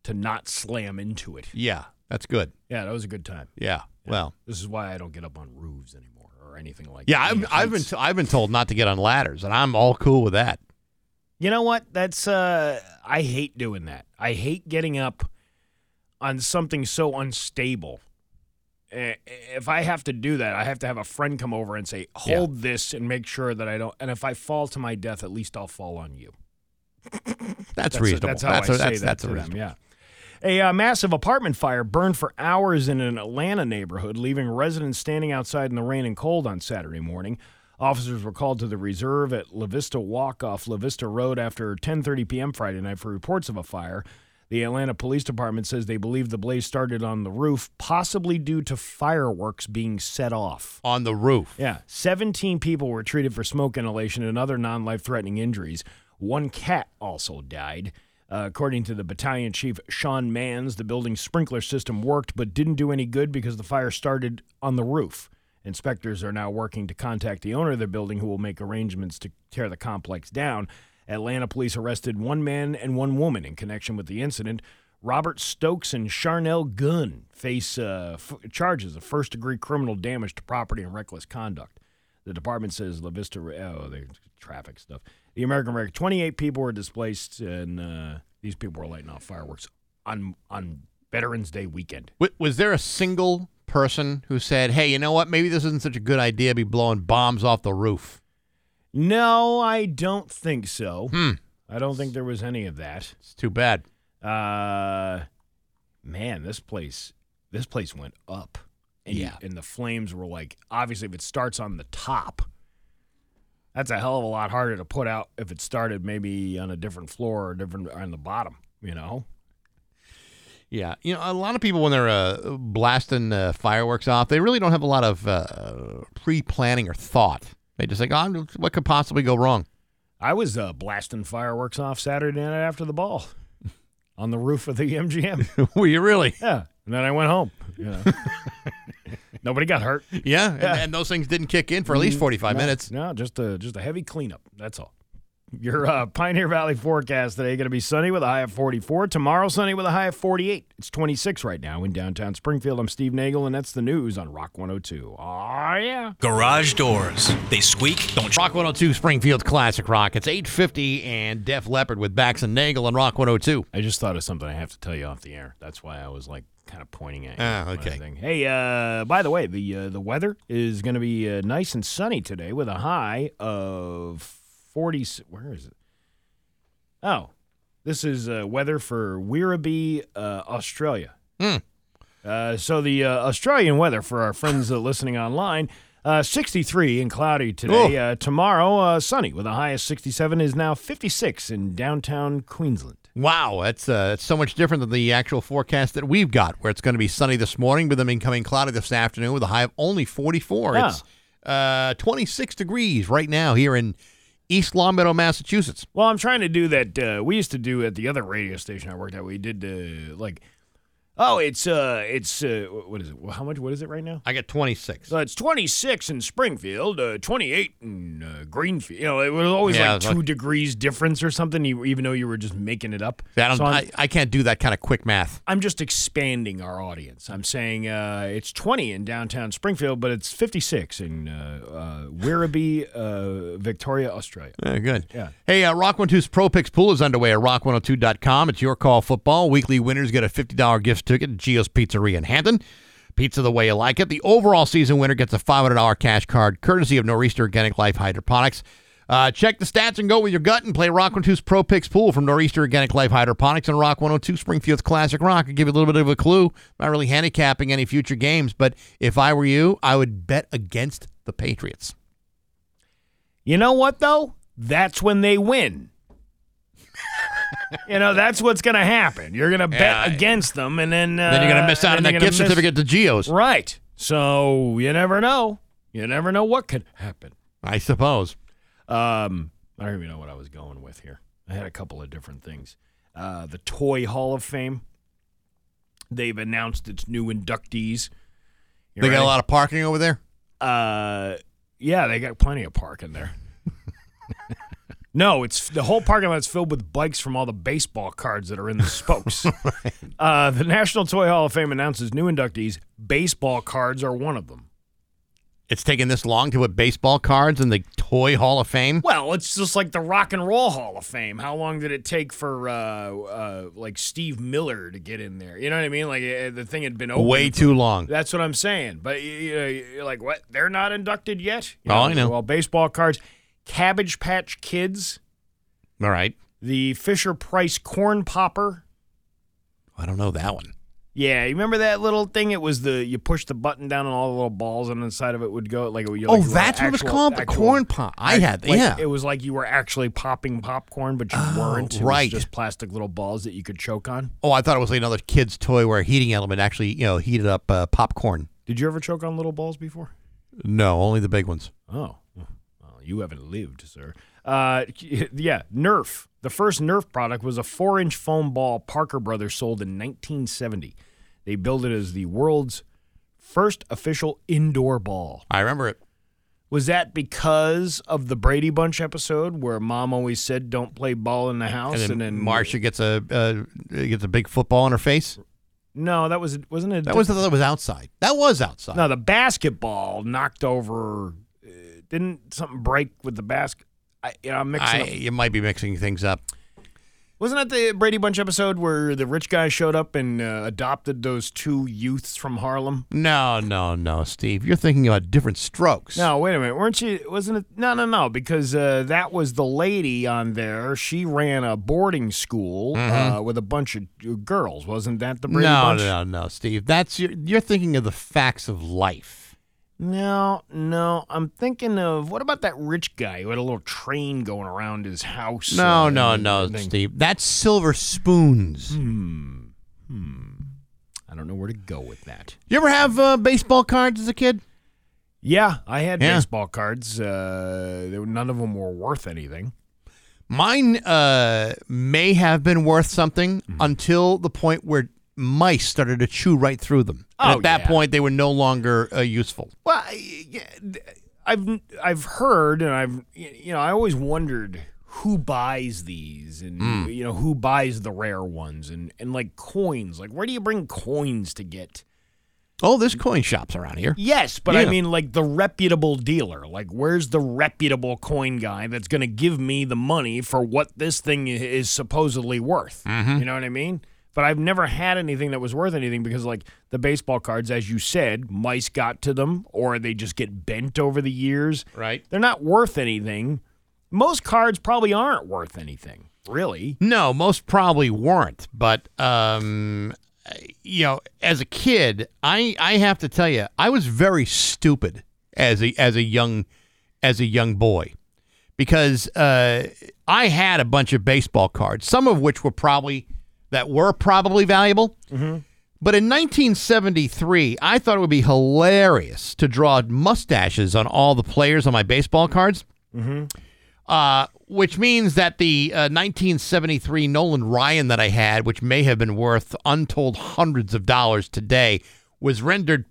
to not slam into it. Yeah, that's good. Yeah, that was a good time. Yeah. Well, This is why I don't get up on roofs anymore or anything like that. yeah, I've, I've been t- I've been told not to get on ladders, and I'm all cool with that. You know what? That's uh I hate doing that. I hate getting up on something so unstable. Eh, If I have to do that, I have to have a friend come over and say, "Hold this and make sure that I don't." And if I fall to my death, at least I'll fall on you. That's, reasonable. That's how that's I a, say that's, that that's to a them. reasonable. Yeah. A uh, massive apartment fire burned for hours in an Atlanta neighborhood, leaving residents standing outside in the rain and cold on Saturday morning. Officers were called to the reserve at La Vista Walk off La Vista Road after 10:30 p.m. Friday night for reports of a fire. The Atlanta Police Department says they believe the blaze started on the roof, possibly due to fireworks being set off. On the roof. Yeah, 17 people were treated for smoke inhalation and other non life threatening injuries. One cat also died. Uh, according to the battalion chief, Sean Mans, the building's sprinkler system worked but didn't do any good because the fire started on the roof. Inspectors are now working to contact the owner of the building who will make arrangements to tear the complex down. Atlanta police arrested one man and one woman in connection with the incident. Robert Stokes and Charnel Gunn face uh, f- charges of first degree criminal damage to property and reckless conduct. The department says La Vista, oh, the traffic stuff. The American record 28 people were displaced, and uh, these people were lighting off fireworks on on Veterans Day weekend. Was there a single person who said, "Hey, you know what? Maybe this isn't such a good idea to be blowing bombs off the roof"? No, I don't think so. Hmm. I don't think there was any of that. It's too bad. Uh, man, this place, this place went up. And you- Yeah. and the flames were like, obviously, if it starts on the top, that's a hell of a lot harder to put out if it started maybe on a different floor or different on the bottom. You know? Yeah, you know, a lot of people when they're uh, blasting uh, fireworks off, they really don't have a lot of uh, pre-planning or thought. They just think, "Oh, what could possibly go wrong?" I was uh, blasting fireworks off Saturday night after the ball on the roof of the MGM. Were you really? yeah, and then I went home. You know? Nobody got hurt. Yeah, And, and those things didn't kick in for at least forty-five No, minutes. No, just a just a heavy cleanup. That's all. Your uh, Pioneer Valley forecast today going to be sunny with a high of 44. Tomorrow sunny with a high of 48. It's 26 right now in downtown Springfield. I'm Steve Nagle, and that's the news on Rock 102. Oh yeah. Garage doors. They squeak, don't Rock 102 Springfield's classic rock. It's 850 and Def Leppard with Bax and Nagle on Rock 102. I just thought of something I have to tell you off the air. That's why I was like kind of pointing at you. Ah, when I okay. Hey, uh, by the way, the uh, the weather is going to be uh, nice and sunny today with a high of 40. Where is it? Oh, this is uh, weather for Werribee, uh, Australia. Hmm. Uh, so the uh, Australian weather for our friends uh, listening online. Uh, 63 and cloudy today. Uh, tomorrow, uh, sunny with a high of 67 is now 56 in downtown Queensland. Wow, that's uh, that's so much different than the actual forecast that we've got, where it's going to be sunny this morning, but then becoming cloudy this afternoon with a high of only 44. Yeah. It's uh, 26 degrees right now here in East Longmeadow, Massachusetts. Well, I'm trying to do that. Uh, we used to do at the other radio station I worked at. We did uh, like, oh, it's uh, it's uh, what is it? How much? What is it right now? I got 26. So it's 26 in Springfield, uh, 28 in uh, Greenfield. You know, it was always Yeah, like it's two like- degrees difference or something, you- even though you were just making it up. I, don't, So I, I can't do that kind of quick math. I'm just expanding our audience. I'm saying uh, it's 20 in downtown Springfield, but it's 56 in uh, uh, Werribee, uh, Victoria, Australia. Yeah, good. Yeah. Hey, uh, Rock 102's Pro Picks pool is underway at rock102.com. It's your call football. Weekly winners get a $50 gift ticket to Gio's Pizzeria in Hampden. Pizza the way you like it. The overall season winner gets a $500 cash card courtesy of Nor'easter Organic Life Hydroponics. Uh, check the stats and go with your gut and play Rock 102's Pro Picks pool from Nor'easter Organic Life Hydroponics and Rock 102 Springfield's Classic Rock. I'll give you a little bit of a clue. Not really handicapping any future games, but if I were you, I would bet against the Patriots. You know what, though? That's when they win. You know, that's what's going to happen. You're going to bet Yeah. against them, and then uh, then you're going to miss out on that gift miss- certificate to Gio's. Right. So you never know. You never know what could happen. I suppose. Um, I don't even know what I was going with here. I had a couple of different things. Uh, the Toy Hall of Fame. They've announced its new inductees. You They got a lot of parking over there. Uh, yeah, they got plenty of parking there. no, it's the whole parking lot's filled with bikes from all the baseball cards that are in the spokes. uh, the National Toy Hall of Fame announces new inductees. Baseball cards are one of them. It's taken this long to put baseball cards in the Toy Hall of Fame. Well, it's just like the Rock and Roll Hall of Fame. How long did it take for uh, uh, like Steve Miller to get in there? You know what I mean? Like uh, the thing had been open Way for- too long. That's what I'm saying. But you, know, you're like, what? They're not inducted yet? You Oh, I know. Well, baseball cards, Cabbage Patch Kids, All right. the Fisher Price Corn Popper. I don't know that one. Yeah, you remember that little thing? It was the you push the button down and all the little balls on the side of it would go like. You Oh, like, that's what it was actual- called? The corn pop. I had, like, yeah. It was like you were actually popping popcorn, but you Oh, weren't. It was right. just plastic little balls that you could choke on. Oh, I thought it was like another kid's toy where a heating element actually, you know, heated up uh, popcorn. Did you ever choke on little balls before? No, only the big ones. Oh, you haven't lived, sir. Uh, yeah, Nerf. The first Nerf product was a four-inch foam ball Parker Brothers sold in 1970. They billed it as the world's first official indoor ball. I remember it. Was that because of the Brady Bunch episode where Mom always said, "Don't play ball in the house"? And then, Marcia gets a uh, gets a big football in her face. No, that was wasn't it. That was that was outside. That was outside. no the basketball knocked over. Uh, didn't something break with the basket? I, you know, I'm mixing I, up. you might be mixing things up. Wasn't that the Brady Bunch episode where the rich guy showed up and uh, adopted those two youths from Harlem? No, no, no, Steve. You're thinking about Diff'rent Strokes. No, wait a minute. Weren't you? Wasn't it? No, no, no. Because uh, that was the lady on there. She ran a boarding school uh, with a bunch of girls. Wasn't that the Brady no, Bunch? No, no, no, Steve. That's your, you're thinking of the facts of life. No, no. I'm thinking of what about that rich guy who had a little train going around his house? No, uh, no, no? Steve. That's silver spoons. Hmm. Hmm. I don't know where to go with that. You ever have uh, baseball cards as a kid? Yeah, I had Yeah. baseball cards. Uh, were- none of them were worth anything. Mine uh, may have been worth something Mm-hmm. until the point where mice started to chew right through them. Oh, at that yeah. point, they were no longer uh, useful. Well, I- yeah, th- I've I've heard and I've you know I always wondered who buys these and Hmm. you know who buys the rare ones and and like coins. Like where do you bring coins to get? Oh, there's coin shops around here. Yes, but I mean like the reputable dealer. Like where's the reputable coin guy that's going to give me the money for what this thing is supposedly worth? Mm-hmm. You know what I mean? But I've never had anything that was worth anything because like the baseball cards as you said, mice got to them or they just get bent over the years. Right. They're not worth anything. Most cards probably aren't worth anything, really. No, most probably weren't. But um, you know, as a kid, I I have to tell you, I was very stupid as a as a young as a young boy because uh, I had a bunch of baseball cards, some of which were probably that were probably valuable. But in 1973, I thought it would be hilarious to draw mustaches on all the players on my baseball cards. Uh, which means that the uh, 1973 Nolan Ryan that I had, which may have been worth untold hundreds of dollars today, was rendered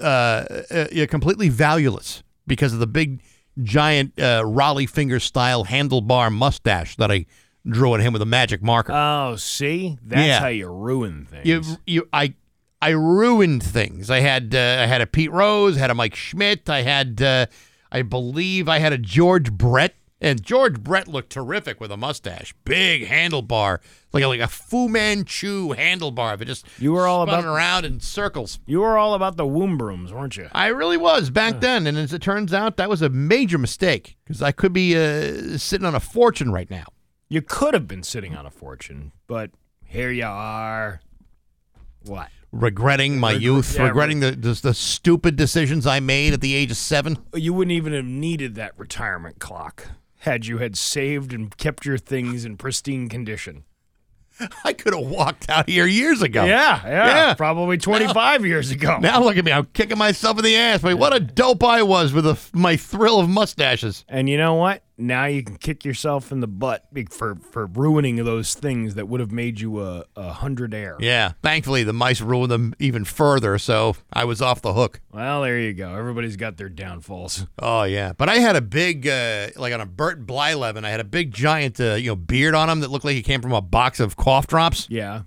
uh, uh, completely valueless because of the big, giant uh, Rollie finger style handlebar mustache that I drew on him with a magic marker. Oh, see, that's Yeah. how you ruin things. you, you, I, I ruined things. I had, uh, I had a Pete Rose, I had a Mike Schmidt, I had, uh, I believe, I had a George Brett, and George Brett looked terrific with a mustache, big handlebar, like a, like a Fu Manchu handlebar. It just You were all about- around in circles. you were all about the womb brooms, weren't you? I really was back then, and as it turns out, that was a major mistake because I could be uh, sitting on a fortune right now. You could have been sitting on a fortune, but here you are. What? Regretting my youth, yeah, regretting the, the the stupid decisions I made at the age of seven. You wouldn't even have needed that retirement clock had you had saved and kept your things in pristine condition. I could have walked out here years ago. Yeah, yeah, Yeah. probably 25 years ago. Now look at me. I'm kicking myself in the ass. But what a dope I was with the, my thrill of mustaches. And you know what? Now you can kick yourself in the butt for for ruining those things that would have made you a, a hundred air. Yeah. Thankfully, the mice ruined them even further, so I was off the hook. Well, there you go. Everybody's got their downfalls. Oh yeah, but I had a big, uh, like on a Bert Blyleven, I had a big giant, uh, you know, beard on him that looked like he came from a box of cough drops. Yeah.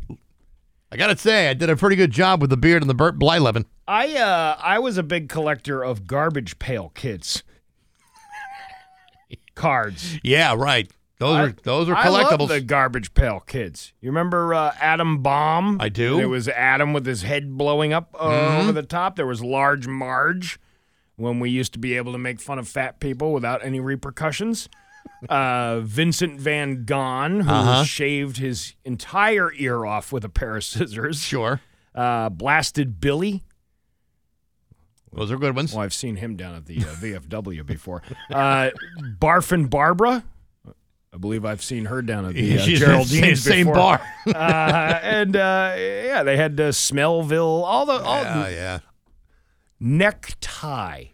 I gotta say, I did a pretty good job with the beard and the Bert Blyleven. I uh I was a big collector of garbage pail kids. Cards. Yeah, right. Those I- are those are I collectibles. love the garbage pail kids. You remember uh, Adam Bomb? I do. Mm-hmm. It was Adam with his head blowing up uh, over the top. There was Large Marge when we used to be able to make fun of fat people without any repercussions. Uh, Vincent Van Gogh, who Uh-huh. shaved his entire ear off with a pair of scissors. sure, Uh, Blasted Billy. Those are good ones. Well, I've seen him down at the uh, VFW before. Uh, Barfin Barbara. I believe I've seen her down at the uh, She's Geraldine's same, same bar. uh, and uh, yeah, they had uh, Smellville, all the all yeah, yeah. necktie,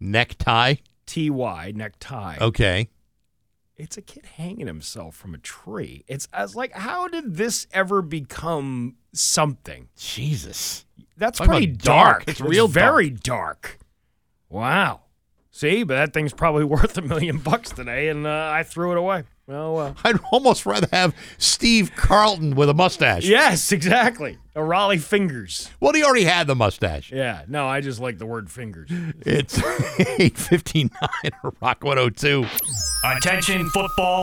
Necktie. T Y necktie. Okay. It's a kid hanging himself from a tree. It's I was like, how did this ever become something? Jesus. That's Talk pretty dark. dark. It's real very dark. Wow. See, but that thing's probably worth a million bucks today, and uh, I threw it away. Well, uh, I'd almost rather have Steve Carlton with a mustache. yes, exactly. A Rollie fingers. Well, he already had the mustache. Yeah, no, I just like the word fingers. It's 859 Rock 102. Attention football